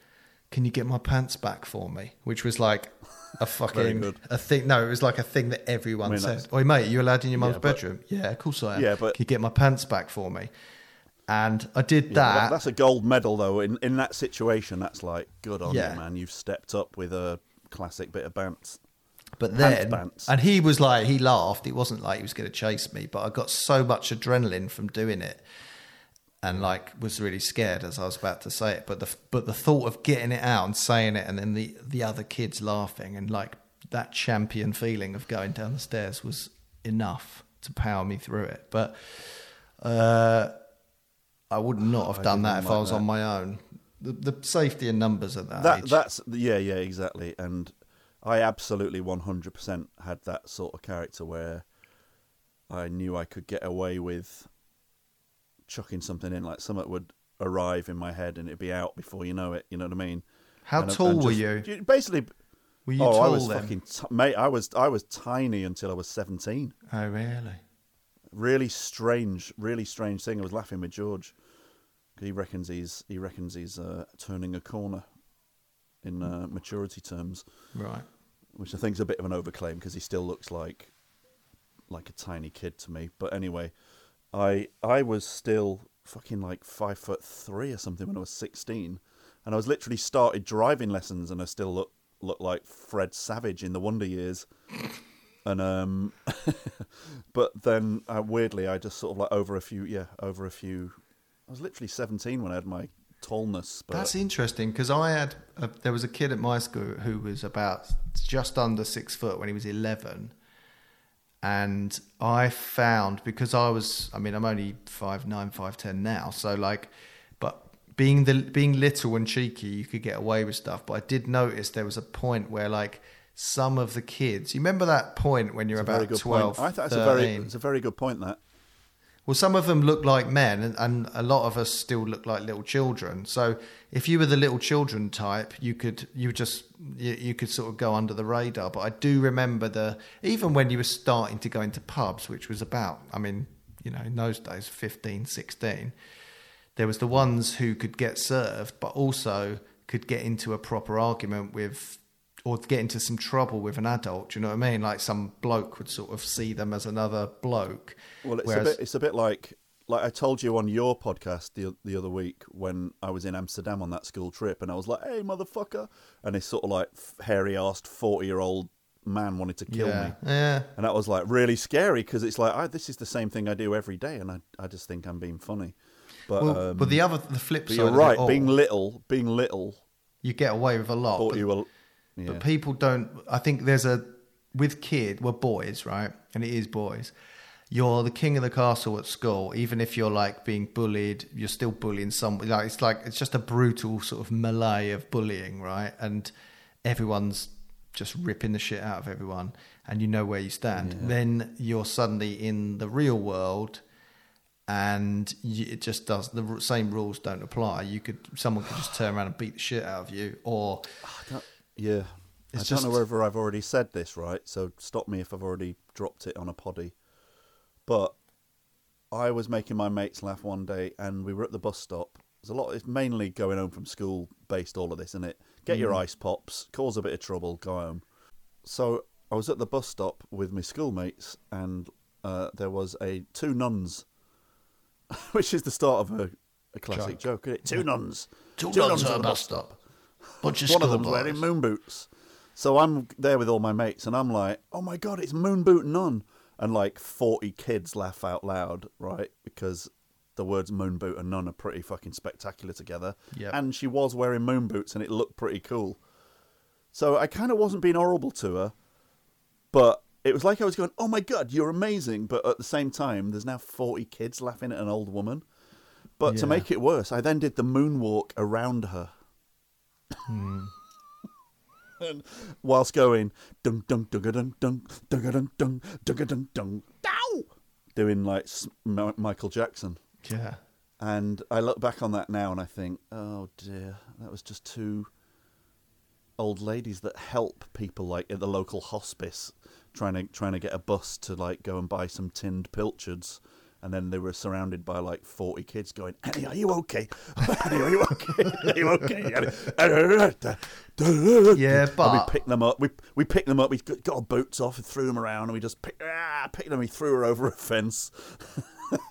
Speaker 3: "Can you get my pants back for me?" Which was like a fucking a thing. No, it was like a thing that everyone
Speaker 1: I mean,
Speaker 3: said. "Oi, mate, are you allowed in your mum's
Speaker 1: Yeah, but-
Speaker 3: bedroom?" Yeah, of course I am.
Speaker 1: Yeah, but-
Speaker 3: can you get my pants back for me? And I did
Speaker 1: Yeah,
Speaker 3: that.
Speaker 1: that- that's a gold medal, though. In in that situation, that's like good on
Speaker 3: Yeah.
Speaker 1: you, man. You've stepped up with a classic bit of bants.
Speaker 3: But then,
Speaker 1: pants.
Speaker 3: and he was like, he laughed. It wasn't like he was going to chase me, but I got so much adrenaline from doing it, and like was really scared as I was about to say it. But the but the thought of getting it out and saying it, and then the the other kids laughing, and like that champion feeling of going down the stairs was enough to power me through it. But uh, I would not have done that if I was
Speaker 1: that.
Speaker 3: on my own. The, the safety in numbers at that,
Speaker 1: That
Speaker 3: age.
Speaker 1: that's yeah yeah exactly. And I absolutely one hundred percent had that sort of character where I knew I could get away with chucking something in, like something would arrive in my head and it'd be out before you know it. You know what I mean?
Speaker 3: How
Speaker 1: And-
Speaker 3: tall
Speaker 1: and
Speaker 3: were you?
Speaker 1: Basically,
Speaker 3: Were you
Speaker 1: oh,
Speaker 3: tall
Speaker 1: I was
Speaker 3: then?
Speaker 1: fucking t- mate. I was I was tiny until I was seventeen.
Speaker 3: Oh really?
Speaker 1: really strange, really strange thing. I was laughing with George. He reckons he's he reckons he's uh, turning a corner in uh, maturity terms,
Speaker 3: Right.
Speaker 1: which I think is a bit of an overclaim because he still looks like like a tiny kid to me. But anyway, I I was still fucking like five foot three or something when I was sixteen, and I was literally started driving lessons, and I still look look like Fred Savage in the Wonder Years. And um, but then uh, weirdly, I just sort of like over a few, yeah, over a few. I was literally seventeen when I had my tallness. But
Speaker 3: That's interesting because I had a, there was a kid at my school who was about just under six foot when he was eleven, and I found because I was I mean I'm only five nine five ten now so like but being the being little and cheeky you could get away with stuff but I did notice there was a point where like some of the kids you remember that point when you're
Speaker 1: it's
Speaker 3: about 12
Speaker 1: point. I thought it's
Speaker 3: 13?
Speaker 1: a very, it's a very good point. That
Speaker 3: Well, some of them look like men, and, and a lot of us still look like little children. So, if you were the little children type, you could you just you, you could sort of go under the radar. But I do remember the even when you were starting to go into pubs, which was about, I mean, you know, in those days, 15, 16, there was the ones who could get served, but also could get into a proper argument with. Or get into some trouble with an adult. Do you know what I mean? Like some bloke would sort of see them as another bloke.
Speaker 1: Well, it's
Speaker 3: whereas-
Speaker 1: a bit, it's a bit like like I told you on your podcast the the other week when I was in Amsterdam on that school trip, and I was like, "Hey, motherfucker!" and this sort of like hairy assed forty year old man wanted to kill
Speaker 3: yeah.
Speaker 1: me.
Speaker 3: Yeah.
Speaker 1: And that was like really scary because it's like I, this is the same thing I do every day, and I, I just think I'm being funny. But
Speaker 3: Well,
Speaker 1: um,
Speaker 3: but the other, the flip side,
Speaker 1: you're
Speaker 3: of it
Speaker 1: right.
Speaker 3: all,
Speaker 1: Being little, being little,
Speaker 3: you get away with a lot. But,
Speaker 1: you were. Yeah.
Speaker 3: but people don't. I think there's a with kid, we're boys, right? And it is boys. You're the king of the castle at school. Even if you're like being bullied, you're still bullying someone. Like it's like it's just a brutal sort of melee of bullying, right? And everyone's just ripping the shit out of everyone, and you know where you stand. Then you're suddenly in the real world and you, it just does the same rules don't apply. You could someone could just turn around and beat the shit out of you, or oh,
Speaker 1: Yeah.
Speaker 3: It's
Speaker 1: I don't know whether I've already said this right, so stop me if I've already dropped it on a poddy. But I was making my mates laugh one day, and we were at the bus stop. There's a lot. It's mainly going home from school based. All of this, isn't it? Get your ice pops, cause a bit of trouble, go home. So I was at the bus stop with my schoolmates, and uh, there was a two nuns, which is the start of a, a classic joke. isn't it? Two nuns,
Speaker 4: Two nuns at the bus stop. Bunch of
Speaker 1: one of them's wearing moon boots. So I'm there with all my mates, and I'm like, "Oh my god, it's Moon Boot Nun!" And like 40 kids laugh out loud, right? Because the words moon boot and nun are pretty fucking spectacular together.
Speaker 3: Yep.
Speaker 1: And she was wearing moon boots, and it looked pretty cool. So I kind of wasn't being horrible to her, but it was like I was going, "Oh my god, you're amazing!" But at the same time, there's now 40 kids laughing at an old woman. But to make it worse, I then did the moonwalk around her. Hmm. And whilst going dun dun dun dun dun dun dun dun dun dun dun dow, doing like Michael Jackson.
Speaker 3: yeah,
Speaker 1: And I look back on that now and I think, oh dear, that was just too old ladies that help people like at the local hospice trying to trying to get a bus to like go and buy some tinned pilchards and then they were surrounded by like 40 kids going Annie are you okay? Annie are you okay? Are you okay Annie?"
Speaker 3: Yeah,
Speaker 1: and
Speaker 3: but-
Speaker 1: we picked them up. We we picked them up. We got our boots off and threw them around and we just picked, ah, picked them. We threw her over a fence.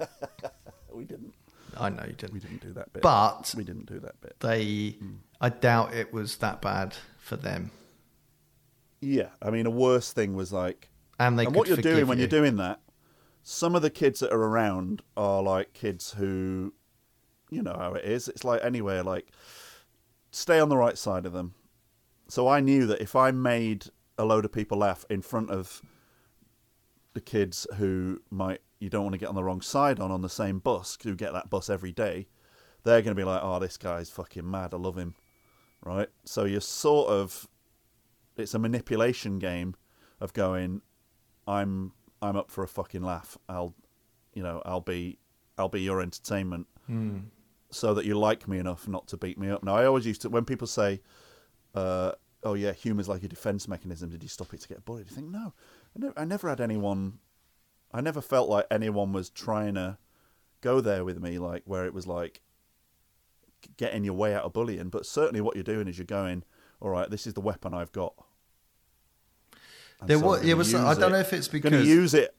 Speaker 1: We didn't.
Speaker 3: I know you didn't.
Speaker 1: we didn't do that bit.
Speaker 3: But
Speaker 1: we didn't do that bit.
Speaker 3: they, I doubt it was that bad for them.
Speaker 1: Yeah, I mean, a worse thing was like,
Speaker 3: And they
Speaker 1: and what you're doing
Speaker 3: forgive
Speaker 1: when you're doing that, some of the kids that are around are like kids who, you know how it is. It's like anywhere, like stay on the right side of them. So I knew that if I made a load of people laugh in front of the kids who might you don't want to get on the wrong side on on the same bus who get that bus every day, they're going to be like, "Oh, this guy's fucking mad. I love him." Right? So you're sort of it's a manipulation game of going i'm i'm up for a fucking laugh. I'll you know i'll be i'll be your entertainment. So that you like me enough not to beat me up. Now i always used to when people say uh, oh yeah humor's like a defense mechanism did you stop it to get bullied? You think no. I never, I never had anyone i never felt like anyone was trying to go there with me like where it was like getting your way out of bullying. But certainly what you're doing is you're going all right this is the weapon i've got And
Speaker 3: There
Speaker 1: so
Speaker 3: was-
Speaker 1: I'm
Speaker 3: yeah,
Speaker 1: gonna
Speaker 3: was- I don't know if it's because
Speaker 1: Gonna
Speaker 3: because-
Speaker 1: use it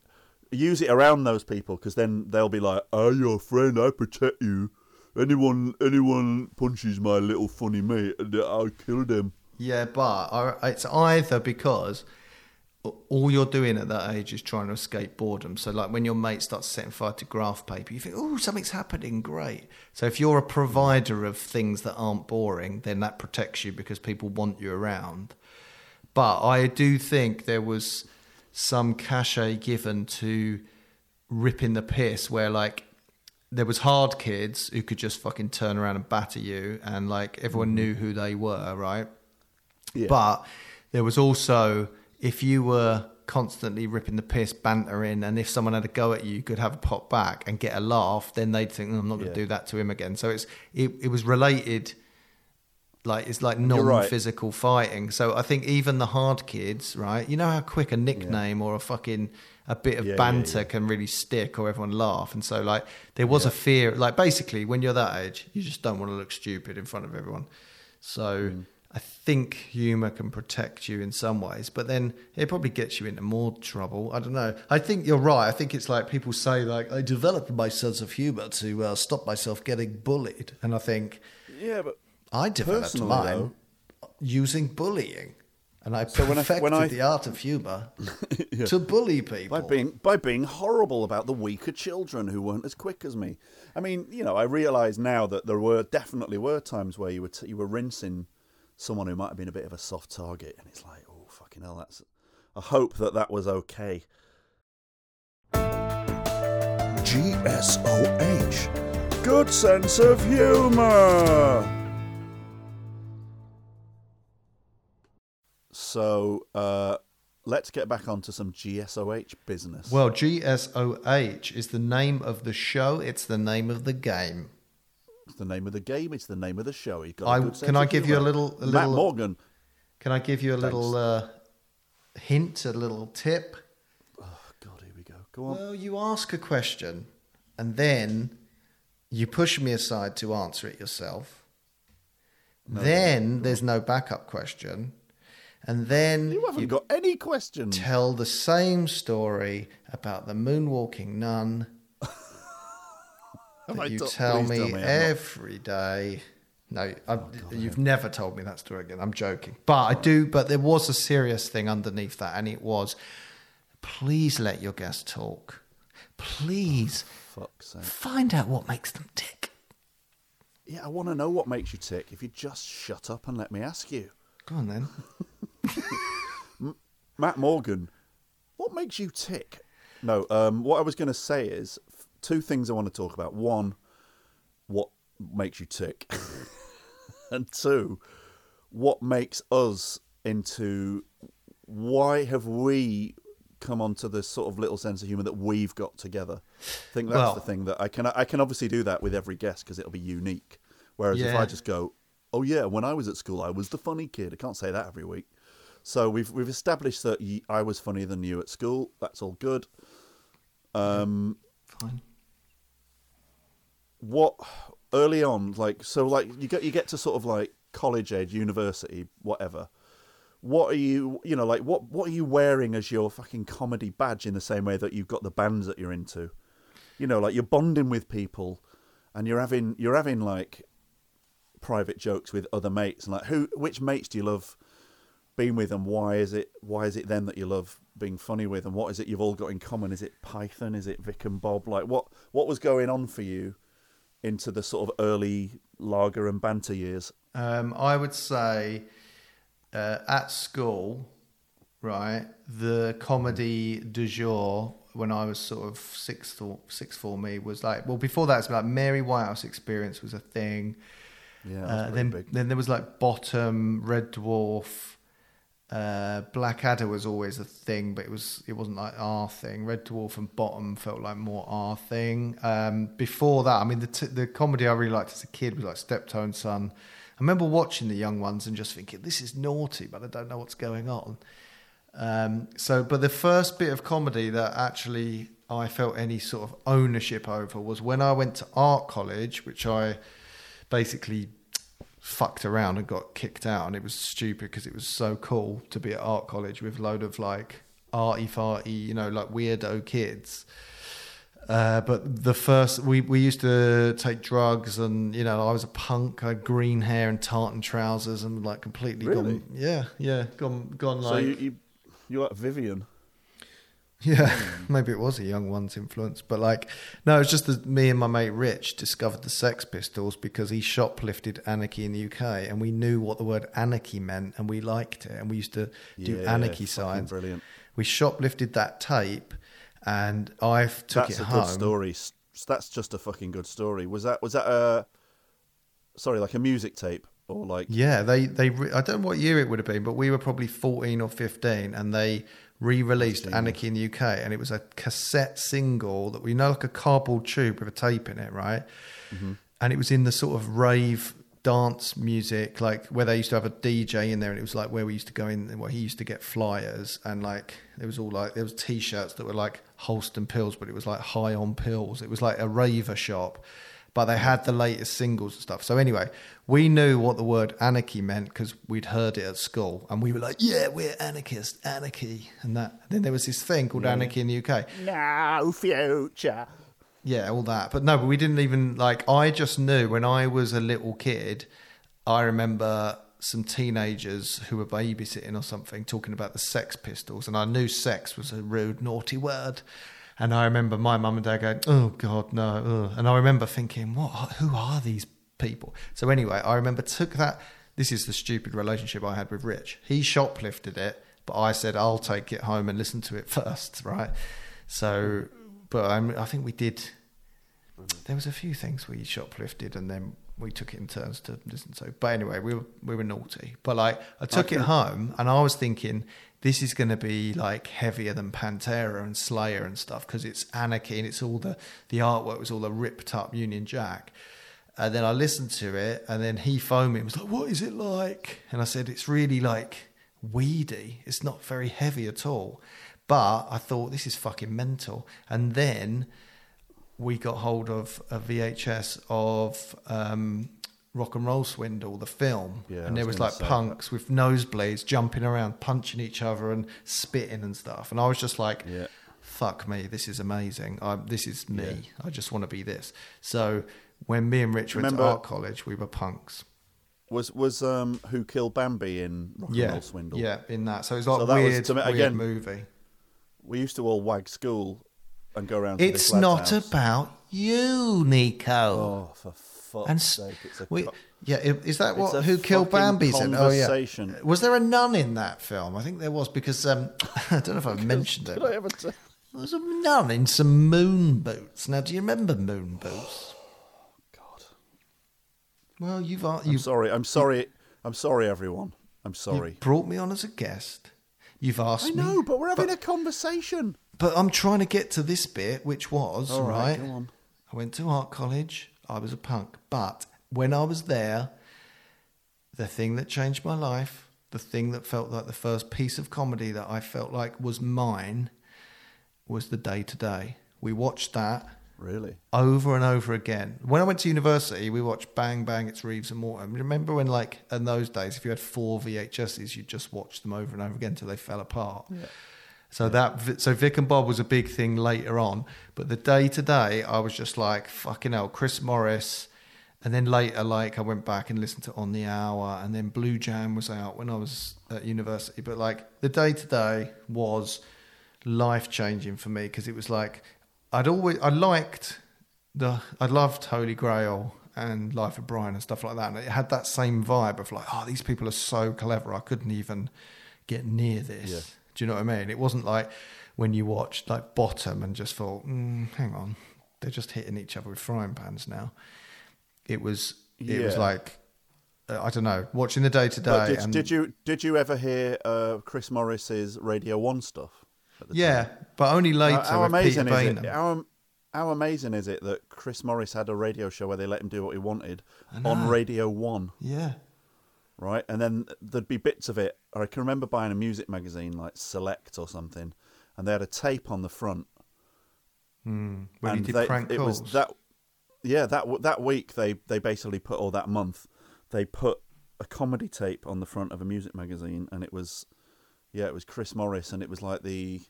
Speaker 1: use it around those people because then they'll be like oh, i'm your friend i protect you anyone anyone punches my little funny mate and uh, i'll kill them
Speaker 3: Yeah, but I- it's either because all you're doing at that age is trying to escape boredom. So, like when your mate starts setting fire to graph paper, you think, "Oh, something's happening, great." So, if you're a provider of things that aren't boring, then that protects you because people want you around. But I do think there was some cachet given to ripping the piss, where like there was hard kids who could just fucking turn around and batter you, and like everyone mm-hmm. knew who they were, right?
Speaker 1: Yeah.
Speaker 3: But there was also if you were constantly ripping the piss, bantering, and if someone had a go at you, you could have a pop back and get a laugh, then they'd think, "Oh, I'm not going to
Speaker 1: Yeah.
Speaker 3: do that to him again. So it's it, it was related like it's like
Speaker 1: You're right.
Speaker 3: non-physical fighting. So I think even the hard kids, right? You know how quick a nickname or a fucking a bit of
Speaker 1: Yeah, yeah,
Speaker 3: banter
Speaker 1: yeah.
Speaker 3: can really stick or everyone laugh. And so like there was a fear like basically when you're that age, you just don't want to look stupid in front of everyone. So
Speaker 1: Mm.
Speaker 3: I think humor can protect you in some ways, but then it probably gets you into more trouble. I don't know. I think you're right. I think it's like people say like I developed my sense of humor to uh, stop myself getting bullied, and I think
Speaker 1: yeah but
Speaker 3: I developed
Speaker 1: Personally,
Speaker 3: mine using bullying, and I
Speaker 1: So when I-
Speaker 3: perfected
Speaker 1: when I-
Speaker 3: the art of humour to bully people.
Speaker 1: by being by being horrible about the weaker children who weren't as quick as me. I mean, you know, I realise now that there were definitely were times where you were t- you were rinsing someone who might have been a bit of a soft target, and it's like, oh fucking hell, that's. I hope that that was okay. GSOH, good sense of humour. So uh, let's get back onto some GSOH business.
Speaker 3: well, GSOH is the name of the show. It's the name of the game.
Speaker 1: It's the name of the game. It's the name of the show. You've got a
Speaker 3: I- can I give you a little- a
Speaker 1: Matt
Speaker 3: little-
Speaker 1: Morgan.
Speaker 3: Can I give you a little uh, hint, a little tip?
Speaker 1: Oh God, here we go. Go on.
Speaker 3: Well, you ask a question, and then you push me aside to answer it yourself. then there's no backup question, and then
Speaker 1: you haven't got any questions.
Speaker 3: tell the same story about the moonwalking nun that you
Speaker 1: to-
Speaker 3: tell me,
Speaker 1: tell me
Speaker 3: every day. No, I, oh, you've never told me that story again. I'm joking, but I do. But there was a serious thing underneath that, and it was, please let your guests talk. Please
Speaker 1: oh, sake.
Speaker 3: find out what makes them tick.
Speaker 1: Yeah, I want to know what makes you tick. If you just shut up and let me ask you,
Speaker 3: Go on then.
Speaker 1: Matt Morgan, what makes you tick? No, um, what I was going to say is f- two things I want to talk about. One, what makes you tick, and two, what makes us into. Why have we come onto this sort of little sense of humour that we've got together? I think that's
Speaker 3: Well-
Speaker 1: the thing that I can I can obviously do that with every guest because it'll be unique. Whereas if I just go, oh yeah, when I was at school, I was the funny kid. I can't say that every week. So we've we've established that I was funnier than you at school. That's all good. Um,
Speaker 3: Fine.
Speaker 1: what early on, like so, like you get you get to sort of like college age, university, whatever. What are you, you know, like what what are you wearing as your fucking comedy badge in the same way that you've got the bands that you're into? You know, like you're bonding with people, and you're having you're having like private jokes with other mates, and like who, which mates do you love being with, and why is it why is it then that you love being funny with, and what is it you've all got in common? Is it Python? Is it Vic and Bob? Like what what was going on for you into the sort of early lager and banter years?
Speaker 3: Um, I would say uh, at school, right, the comedy du jour when I was sort of sixth or sixth for me was like well before that it's like Mary Whitehouse Experience was a thing.
Speaker 1: Yeah,
Speaker 3: Uh, then
Speaker 1: big.
Speaker 3: then there was like Bottom, Red Dwarf, uh, Blackadder was always a thing, but it was it wasn't like our thing. Red Dwarf and Bottom felt like more our thing. Um, before that, I mean the t- the comedy I really liked as a kid was like Steptoe and Son. I remember watching the young ones and just thinking this is naughty, but I don't know what's going on. Um, so, but the first bit of comedy that actually I felt any sort of ownership over was when I went to art college, which I basically fucked around and got kicked out, and it was stupid because it was so cool to be at art college with a load of like arty farty, you know, like weirdo kids. Uh, but the first we, we used to take drugs and you know I was a punk I had green hair and tartan trousers and like completely
Speaker 1: Really?
Speaker 3: gone yeah yeah gone gone
Speaker 1: so
Speaker 3: like
Speaker 1: you, you you're like Vivian.
Speaker 3: Yeah, hmm. maybe it was a young one's influence, but like, no, it's just that me and my mate Rich discovered the Sex Pistols because he shoplifted Anarchy in the UK, and we knew what the word anarchy meant, and we liked it, and we used to do
Speaker 1: Yeah,
Speaker 3: anarchy signs.
Speaker 1: brilliant.
Speaker 3: We shoplifted that tape, and I took
Speaker 1: That's
Speaker 3: it
Speaker 1: a good story. That's just a fucking good story. Was that was that a sorry like a music tape or like
Speaker 3: Yeah, they they re- I don't know what year it would have been, but we were probably fourteen or fifteen, and they re-released Anarchy in the UK, and it was a cassette single that we know like a cardboard tube with a tape in it, right? Mm-hmm. And it was in the sort of rave dance music, like where they used to have a DJ in there, and it was like where we used to go in, and where he used to get flyers, and like it was all like there was T-shirts that were like Holsten Pils, but it was like high on pills. It was like a raver shop but they had the latest singles and stuff. So anyway, we knew what the word anarchy meant because we'd heard it at school, and we were like, "Yeah, we're anarchist, anarchy," and that. then there was this thing called anarchy in the UK.
Speaker 5: No future.
Speaker 3: Yeah, all that. But no, but we didn't even like. I just knew when I was a little kid. I remember some teenagers who were babysitting or something talking about the Sex Pistols, and I knew sex was a rude, naughty word. And I remember my mum and dad going, "Oh God, no!" ugh." And I remember thinking, "What? Who are these people?" So anyway, I remember took that. This is the stupid relationship I had with Rich. He shoplifted it, but I said I'll take it home and listen to it first, right? So, but I'm, I think we did. There was a few things we shoplifted, and then we took it in turns to listen to. But anyway, we were we were naughty. But like, I took it home, and I was thinking this is going to be like heavier than Pantera and Slayer and stuff because it's anarchy and it's all the the artwork was all the ripped up Union Jack. And then I listened to it, and then he phoned me and was like, "What is it like?" And I said, "It's really like weedy. It's not very heavy at all." But I thought this is fucking mental. And then we got hold of a VHS of um, Rock and Roll Swindle, the film,
Speaker 1: Yeah,
Speaker 3: and there
Speaker 1: was
Speaker 3: was like punks with nosebleeds jumping around, punching each other, and spitting and stuff. And I was just like,
Speaker 1: Yeah.
Speaker 3: "Fuck me, this is amazing. I, this is me. I just want to be this." So when me and Rich went to art college, we were punks.
Speaker 1: was was um who killed Bambi in Rock and
Speaker 3: Yeah,
Speaker 1: Roll Swindle?
Speaker 3: yeah, in that. So it's like
Speaker 1: So that was-
Speaker 3: weird,
Speaker 1: to me-
Speaker 3: weird
Speaker 1: again,
Speaker 3: movie.
Speaker 1: We used to all wag school and go around. To
Speaker 3: It's not
Speaker 1: house.
Speaker 3: about you, Nico.
Speaker 1: Oh, for fuck's
Speaker 3: and
Speaker 1: sake! It's a
Speaker 3: we,
Speaker 1: co-
Speaker 3: yeah, is that what who killed
Speaker 1: fucking
Speaker 3: Bambi? Said? Oh yeah. Was there a nun in that film? I think there was because um, I don't know if I've mentioned it.
Speaker 1: Did I ever tell?
Speaker 3: There was a nun in some moon boots. Now, do you remember moon boots? Well, you've uh,
Speaker 1: I'm
Speaker 3: you've,
Speaker 1: sorry. I'm sorry. I'm sorry, everyone. I'm sorry.
Speaker 3: you brought me on as a guest. You've asked me.
Speaker 1: I
Speaker 3: me.
Speaker 1: know, but we're having a conversation.
Speaker 3: But I'm trying to get to this bit, which was
Speaker 1: All right,
Speaker 3: right. I went to art college. I was a punk, but when I was there, the thing that changed my life, the thing that felt like the first piece of comedy that I felt like was mine, was the Day Today. We watched that
Speaker 1: Really?
Speaker 3: over and over again. When I went to university, we watched Bang Bang, It's Reeves and Mortimer. Remember when, like, in those days, if you had four VHSs, you just watched them over and over again until they fell apart. So that, so Vic and Bob was a big thing later on, but the Day Today, I was just like, fucking hell, Chris Morris. And then later, like, I went back and listened to On the Hour, and then Blue Jam was out when I was at university. But like, the Day Today was life changing for me because it was like I'd always I liked the I loved Holy Grail and Life of Brian and stuff like that, and it had that same vibe of like, oh, these people are so clever. I couldn't even get near this.
Speaker 1: Yeah.
Speaker 3: Do you know what I mean? It wasn't like when you watched like Bottom and just thought, mm, hang on, they're just hitting each other with frying pans now. It was it was like uh, I don't know, watching the Day Today.
Speaker 1: did, did you did you ever hear uh, Chris Morris's Radio One stuff? At the
Speaker 3: Yeah,
Speaker 1: time?
Speaker 3: but only later.
Speaker 1: How, how amazing
Speaker 3: Peter
Speaker 1: is
Speaker 3: Baynham.
Speaker 1: it? How, how amazing is it that Chris Morris had a radio show where they let him do what he wanted on Radio One,
Speaker 3: Yeah.
Speaker 1: right? And then there'd be bits of it. Or I can remember buying a music magazine like Select or something, and they had a tape on the front.
Speaker 3: Mm, when he
Speaker 1: and
Speaker 3: did
Speaker 1: they-
Speaker 3: prank
Speaker 1: it
Speaker 3: calls.
Speaker 1: was that yeah that that week they they basically put all that month they put a comedy tape on the front of a music magazine and it was yeah it was Chris Morris and it was like the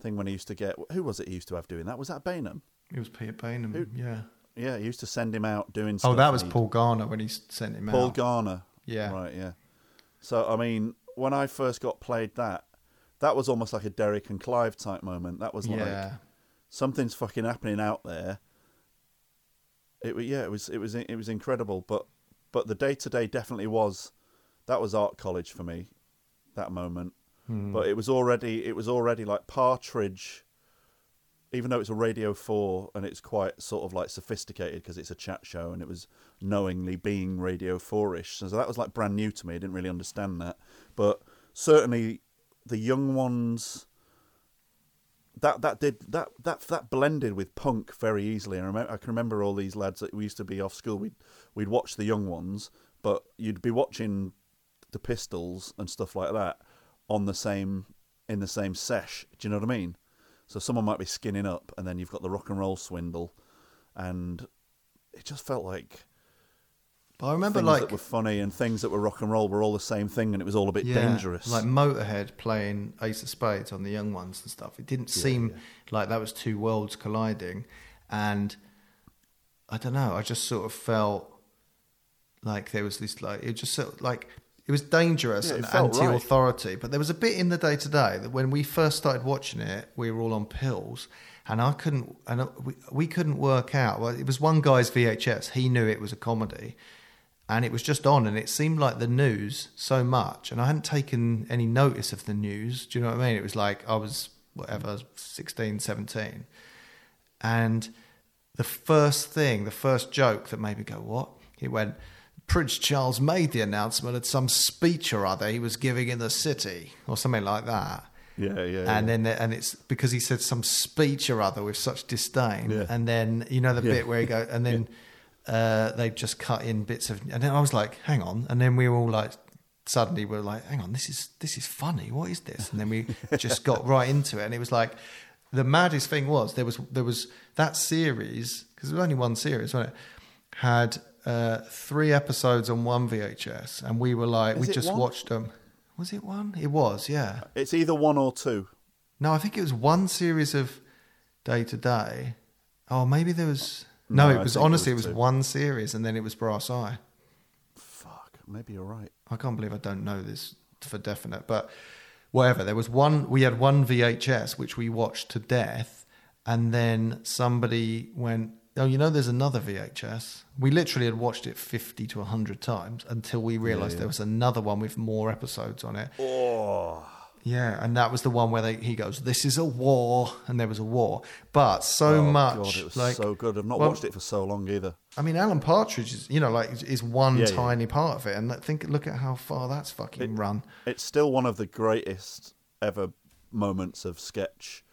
Speaker 1: thing when he used to get who was it he used to have doing that was that Baynham
Speaker 3: It was Peter Baynham.
Speaker 1: Who-
Speaker 3: yeah.
Speaker 1: yeah he used to send him out doing
Speaker 3: Oh, that was Paul Garner when he sent him
Speaker 1: Paul
Speaker 3: out.
Speaker 1: Paul Garner
Speaker 3: Yeah.
Speaker 1: right yeah so I mean when I first got played that that was almost like a Derek and Clive type moment that was like
Speaker 3: yeah.
Speaker 1: something's fucking happening out there. It yeah, it was it was it was incredible, but but the Day Today definitely was that was art college for me, that moment. Hmm. But it was already it was already like Partridge, even though it's a Radio Four and it's quite sort of like sophisticated because it's a chat show and it was knowingly being Radio Four-ish. So that was like brand new to me. I didn't really understand that, but certainly the young ones that that did that that that blended with punk very easily. I, remember, I can remember all these lads that we used to be off school. We'd we'd watch the young ones, but you'd be watching the Pistols and stuff like that on the same in the same sesh. Do you know what I mean? So someone might be skinning up, and then you've got the rock and roll swindle, and it just felt like
Speaker 3: But I remember
Speaker 1: things
Speaker 3: like
Speaker 1: that were funny and things that were rock and roll were all the same thing, and it was all a bit
Speaker 3: yeah,
Speaker 1: dangerous.
Speaker 3: Like Motorhead playing Ace of Spades on the young ones and stuff. It didn't seem like that was two worlds colliding, and I don't know. I just sort of felt like there was this like it just sort of like it was dangerous
Speaker 1: Yeah, it
Speaker 3: and anti-authority. But there was a bit in the Day Today that when we first started watching it, we were all on pills, and I couldn't and we, we couldn't work out. Well, it was one guy's VHS. He knew it was a comedy. And it was just on, and it seemed like the news so much. And I hadn't taken any notice of the news. Do you know what I mean? It was like I was, whatever, 16, 17. And the first thing, the first joke that made me go, what? He went, Prince Charles made the announcement at some speech or other he was giving in the city, or something like that.
Speaker 1: yeah, yeah,
Speaker 3: And
Speaker 1: yeah.
Speaker 3: then, and it's because he said some speech or other with such disdain.
Speaker 1: Yeah.
Speaker 3: And then, you know, the
Speaker 1: Yeah.
Speaker 3: bit where he go, and then uh, they just cut in bits of, and then I was like, hang on. And then we were all like, suddenly we were like, hang on, this is, this is funny. What is this? And then we just got right into it. And it was like, the maddest thing was there was, there was that series, because it was only one series, wasn't it? Had uh, three episodes on one VHS. And we were like,
Speaker 1: Is
Speaker 3: we just
Speaker 1: one?
Speaker 3: watched them. Was it one? It was, yeah.
Speaker 1: It's either one or two.
Speaker 3: No, I think it was one series of Day Today. Oh, maybe there was. No,
Speaker 1: No,
Speaker 3: it was
Speaker 1: think it
Speaker 3: honestly
Speaker 1: was
Speaker 3: it was one series, and then it was Brass Eye.
Speaker 1: Fuck, maybe you're right.
Speaker 3: I can't believe I don't know this for definite, but whatever. There was one. We had one VHS which we watched to death, and then somebody went, "Oh, you know, there's another VHS." We literally had watched it fifty to hundred times until we realised
Speaker 1: yeah.
Speaker 3: there was another one with more episodes on it.
Speaker 1: Oh,
Speaker 3: Yeah, and that was the one where they, he goes, "This is a war," and there was a war, but so
Speaker 1: oh
Speaker 3: much
Speaker 1: God, it was
Speaker 3: like
Speaker 1: so good. I've not
Speaker 3: well,
Speaker 1: watched it for so long either.
Speaker 3: I mean, Alan Partridge is, you know, like is- one
Speaker 1: Yeah, yeah.
Speaker 3: tiny part of it, and think, look at how far that's fucking run.
Speaker 1: It's still one of the greatest ever moments of sketch
Speaker 3: Yeah.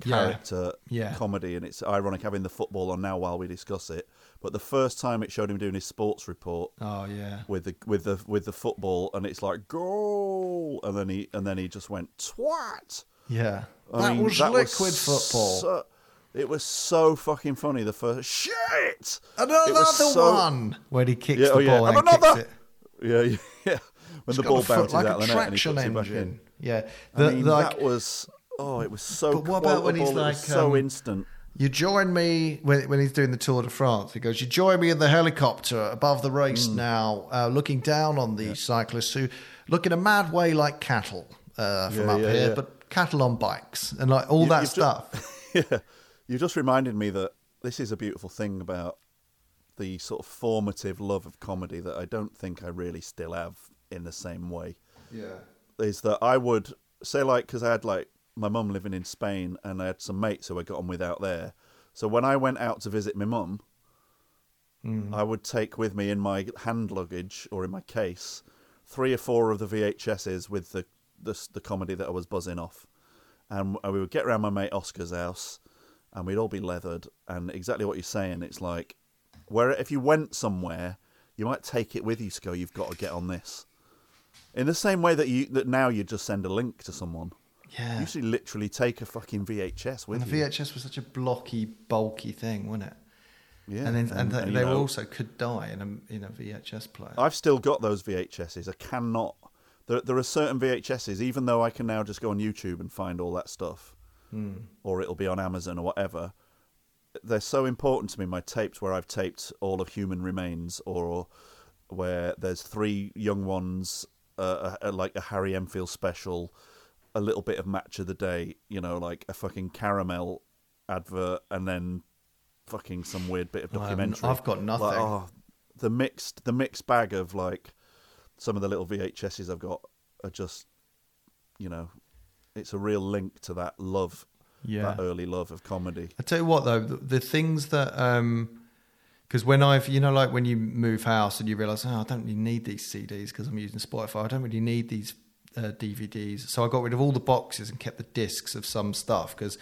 Speaker 1: Character
Speaker 3: Yeah.
Speaker 1: comedy, and it's ironic having the football on now while we discuss it. But the first time it showed him doing his sports report
Speaker 3: Oh yeah.
Speaker 1: with the with the with the football, and it's like goal, and then he and then he just went twat.
Speaker 3: Yeah.
Speaker 1: I
Speaker 3: that
Speaker 1: mean,
Speaker 3: was
Speaker 1: that
Speaker 3: liquid football.
Speaker 1: so- it was so fucking funny. The first shit.
Speaker 3: Another
Speaker 1: was so-
Speaker 3: one where he kicks
Speaker 1: Yeah, oh,
Speaker 3: the
Speaker 1: oh, yeah.
Speaker 3: ball
Speaker 1: And
Speaker 3: and, kicks it.
Speaker 1: Yeah, yeah, yeah. When the ball bounces
Speaker 3: like
Speaker 1: out of the net and he puts it back in.
Speaker 3: Yeah.
Speaker 1: I mean,
Speaker 3: the, like,
Speaker 1: that was oh, it was so.
Speaker 3: But what about when he's like,
Speaker 1: so
Speaker 3: um,
Speaker 1: instant?
Speaker 3: You join me when, when he's doing the Tour de France. He goes, "You join me in the helicopter above the race
Speaker 1: Mm.
Speaker 3: now, uh, looking down on the cyclists who look in a mad way like cattle uh, from
Speaker 1: Yeah,
Speaker 3: up
Speaker 1: yeah,
Speaker 3: here,
Speaker 1: yeah.
Speaker 3: but cattle on bikes and like all
Speaker 1: You-
Speaker 3: that stuff."
Speaker 1: yeah, you just reminded me that this is a beautiful thing about the sort of formative love of comedy that I don't think I really still have in the same way.
Speaker 3: yeah,
Speaker 1: Is that I would say like because I had like my mum living in Spain and I had some mates who I got on with out there. So when I went out to visit my mum, mm-hmm. I would take with me in my hand luggage or in my case three or four of the VHSs with the the, the comedy that I was buzzing off, and we would get around my mate Oscar's house, and we'd all be leathered. And exactly what you're saying, it's like where if you went somewhere, you might take it with you to go. You've got to get on this. In the same way that you that now you just send a link to someone.
Speaker 3: Yeah.
Speaker 1: Used to literally take a fucking VHS with
Speaker 3: And the
Speaker 1: you.
Speaker 3: VHS was such a blocky, bulky thing, wasn't it?
Speaker 1: Yeah,
Speaker 3: and then, and, they,
Speaker 1: you
Speaker 3: they
Speaker 1: know,
Speaker 3: also could die in a in a VHS player.
Speaker 1: I've still got those VHSs. I cannot. There, there are certain VHSs, even though I can now just go on YouTube and find all that stuff, or it'll be on Amazon or whatever. They're so important to me. My tapes, where I've taped all of Human Remains, or where there's three young ones, uh, uh, like a Harry Enfield special, a little bit of Match of the Day, you know, like a fucking caramel advert, and then fucking some weird bit of documentary.
Speaker 3: I've got nothing.
Speaker 1: Like, oh, the mixed the mixed bag of like some of the little VHSs I've got are just, you know, it's a real link to that love,
Speaker 3: Yeah.
Speaker 1: that early love of comedy.
Speaker 3: I tell you what though, the, the things that um because when I've you know like when you move house and you realize oh I don't really need these CDs because I'm using Spotify. I don't really need these uh, DVDs. So I got rid of all the boxes and kept the discs of some stuff because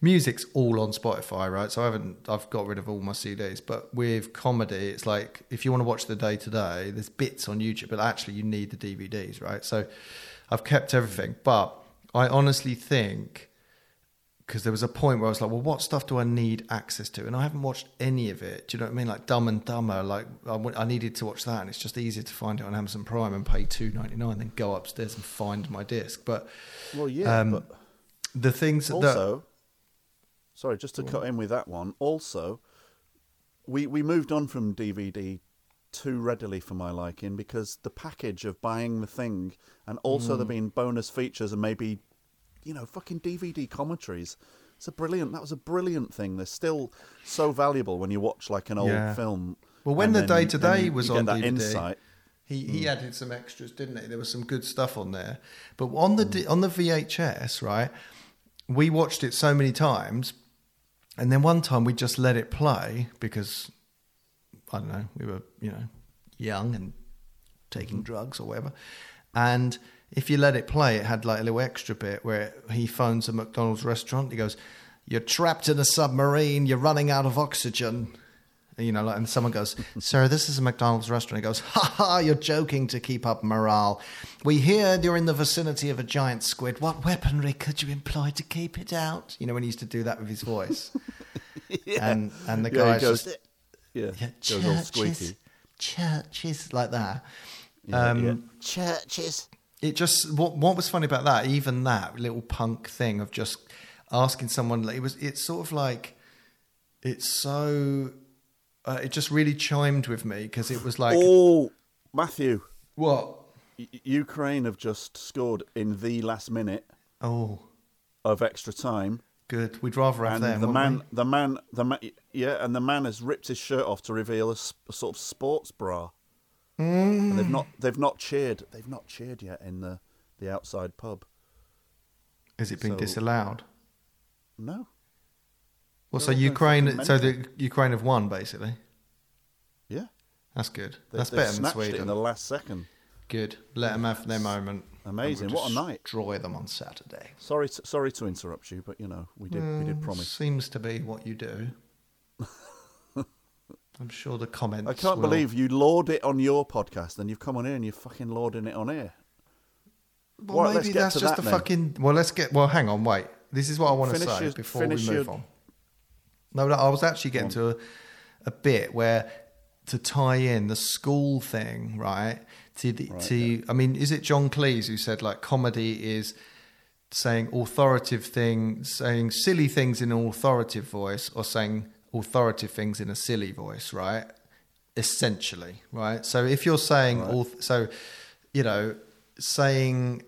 Speaker 3: music's all on Spotify, right? So I haven't I've got rid of all my CDs. But with comedy, it's like if you want to watch the Day Today, there's bits on YouTube, but actually you need the DVDs, right? So I've kept everything, but I honestly think because there was a point where I was like, well, what stuff do I need access to? And I haven't watched any of it. Do you know what I mean? Like Dumb and Dumber, like I, w- I needed to watch that, and it's just easier to find it on Amazon Prime and pay two ninety nine than go upstairs and find my disc. But
Speaker 1: Well, yeah,
Speaker 3: um,
Speaker 1: but
Speaker 3: the things that
Speaker 1: sorry, just to cut in with that one. Also, we we moved on from DVD too readily for my liking because the package of buying the thing and also
Speaker 3: Mm.
Speaker 1: there being bonus features and maybe you know fucking DVD commentaries. It's a brilliant. That was a brilliant thing. They're still so valuable when you watch like an old
Speaker 3: Yeah.
Speaker 1: film.
Speaker 3: Well, when the Day
Speaker 1: Today
Speaker 3: was on
Speaker 1: that
Speaker 3: DVD,
Speaker 1: insight.
Speaker 3: he
Speaker 1: Hmm.
Speaker 3: he added some extras, didn't he? There was some good stuff on there. But on the
Speaker 1: Hmm.
Speaker 3: D- on the VHS, right? We watched it so many times, and then one time we just let it play because I don't know, we were you know young and taking drugs or whatever, and. If you let it play, it had like a little extra bit where he phones a McDonald's restaurant. He goes, "You're trapped in a submarine. You're running out of oxygen." you know, like, and someone goes, "Sir, this is a McDonald's restaurant." He goes, "Ha ha! You're joking to keep up morale. We hear you're in the vicinity of a giant squid. What weaponry could you employ to keep it out?" You know, when he used to do that with his voice, and and the
Speaker 1: Yeah,
Speaker 3: guy
Speaker 1: goes-
Speaker 3: just
Speaker 1: Yeah,
Speaker 3: yeah, churches,
Speaker 1: squeaky.
Speaker 3: churches like that.
Speaker 1: Yeah,
Speaker 3: um,
Speaker 1: yeah.
Speaker 5: Churches.
Speaker 3: It just what what was funny about that even that little punk thing of just asking someone it was it's sort of like it's so uh, it just really chimed with me because it was like
Speaker 1: oh, Matthew,
Speaker 3: what
Speaker 1: U- Ukraine have just scored in the last minute
Speaker 3: oh
Speaker 1: of extra time,
Speaker 3: good we'd rather have
Speaker 1: and
Speaker 3: them
Speaker 1: the man,
Speaker 3: we?
Speaker 1: the man, the man, yeah, and the man has ripped his shirt off to reveal a sort of sports bra. And they've not, they've not cheered, they've not cheered yet in the the outside pub.
Speaker 3: is it been
Speaker 1: so-
Speaker 3: disallowed
Speaker 1: No,
Speaker 3: well so
Speaker 1: all going
Speaker 3: Ukraine so the Ukraine have won basically
Speaker 1: yeah,
Speaker 3: that's good
Speaker 1: they,
Speaker 3: that's better than Sweden
Speaker 1: in the last second.
Speaker 3: good let them have their moment
Speaker 1: Amazing.
Speaker 3: We'll
Speaker 1: What a night.
Speaker 3: destroy them on Saturday
Speaker 1: Sorry, to, sorry to interrupt you, but you know we did, we did
Speaker 3: Mm,
Speaker 1: promise.
Speaker 3: Seems to be what you do. I'm sure the comments.
Speaker 1: I can't
Speaker 3: will-
Speaker 1: believe you laud it on your podcast, and you've come on here and you're fucking lauding it on here.
Speaker 3: Well, maybe that's just
Speaker 1: that
Speaker 3: a
Speaker 1: then.
Speaker 3: fucking. Well, let's get. Well, hang on, wait. This is what I want to say
Speaker 1: your-
Speaker 3: before we move
Speaker 1: your-
Speaker 3: on. No, no, I was actually getting to a, a bit where to tie in the school thing, right? To the, to, I mean, is it John Cleese who said like comedy is saying authoritative things, saying silly things in an authoritative voice, or saying authoritative things in a silly voice, right? Essentially, right? So if you're saying, all, so you know, saying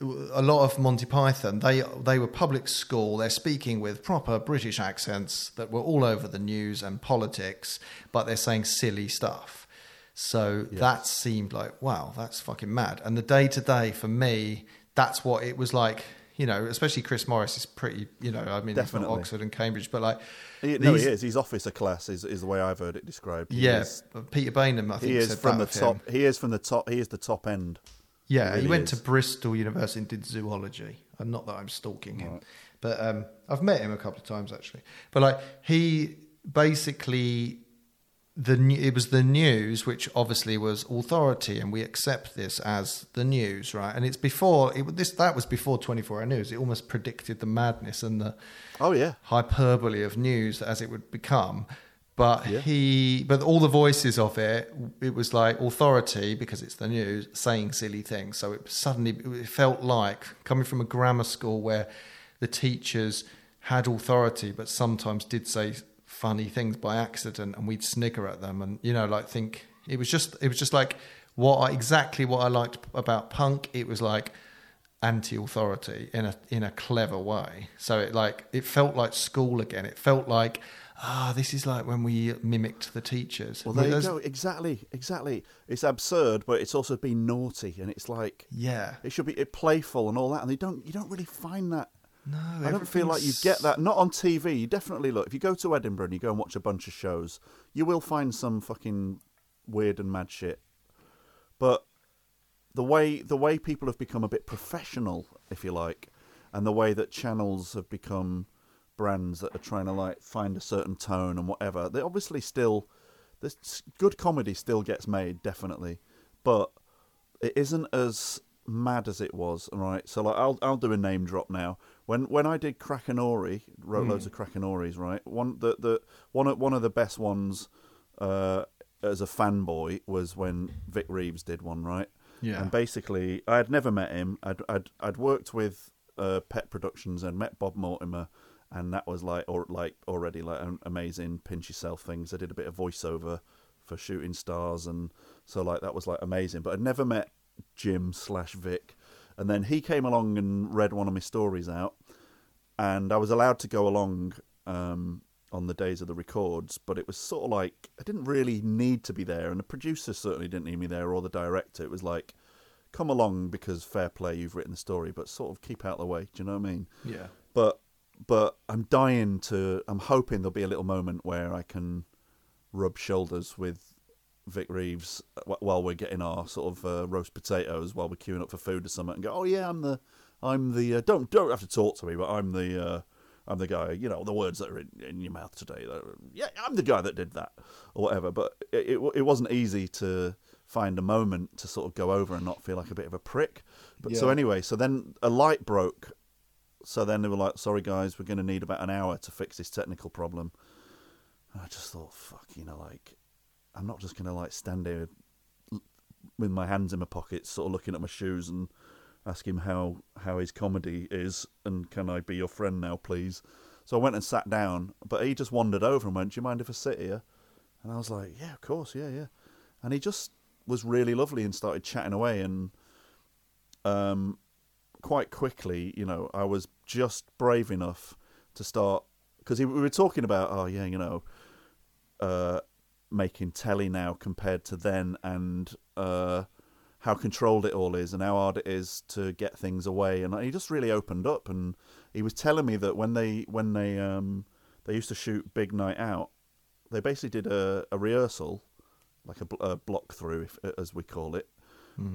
Speaker 3: a lot of Monty Python, they they were public school. They're speaking with proper British accents that were all over the news and politics, but they're saying silly stuff. So that seemed like wow, that's fucking mad. And the Day Today for me, that's what it was like. You know, especially Chris Morris is pretty. You know, I mean,
Speaker 1: Definitely.
Speaker 3: not Oxford and Cambridge, but like,
Speaker 1: He, no,
Speaker 3: these-
Speaker 1: he is. He's officer class, is, is the way I've heard it described. He
Speaker 3: Yeah,
Speaker 1: is,
Speaker 3: Peter Baynham, I think,
Speaker 1: he is
Speaker 3: said
Speaker 1: from the
Speaker 3: of him.
Speaker 1: top. He is from the top. He is the top end.
Speaker 3: Yeah,
Speaker 1: He
Speaker 3: he, went
Speaker 1: is.
Speaker 3: to Bristol University and did zoology. And not that I'm stalking him, but um, I've met him a couple of times actually. But like he basically the new- it was the news which obviously was authority and we accept this as the news right and it's before it this that was before 24 hour news it almost predicted the madness and the
Speaker 1: Oh yeah,
Speaker 3: hyperbole of news as it would become. But
Speaker 1: Yeah.
Speaker 3: he, but all the voices of it, it was like authority because it's the news saying silly things. So it suddenly it felt like coming from a grammar school where the teachers had authority, but sometimes did say funny things by accident, and we'd snigger at them, and you know, like think it was just it was just like what I, exactly what I liked about punk. It was like anti-authority in a in a clever way. So it like it felt like school again. It felt like ah, this is like when we mimicked the teachers.
Speaker 1: Well, there you go. Exactly, exactly. It's absurd, but it's also been naughty, and it's like
Speaker 3: Yeah.
Speaker 1: it should be it playful and all that. And they don't, you don't really find that.
Speaker 3: No,
Speaker 1: I don't feel like you get that. Not on TV. You definitely look. If you go to Edinburgh and you go and watch a bunch of shows, you will find some fucking weird and mad shit. But the way the way people have become a bit professional, if you like, and the way that channels have become brands that are trying to like find a certain tone and whatever, they obviously still this good comedy still gets made definitely, but it isn't as mad as it was. Right, so like I'll I'll do a name drop now. When when I did Crackanory, wrote loads of Crackanorys. Right, one the the one of one of the best ones. Uh, as a fanboy was when Vic Reeves did one, right?
Speaker 3: Yeah.
Speaker 1: And basically, I had never met him. I'd I'd, I'd worked with uh, Pett Productions and met Bob Mortimer, and that was like or like already like an amazing pinch yourself things. I did a bit of voiceover for Shooting Stars, and so like that was like amazing. But I'd never met Jim slash Vic, and then he came along and read one of my stories out, and I was allowed to go along. Um, on the days of the records, but it was sort of like I didn't really need to be there, and the producer certainly didn't need me there, or the director. It was like, come along because fair play, you've written the story, but sort of keep out of the way. Do you know what I mean?
Speaker 3: Yeah.
Speaker 1: But but I'm dying to. I'm hoping there'll be a little moment where I can rub shoulders with Vic Reeves while we're getting our sort of uh, roast potatoes while we're queuing up for food or something, and go, oh yeah, I'm the I'm the uh, don't don't have to talk to me, but I'm the. Uh, I'm the guy, you know, the words that are in, in your mouth today. that yeah, I'm the guy that did that, or whatever. But it, it it wasn't easy to find a moment to sort of go over and not feel like a bit of a prick. But so anyway, so then a light broke. So then they were like, "Sorry guys, we're going to need about an hour to fix this technical problem." And I just thought, "Fuck," you know, like I'm not just going to like stand here with my hands in my pockets, sort of looking at my shoes and ask him how how his comedy is and can I be your friend now, please? So I went and sat down, but he just wandered over and went, "Do you mind if I sit here?" And I was like, "Yeah, of course, yeah, yeah." And he just was really lovely and started chatting away and um quite quickly, you know, I was just brave enough to start because we were talking about, oh yeah, you know, uh, making telly now compared to then, and uh, how controlled it all is, and how hard it is to get things away. And he just really opened up, and he was telling me that when they when they um, they used to shoot Big Night Out, they basically did a, a rehearsal, like a, a block through, if, as we call it,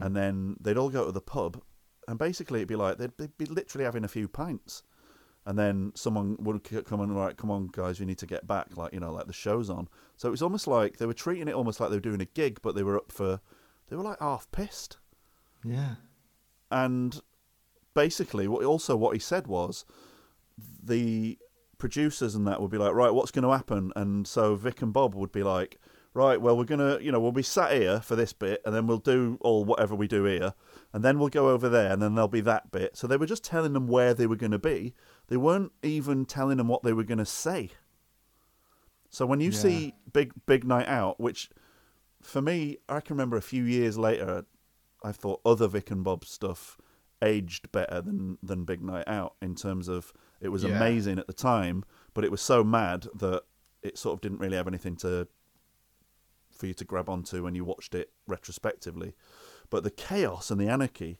Speaker 1: and then they'd all go to the pub, and basically it'd be like they'd, they'd be literally having a few pints, and then someone would come and right, come on, guys, we need to get back, like you know, like the show's on. So it was almost like they were treating it almost like they were doing a gig, but they were up for, they were like half pissed,
Speaker 3: Yeah.
Speaker 1: and basically, what also what he said was, the producers and that would be like, right, what's going to happen? And so Vic and Bob would be like, right, well, we're gonna, you know, we'll be sat here for this bit, and then we'll do all whatever we do here, and then we'll go over there, and then there'll be that bit. So they were just telling them where they were going to be. They weren't even telling them what they were going to say. So when you
Speaker 3: Yeah.
Speaker 1: see Big Big Night Out, which for me, I can remember a few years later, I thought other Vic and Bob stuff aged better than than Big Night Out in terms of it was
Speaker 3: Yeah.
Speaker 1: amazing at the time, but it was so mad that it sort of didn't really have anything to for you to grab onto when you watched it retrospectively. But the chaos and the anarchy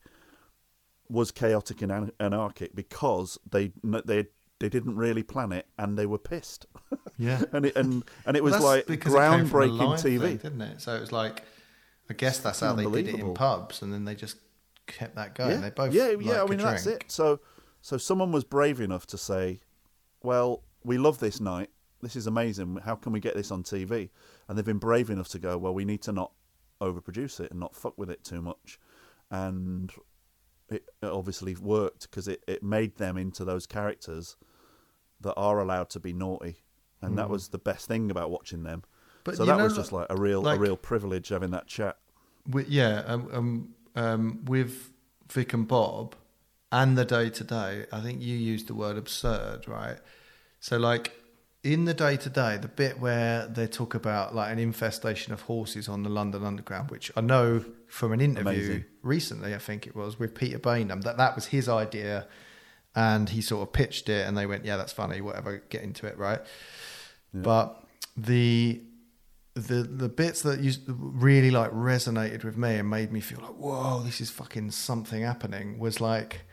Speaker 1: was chaotic and anarchic because they they they didn't really plan it and they were pissed.
Speaker 3: Yeah.
Speaker 1: and it and and it was like
Speaker 3: because it came
Speaker 1: groundbreaking TV.
Speaker 3: thing, didn't it? So it was like, I guess that's how they did it in pubs, and then they just kept that going.
Speaker 1: yeah,
Speaker 3: They both
Speaker 1: yeah,
Speaker 3: like
Speaker 1: yeah. I mean, that's it. So, so someone was brave enough to say, "Well, we love this night. This is amazing. How can we get this on TV?" And they've been brave enough to go, "Well, we need to not overproduce it and not fuck with it too much." And it, obviously worked because it, it made them into those characters that are allowed to be naughty, and that was the best thing about watching them.
Speaker 3: Mm. But
Speaker 1: so that
Speaker 3: know,
Speaker 1: was just like a real
Speaker 3: like-
Speaker 1: a real privilege having that chat.
Speaker 3: Wi- yeah, um, um, um, with Vic and Bob and the Day Today, I think you used the word absurd, right? So, like in the Day Today, the bit where they talk about like an infestation of horses on the London Underground, which I know from an interview
Speaker 1: Amazing.
Speaker 3: recently, I think it was with Peter Baynham, that that was his idea, and he sort of pitched it, and they went, "Yeah, that's funny, whatever, get into it, right?" But the the the bits that used really like resonated with me and made me feel like whoa this is fucking something happening was like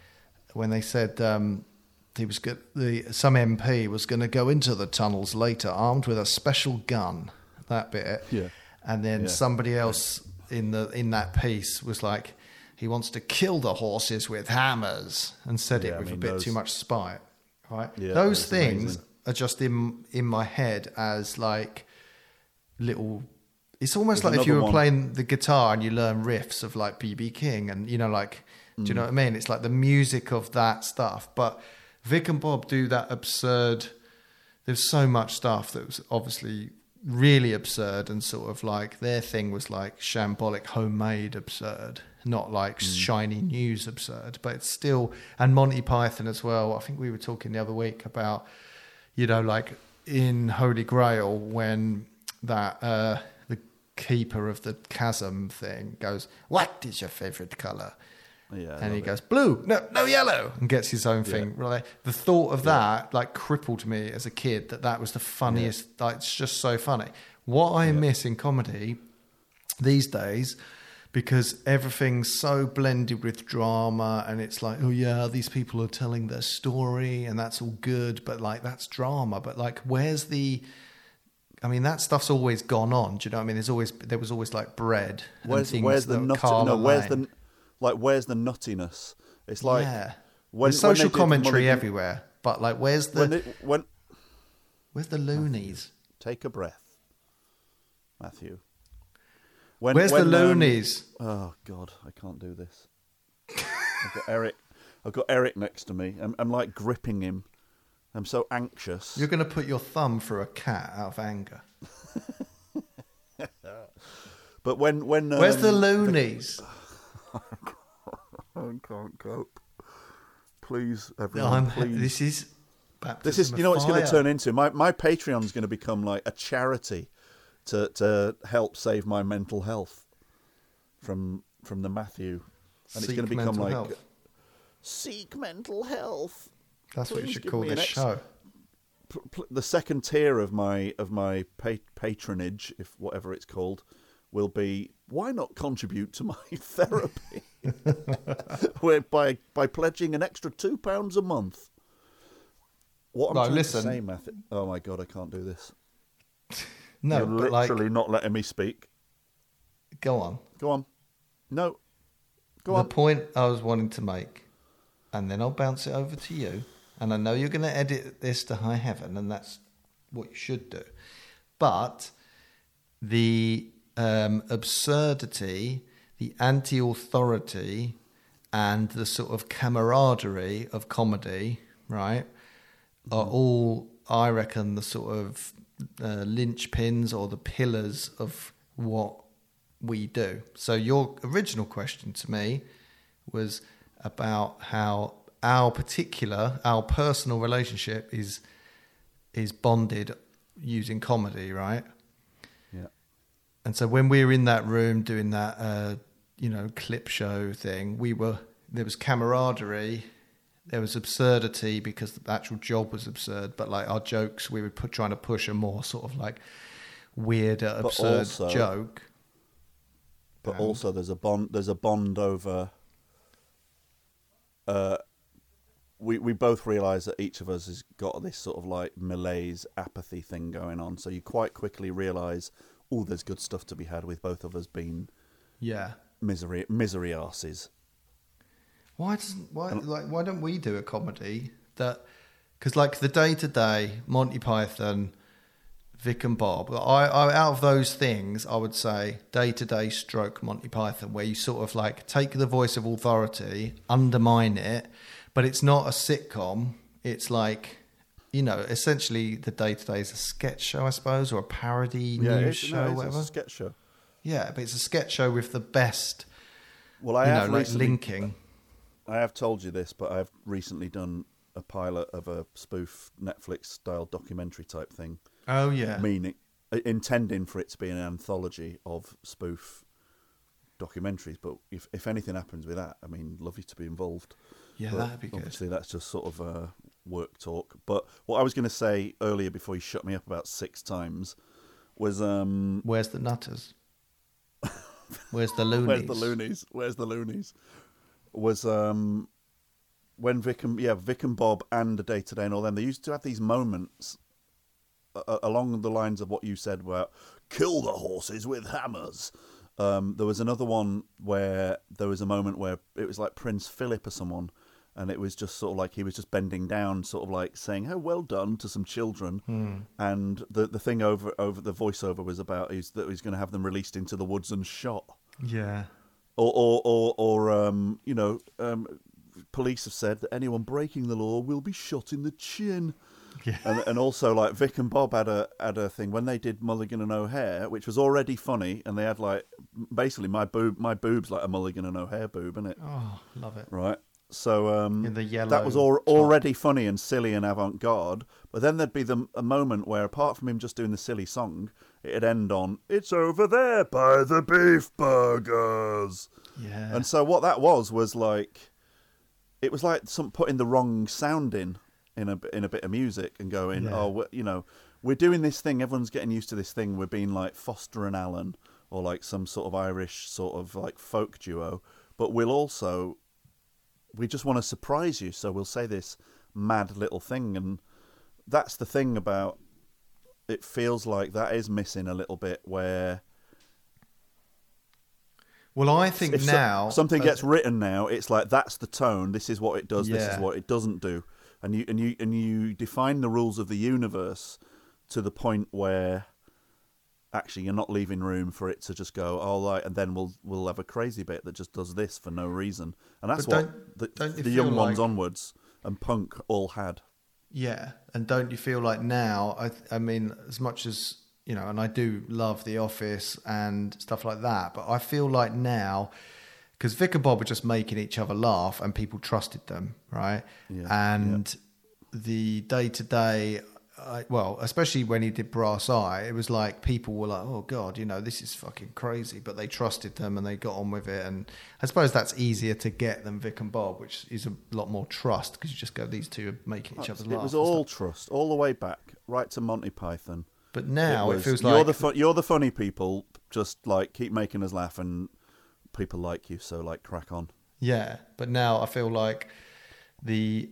Speaker 3: when they said um he was good the some MP was going to go into the tunnels later armed with a special gun that bit
Speaker 1: Yeah.
Speaker 3: and then
Speaker 1: Yeah.
Speaker 3: somebody else in the in that piece was like he wants to kill the horses with hammers and said
Speaker 1: Yeah,
Speaker 3: it
Speaker 1: I
Speaker 3: with a bit
Speaker 1: those-
Speaker 3: too much spite right
Speaker 1: Yeah,
Speaker 3: those things
Speaker 1: amazing.
Speaker 3: are just in in my head as like little. It's almost
Speaker 1: There's
Speaker 3: like if you were
Speaker 1: one.
Speaker 3: playing the guitar and you learn riffs of like BB King and you know like do you mm. know what I mean? It's like the music of that stuff. But Vic and Bob do that absurd. There's so much stuff that was obviously really absurd and sort of like their thing was like shambolic homemade absurd not like shiny news absurd but it's still and monty python as well i think we were talking the other week about you know like in holy grail when that uh the keeper of the chasm thing goes what is your favorite color
Speaker 1: Yeah,
Speaker 3: and he goes blue no no yellow and gets his own thing right the thought of that like crippled me as a kid that that was the funniest like it's just so funny what i miss in comedy these days because everything's so blended with drama and it's like oh yeah these people are telling their story and that's all good but like that's drama but like where's the I mean that stuff's always gone on. Do you know what I mean? There's always there was always like bread.
Speaker 1: Where's
Speaker 3: things
Speaker 1: where's the nut? No, where's the like? Where's the nuttiness? It's like
Speaker 3: yeah.
Speaker 1: when
Speaker 3: There's social
Speaker 1: did
Speaker 3: commentary everywhere, but like where's the
Speaker 1: When, they, when
Speaker 3: where's the loonies?
Speaker 1: take a breath, Matthew. When,
Speaker 3: where's
Speaker 1: when,
Speaker 3: the
Speaker 1: um,
Speaker 3: loonies?
Speaker 1: oh God, I can't do this. I've got Eric. I've got Eric next to me. I'm, I'm like gripping him. I'm so anxious.
Speaker 3: You're going to put your thumb through a cat out of anger.
Speaker 1: But when when
Speaker 3: Where's the
Speaker 1: um,
Speaker 3: loonies?
Speaker 1: I can't cope. Please, everyone,
Speaker 3: I'm,
Speaker 1: please.
Speaker 3: this is baptism
Speaker 1: This is, you know, what it's going to turn into. My my Patreon's going to become like a charity to to help save my mental health from from the Matthew, and it's going to become like
Speaker 3: health.
Speaker 1: seek mental health.
Speaker 3: That's what you should call this
Speaker 1: ex-
Speaker 3: show.
Speaker 1: P- the second tier of my of my pa- patronage, if whatever it's called, will be why not contribute to my therapy by by pledging an extra two pounds a month. What I'm
Speaker 3: No,
Speaker 1: trying
Speaker 3: listen.
Speaker 1: to say, Matthew. Oh my god, I can't do this.
Speaker 3: No,
Speaker 1: You're
Speaker 3: but like,
Speaker 1: literally not letting me speak.
Speaker 3: go on.
Speaker 1: Go on. No. Go
Speaker 3: the
Speaker 1: on.
Speaker 3: point I was wanting to make, and then I'll bounce it over to you, and I know you're going to edit this to high heaven, and that's what you should do. But the um, absurdity, the anti authority, and the sort of camaraderie of comedy, right, are all, I reckon, the sort of uh, linchpins or the pillars of what we do. So, your original question to me was about how our particular, our personal relationship is is bonded using comedy, right? And so when we were in that room doing that, uh, you know, clip show thing, we were there was camaraderie, there was absurdity because the actual job was absurd, but like our jokes, we were put, trying to push a more sort of like weirder,
Speaker 1: But
Speaker 3: absurd
Speaker 1: also-
Speaker 3: joke.
Speaker 1: But also, there's a bond. There's a bond over. Uh, we we both realise that each of us has got this sort of like malaise, apathy thing going on. So you quite quickly realise, oh, there's good stuff to be had with both of us being
Speaker 3: Yeah.
Speaker 1: misery misery asses.
Speaker 3: Why doesn't why like why don't we do a comedy that because like the Day Today Monty Python, Vic and Bob. I, I out of those things, I would say Day Today stroke Monty Python, where you sort of like take the voice of authority, undermine it, but it's not a sitcom. It's like you know, essentially the Day Today is a sketch show, I suppose, or a parody
Speaker 1: Yeah,
Speaker 3: news show,
Speaker 1: no, it's
Speaker 3: whatever.
Speaker 1: a sketch show.
Speaker 3: yeah, but it's a sketch show with the best,
Speaker 1: Well, I
Speaker 3: you know,
Speaker 1: have
Speaker 3: like
Speaker 1: recently,
Speaker 3: linking.
Speaker 1: I have told you this, but I've recently done a pilot of a spoof Netflix style documentary type thing.
Speaker 3: Oh yeah,
Speaker 1: meaning uh, intending for it to be an anthology of spoof documentaries. But if if anything happens with that, I mean, lovely to be involved.
Speaker 3: yeah,
Speaker 1: But
Speaker 3: that'd be good.
Speaker 1: Obviously, that's just sort of uh, work talk. But what I was going to say earlier, before you shut me up about six times, was um,
Speaker 3: Where's the nutters? Where's the loonies?
Speaker 1: where's the loonies? Where's the loonies? Was um, when Vic and yeah Vic and Bob and the Day Today and all them they used to have these moments uh, along the lines of what you said about kill the horses with hammers. Um, there was another one where there was a moment where it was like Prince Philip or someone, and it was just sort of like he was just bending down, sort of like saying "Oh, well done" to some children, and the the thing over over the voiceover was about is that he's going to have them released into the woods and shot
Speaker 3: Yeah.
Speaker 1: or or or, or um, you know, um, police have said that anyone breaking the law will be shot in the chin.
Speaker 3: Yeah.
Speaker 1: And, and also, like Vic and Bob had a had a thing when they did Mulligan and O'Hare, which was already funny, and they had like basically my boob my boob's like a Mulligan and O'Hare boob, isn't it?
Speaker 3: Oh, love it.
Speaker 1: Right. So um,
Speaker 3: In the yellow
Speaker 1: that was al- already funny and silly and avant garde. But then there'd be the, a moment where, apart from him just doing the silly song, it'd end on "It's over there by the beef burgers."
Speaker 3: Yeah.
Speaker 1: And so what that was was like, it was like some putting the wrong sound in in a in a bit of music and going,
Speaker 3: Yeah.
Speaker 1: oh, you know, we're doing this thing. Everyone's getting used to this thing. We're being like Foster and Allen or like some sort of Irish sort of like folk duo, but we'll also we just want to surprise you. So we'll say this mad little thing, and that's the thing about. It feels like that is missing a little bit where
Speaker 3: well, I think
Speaker 1: if so-
Speaker 3: now
Speaker 1: something
Speaker 3: uh,
Speaker 1: gets written now, it's like that's the tone. This is what it does. This is what it doesn't do. And you and you and you define the rules of the universe to the point where actually you're not leaving room for it to just go all right, and then we'll we'll have a crazy bit that just does this for no reason. And that's what the, the young
Speaker 3: feel
Speaker 1: ones onwards and punk all had.
Speaker 3: Yeah, and don't you feel like now? I, I mean, as much as you know, and I do love The Office and stuff like that, but I feel like now because Vic and Bob were just making each other laugh, and people trusted them, right?
Speaker 1: Yeah,
Speaker 3: and the Day Today. Well, especially when he did Brass Eye, it was like people were like, "Oh God, you know, this is fucking crazy," but they trusted them and they got on with it. And I suppose that's easier to get than Vic and Bob, which is a lot more trust because you just go, "These two are making each other
Speaker 1: It
Speaker 3: laugh."
Speaker 1: was
Speaker 3: and stuff.
Speaker 1: all trust, all the way back, right to Monty Python.
Speaker 3: But now it,
Speaker 1: was,
Speaker 3: feels
Speaker 1: you're
Speaker 3: like
Speaker 1: the fu- you're the funny people. Just like keep making us laugh, and people like you. So like crack on.
Speaker 3: yeah. But now I feel like the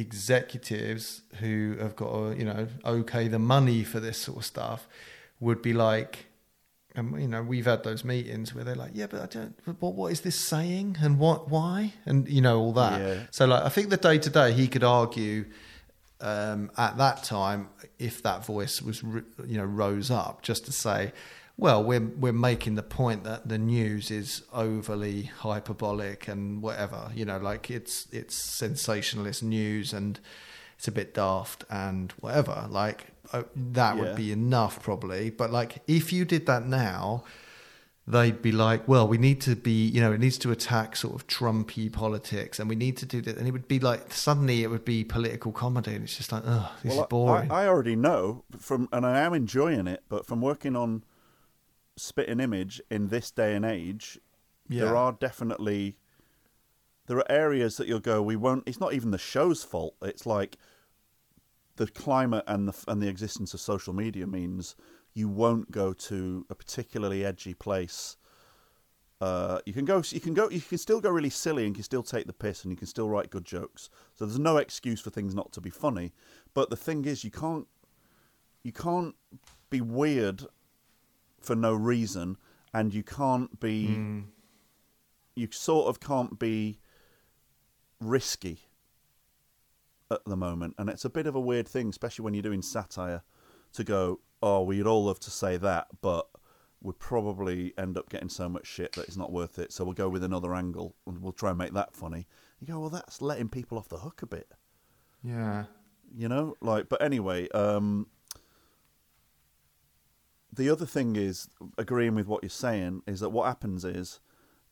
Speaker 3: executives who have got to, you know, okay the money for this sort of stuff would be like, and you know we've had those meetings where they're like, yeah, but I don't. What what is this saying and what why and you know all that.
Speaker 1: Yeah.
Speaker 3: So like I think the Day Today he could argue um, at that time if that voice was you know rose up just to say. Well, we're we're making the point that the news is overly hyperbolic and whatever, you know, like it's it's sensationalist news and it's a bit daft and whatever. Like uh, that
Speaker 1: Yeah.
Speaker 3: would be enough probably. But like if you did that now, they'd be like, well, we need to be, you know, it needs to attack sort of Trumpy politics, and we need to do that. And it would be like suddenly it would be political comedy, and it's just like, oh, this
Speaker 1: Well,
Speaker 3: is boring.
Speaker 1: I, I already know from, and I am enjoying it. But from working on Spitting Image in this day and age,
Speaker 3: Yeah.
Speaker 1: there are definitely there are areas that you'll go. We won't. It's not even the show's fault. It's like the climate and the and the existence of social media means you won't go to a particularly edgy place. Uh, you can go. You can go. You can still go really silly, and you can still take the piss, and you can still write good jokes. So there's no excuse for things not to be funny. But the thing is, you can't. You can't be weird for no reason, and you can't be. You sort of can't be risky at the moment, and it's a bit of a weird thing, especially when you're doing satire, to go, "Oh, we'd all love to say that, but we'd probably end up getting so much shit that it's not worth it. So we'll go with another angle, and we'll try and make that funny." You go, "Well, that's letting people off the hook a bit."
Speaker 3: yeah,
Speaker 1: you know like but anyway um the other thing is agreeing with what you're saying is that what happens is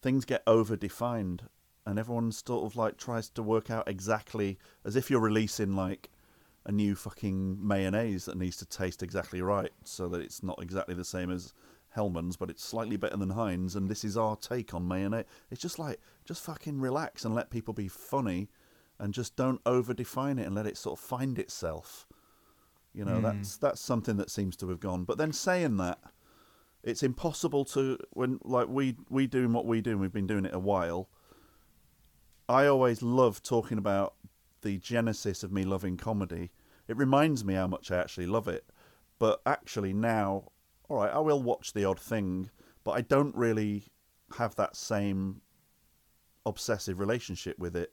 Speaker 1: things get over defined and everyone sort of like tries to work out exactly as if you're releasing like a new fucking mayonnaise that needs to taste exactly right so that it's not exactly the same as Hellmann's, but it's slightly better than Heinz, and this is our take on mayonnaise. It's just like, just fucking relax and let people be funny, and just don't over define it and let it sort of find itself. You know, hmm. that's that's something that seems to have gone. But then saying that, it's impossible to when like we we doing what we do, and we've been doing it a while. I always love talking about the genesis of me loving comedy. It reminds me how much I actually love it. But actually now, all right, I will watch the odd thing, but I don't really have that same obsessive relationship with it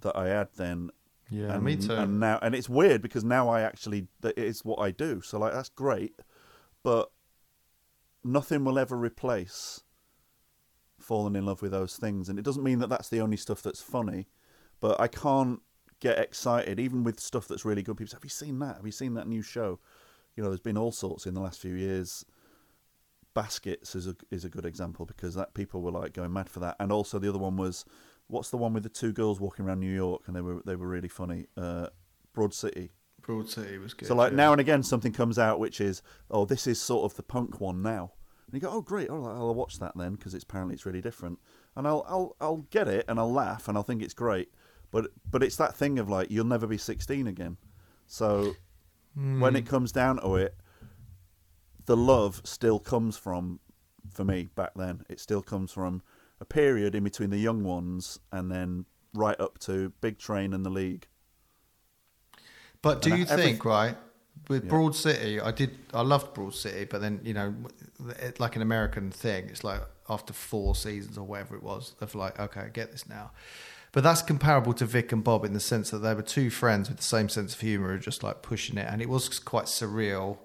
Speaker 1: that I had then.
Speaker 3: Yeah,
Speaker 1: and,
Speaker 3: me too.
Speaker 1: And now, and it's weird because now I actually that it is what I do. So like that's great, but nothing will ever replace falling in love with those things. And it doesn't mean that that's the only stuff that's funny, but I can't get excited even with stuff that's really good. People say, "Have you seen that? Have you seen that new show?" You know, there's been all sorts in the last few years. Baskets is a is a good example because that people were like going mad for that, and also the other one was what's the one with the two girls walking around New York and they were they were really funny. Uh, Broad City.
Speaker 3: Broad City was good.
Speaker 1: So like
Speaker 3: yeah.
Speaker 1: now and again something comes out which is oh this is sort of the punk one now, and you go oh great I'll watch that then because it's apparently it's really different, and I'll I'll I'll get it and I'll laugh and I'll think it's great, but but it's that thing of like you'll never be sixteen again, so when it comes down to it, the love still comes from for me back then it still comes from a period in between the young ones and then right up to Big Train and the League.
Speaker 3: But do
Speaker 1: And
Speaker 3: you
Speaker 1: every-
Speaker 3: think, right, with
Speaker 1: Yeah.
Speaker 3: Broad City, I did, I loved Broad City, but then you know, it, like an American thing, it's like after four seasons or whatever it was, of like, okay, I get this now. But that's comparable to Vic and Bob in the sense that they were two friends with the same sense of humor, just like pushing it, and it was quite surreal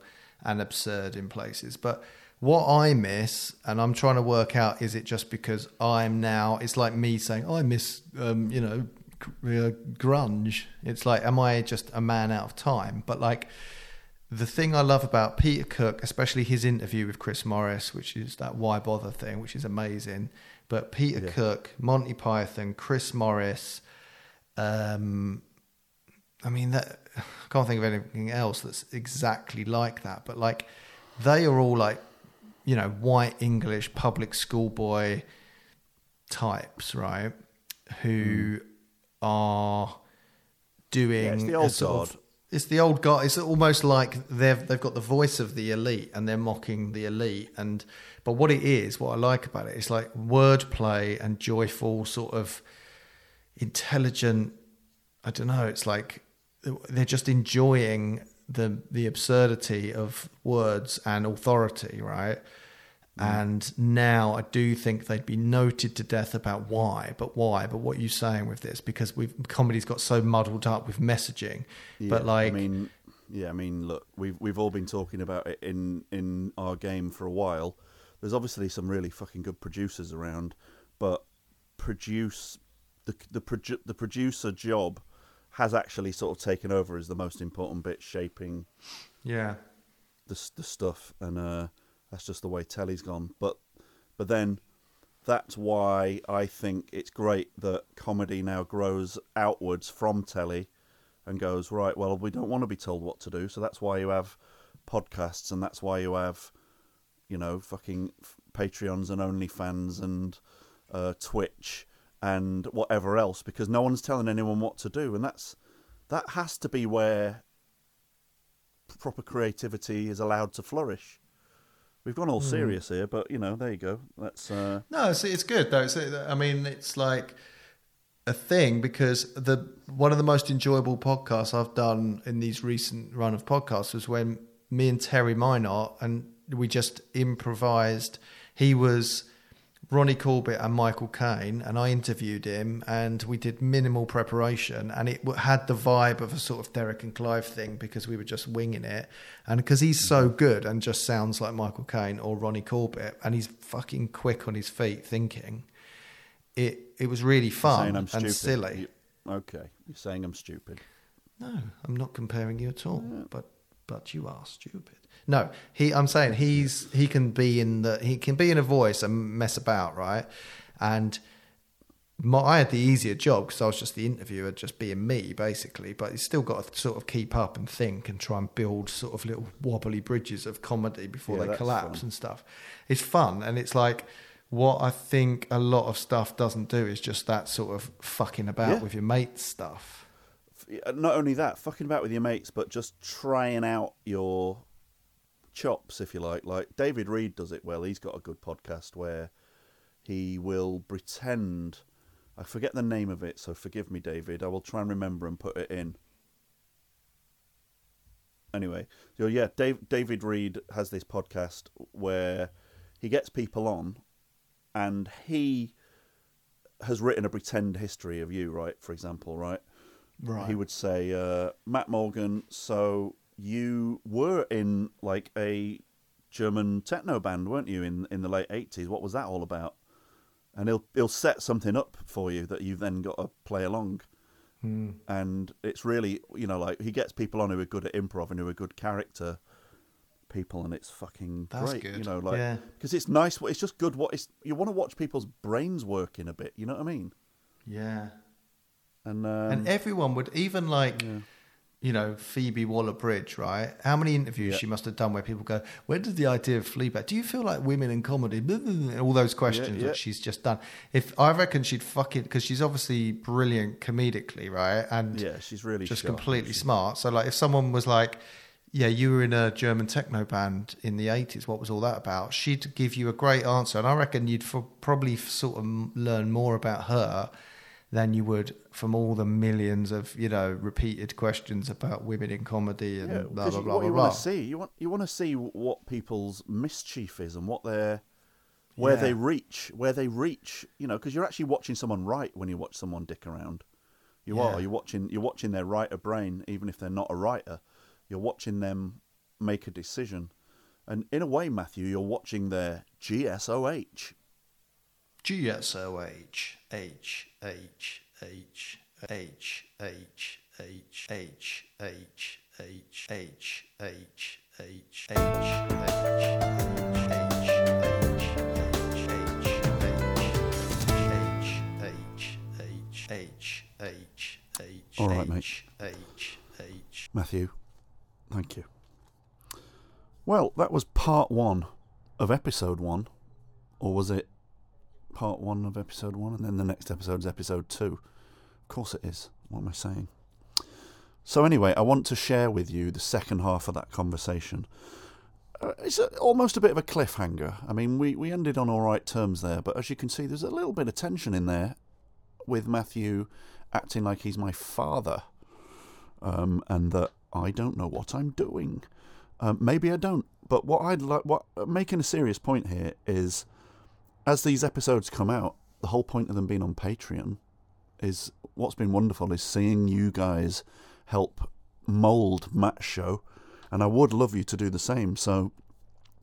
Speaker 3: and absurd in places. But what I miss, and I'm trying to work out, is it just because I'm now? It's like me saying, oh, I miss, um, you know, uh, grunge. It's like, am I just a man out of time? But like, the thing I love about Peter Cook, especially his interview with Chris Morris, which is that why bother thing, which is amazing. But Peter
Speaker 1: Yeah.
Speaker 3: Cook, Monty Python, Chris Morris, um, I mean that I can't think of anything else that's exactly like that. But like they are all like, you know, white English public school boy types, right? Who hmm. are doing
Speaker 1: Yeah, it's the old
Speaker 3: sort of- it's the old guy. It's almost like they've they've got the voice of the elite and they're mocking the elite. And but what it is, what I like about it, it's like wordplay and joyful, sort of intelligent. I don't know. It's like they're just enjoying the the absurdity of words and authority, right? Mm. And now I do think they'd be noted to death about why, but why? But what are you saying with this? Because we've comedy's got so muddled up with messaging. but like,
Speaker 1: I mean, yeah, I mean, look, we've we've all been talking about it in in our game for a while. There's obviously some really fucking good producers around, but produce the the produ- the producer job has actually sort of taken over as the most important bit, shaping
Speaker 3: yeah,
Speaker 1: the the stuff, and uh, that's just the way telly's gone. But but then that's why I think it's great that comedy now grows outwards from telly and goes right. Well, we don't want to be told what to do, so that's why you have podcasts, and that's why you have you know fucking Patreons and OnlyFans and uh, Twitch and whatever else, because no one's telling anyone what to do, and that's that has to be where proper creativity is allowed to flourish. We've gone all serious here, but you know, there you go. That's uh,
Speaker 3: No, it's, it's good though. It's, I mean, it's like a thing because the one of the most enjoyable podcasts I've done in these recent run of podcasts was when me and Terry Mynott and we just improvised. He was Ronnie Corbett and Michael Caine, and I interviewed him, and we did minimal preparation, and it had the vibe of a sort of Derek and Clive thing because we were just winging it, and because he's so mm-hmm. good and just sounds like Michael Caine or Ronnie Corbett, and he's fucking quick on his feet thinking. It it was really fun
Speaker 1: I'm stupid.
Speaker 3: and silly.
Speaker 1: You- okay, you're saying I'm stupid.
Speaker 3: No, I'm not comparing you at all. But but you are stupid. No, he. I'm saying he's he can be in the he can be in a voice and mess about, right? And my, I had the easier job because I was just the interviewer, just being me, basically. But he's still got to sort of keep up and think and try and build sort of little wobbly bridges of comedy before
Speaker 1: Yeah,
Speaker 3: they collapse
Speaker 1: fun.
Speaker 3: and stuff. It's fun, and it's like what I think a lot of stuff doesn't do is just that sort of fucking about
Speaker 1: Yeah.
Speaker 3: with your mates stuff.
Speaker 1: Not only that, fucking about with your mates, but just trying out your chops, if you like. Like David Reed does it well. He's got a good podcast where he will pretend. I forget the name of it, so forgive me, David. I will try and remember and put it in. Anyway, so yeah, Dave, David Reed has this podcast where he gets people on, and he has written a pretend history of you, right? For example, right?
Speaker 3: Right.
Speaker 1: He would say, uh, Matt Morgan, so you were in like a German techno band, weren't you, in in the late eighties? What was that all about? And he'll he'll set something up for you that you've then got to play along.
Speaker 3: Hmm.
Speaker 1: And it's really, you know, like he gets people on who are good at improv and who are good character people, and it's fucking
Speaker 3: That's
Speaker 1: great. You know, like
Speaker 3: Yeah.
Speaker 1: because it's nice. It's just good. What it's you want to watch people's brains working a bit. You know what I mean?
Speaker 3: Yeah.
Speaker 1: And um,
Speaker 3: and everyone would even like you know phoebe waller-bridge right? How many interviews
Speaker 1: Yeah.
Speaker 3: she must have done where people go where did the idea of fleabag do you feel like women in comedy and all those questions
Speaker 1: yeah.
Speaker 3: that she's just done? If i reckon she'd fucking, because she's obviously brilliant comedically right? And
Speaker 1: yeah, she's really
Speaker 3: just
Speaker 1: sharp,
Speaker 3: completely smart. So like if someone was like yeah you were in a german techno band in the 80s what was all that about? She'd give you a great answer. And i reckon you'd probably sort of learn more about her than you would from all the millions of you know repeated questions about women in comedy and
Speaker 1: Yeah,
Speaker 3: blah blah
Speaker 1: you,
Speaker 3: blah
Speaker 1: what
Speaker 3: blah
Speaker 1: you want to see, you want you want to see what people's mischief is and what their where
Speaker 3: Yeah.
Speaker 1: they reach, where they reach. You know, because you're actually watching someone write when you watch someone dick around. You
Speaker 3: Yeah.
Speaker 1: are. You're watching. You're watching their writer brain, even if they're not a writer. You're watching them make a decision, and in a way, Matthew, you're watching their GSOH.
Speaker 3: G S O H H H H H H H H H H H H H H
Speaker 1: All right, mate.
Speaker 3: H H
Speaker 1: Matthew, thank you. Well, that was part one of episode one, or was it part one of episode one, and then the next episode is episode two? Of course it is. What am I saying? So anyway, I want to share with you the second half of that conversation. Uh, it's a, almost a bit of a cliffhanger. I mean, we, we ended on all right terms there, but as you can see, there's a little bit of tension in there with Matthew acting like he's my father um, and that I don't know what I'm doing. Um, maybe I don't. But what I'd like, what making a serious point here is, as these episodes come out, the whole point of them being on Patreon is what's been wonderful is seeing you guys help mold Matt's show, and I would love you to do the same. So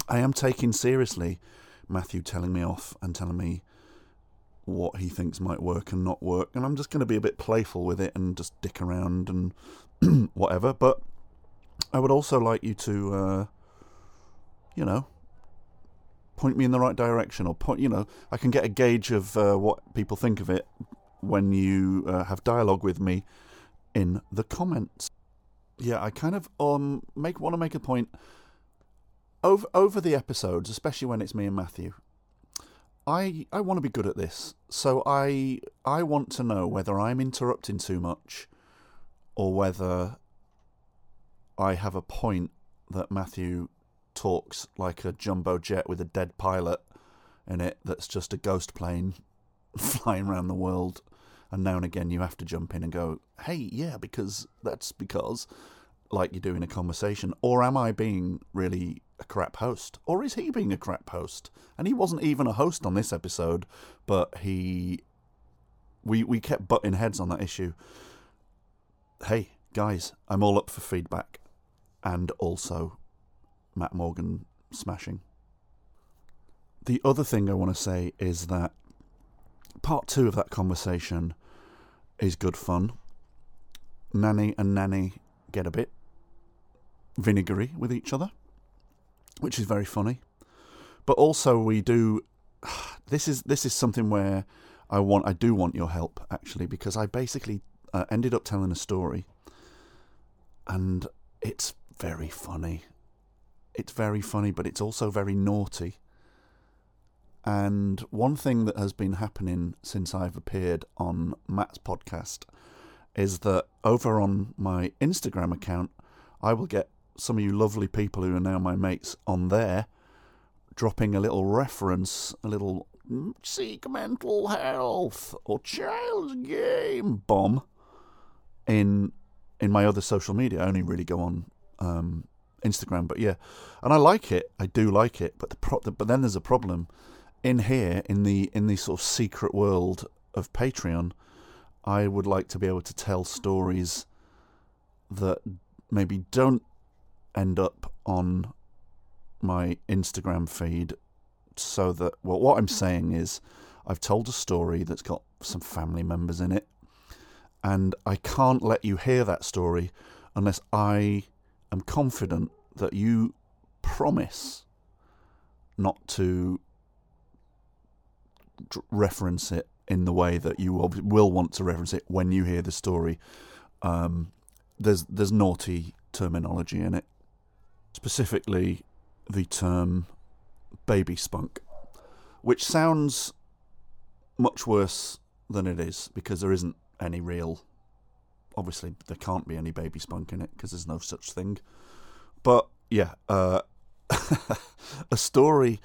Speaker 1: I am taking seriously Matthew telling me off and telling me what he thinks might work and not work, and I'm just going to be a bit playful with it and just dick around and whatever. But I would also like you to, uh, you know, point me in the right direction, or point, you know, I can get a gauge of uh, what people think of it when you uh, have dialogue with me in the comments. Yeah, I kind of um make want to make a point over over the episodes, especially when it's me and Matthew. I I want to be good at this, so I I want to know whether I'm interrupting too much, or whether I have a point that Matthew talks like a jumbo jet with a dead pilot in it that's just a ghost plane flying around the world. And now and again you have to jump in and go hey yeah because that's because like you do in a conversation. Or am i being really a crap host? Or is he being a crap host? And he wasn't even a host on this episode but he we we kept butting heads on that issue. Hey guys i'm all up for feedback. And also matt morgan smashing the other thing i want to say is that part two of that conversation is good fun. Nanny and Nanny get a bit vinegary with each other, which is very funny. But also we do this is this is something where I want I do want your help actually because I basically uh, ended up telling a story and it's very funny. It's very funny, but it's also very naughty. And one thing that has been happening since I've appeared on Matt's podcast is that over on my Instagram account, I will get some of you lovely people who are now my mates on there dropping a little reference, a little seek mental health or child's game bomb in in my other social media. I only really go on um, Instagram, but yeah, and I like it. I do like it, but the pro- but then there's a problem. In here in the in the sort of secret world of Patreon, I would like to be able to tell stories that maybe don't end up on my Instagram feed so that well what I'm saying is I've told a story that's got some family members in it and I can't let you hear that story unless I am confident that you promise not to reference it in the way that you will want to reference it when you hear the story. Um, there's there's naughty terminology in it, specifically the term baby spunk, which sounds much worse than it is because there isn't any real. Obviously, there can't be any baby spunk in it because there's no such thing. But yeah, uh, a story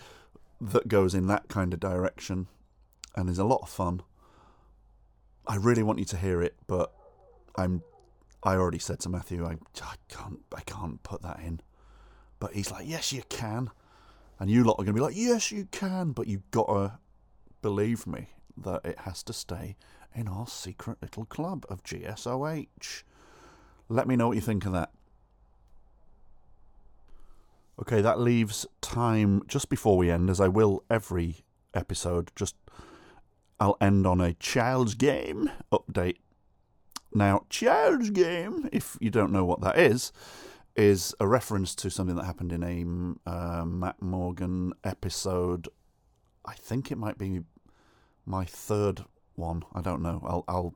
Speaker 1: that goes in that kind of direction and is a lot of fun. I really want you to hear it, but I'm I already said to Matthew I, I can't I can't put that in. But he's like, Yes you can. And you lot are gonna be like, Yes you can, but you've gotta believe me that it has to stay in our secret little club of GSOH. Let me know what you think of that. Okay, that leaves time just before we end, as I will every episode, just I'll end on a Child's Game update. Now, Child's Game, if you don't know what that is, is a reference to something that happened in a uh, Matt Morgan episode. I think it might be my third one. I don't know. I'll I'll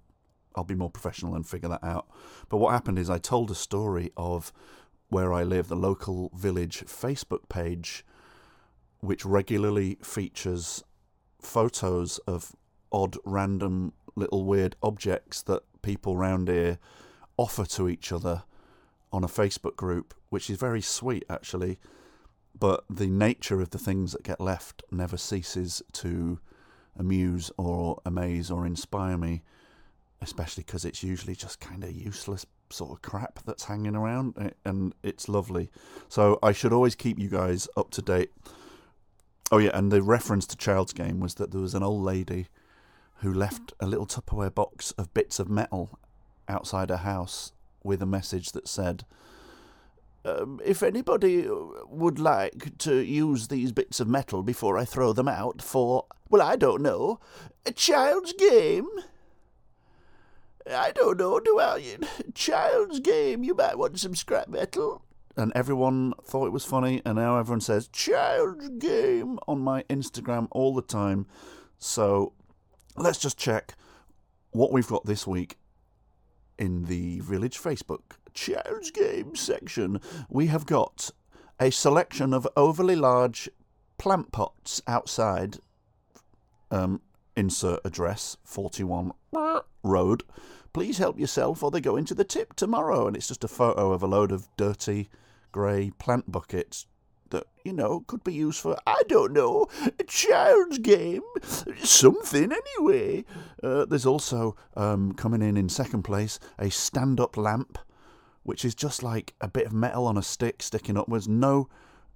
Speaker 1: I'll be more professional and figure that out. But what happened is I told a story of where I live, the local village Facebook page, which regularly features photos of odd, random, little weird objects that people round here offer to each other on a Facebook group, which is very sweet actually. But the nature of the things that get left never ceases to amuse or amaze or inspire me. especially because it's usually just kind of useless sort of crap that's hanging around, eh, and it's lovely. So I should always keep you guys up to date. Oh yeah, and the reference to Child's Game was that there was an old lady who left a little Tupperware box of bits of metal outside her house with a message that said, um, "If anybody would like to use these bits of metal before I throw them out for, well, I don't know, a child's game." I don't know, do I? Child's game, you might want some scrap metal. And everyone thought it was funny, and now everyone says child's game on my Instagram all the time. So let's just check what we've got this week in the Village Facebook Child's Game section. We have got a selection of overly large plant pots outside. Um, insert address 41 Road. Please help yourself, or they go into the tip tomorrow. And it's just a photo of a load of dirty grey plant buckets that, you know, could be used for, I don't know, a child's game. Something, anyway. Uh, there's also, um, coming in in second place, a stand up lamp, which is just like a bit of metal on a stick sticking upwards. No.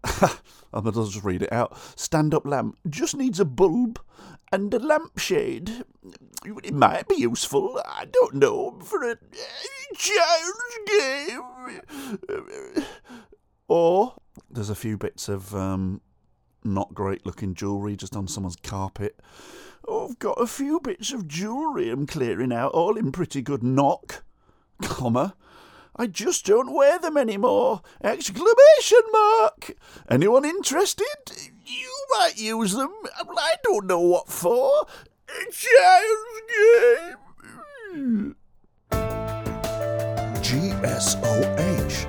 Speaker 1: I'll just read it out. Stand up lamp just needs a bulb and a lampshade. It might be useful, I don't know, for a child's game. Or there's a few bits of um, not great looking jewellery just on someone's carpet. Oh, I've got a few bits of jewellery I'm clearing out, all in pretty good knock, comma. I just don't wear them anymore! Exclamation mark! Anyone interested? You might use them. I don't know what for. A child's game. GSOH.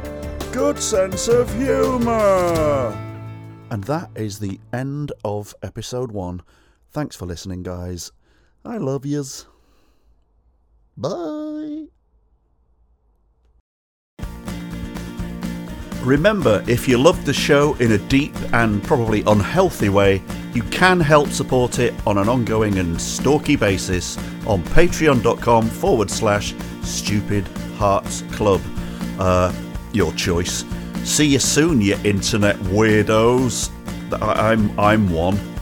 Speaker 1: Good sense of humour. And that is the end of episode one. Thanks for listening, guys. I love yous. Bye. Remember, if you love the show in a deep and probably unhealthy way, you can help support it on an ongoing and stalky basis on patreon.com forward slash stupid hearts club. Uh, your choice. See you soon, you internet weirdos. I'm, I'm one.